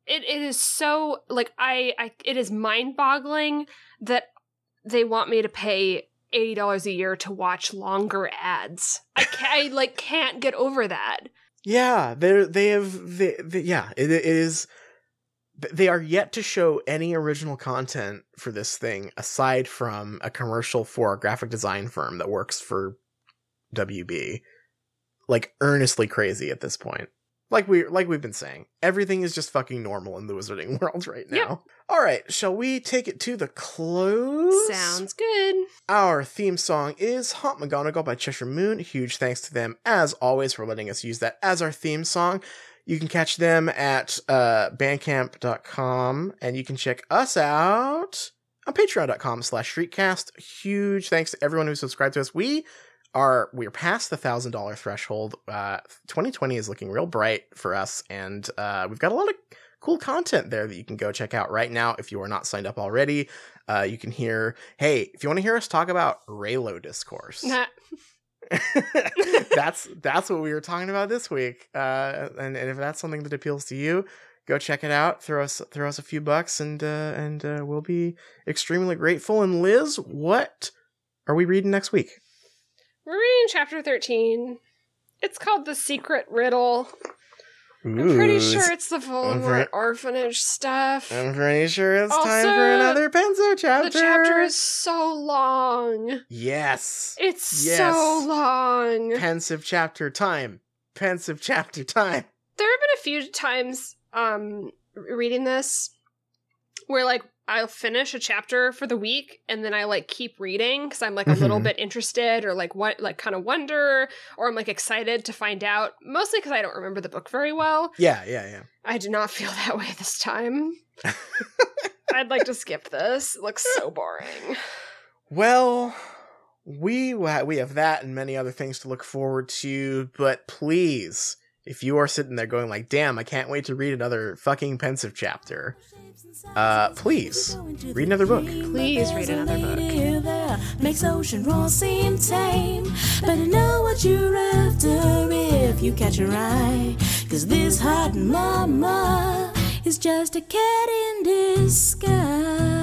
It it is so like I I it is mind boggling that they want me to pay eighty dollars a year to watch longer ads. I can I like can't get over that. Yeah, they they have they, they yeah, it, it is they are yet to show any original content for this thing aside from a commercial for a graphic design firm that works for WB. Like earnestly crazy at this point. Like we like we've been saying, everything is just fucking normal in the wizarding world right now. Yep. All right, shall we take it to the close? Sounds good. Our theme song is Haunt McGonagall by Cheshire Moon. Huge thanks to them, as always, for letting us use that as our theme song. You can catch them at uh, bandcamp.com, and you can check us out on patreon.com slash shriekcast. Huge thanks to everyone who subscribed to us. We are we're past the thousand dollar threshold. Uh, 2020 is looking real bright for us, and uh, we've got a lot of cool content there that you can go check out right now if you are not signed up already. Uh, you can hear, hey, if you want to hear us talk about Reylo discourse, that's that's what we were talking about this week. Uh, and, and if that's something that appeals to you, go check it out. Throw us throw us a few bucks, and uh, and uh, we'll be extremely grateful. And Liz, what are we reading next week? We're reading chapter thirteen. It's called The Secret Riddle. I'm pretty sure it's the Voldemort orphanage stuff. I'm pretty sure it's time for another Pensieve chapter. The chapter is so long. yes, It's Yes. so long. pensieve chapter time. Pensieve chapter time. there have been a few times um reading this where like I'll finish a chapter for the week and then I like keep reading because I'm like a little Mhm. bit interested or like what like kind of wonder or I'm like excited to find out. Mostly because I don't remember the book very well. Yeah, yeah, yeah. I do not feel that way this time. I'd like to skip this. It looks so boring. Well, we we have that and many other things to look forward to, but please, if you are sitting there going like, "Damn, I can't wait to read another fucking pensieve chapter," uh, please read another book. Please read another book. Makes ocean roar seem tame. Better know what you're after if you catch your eye. Cause this hot mama is just a cat in disguise.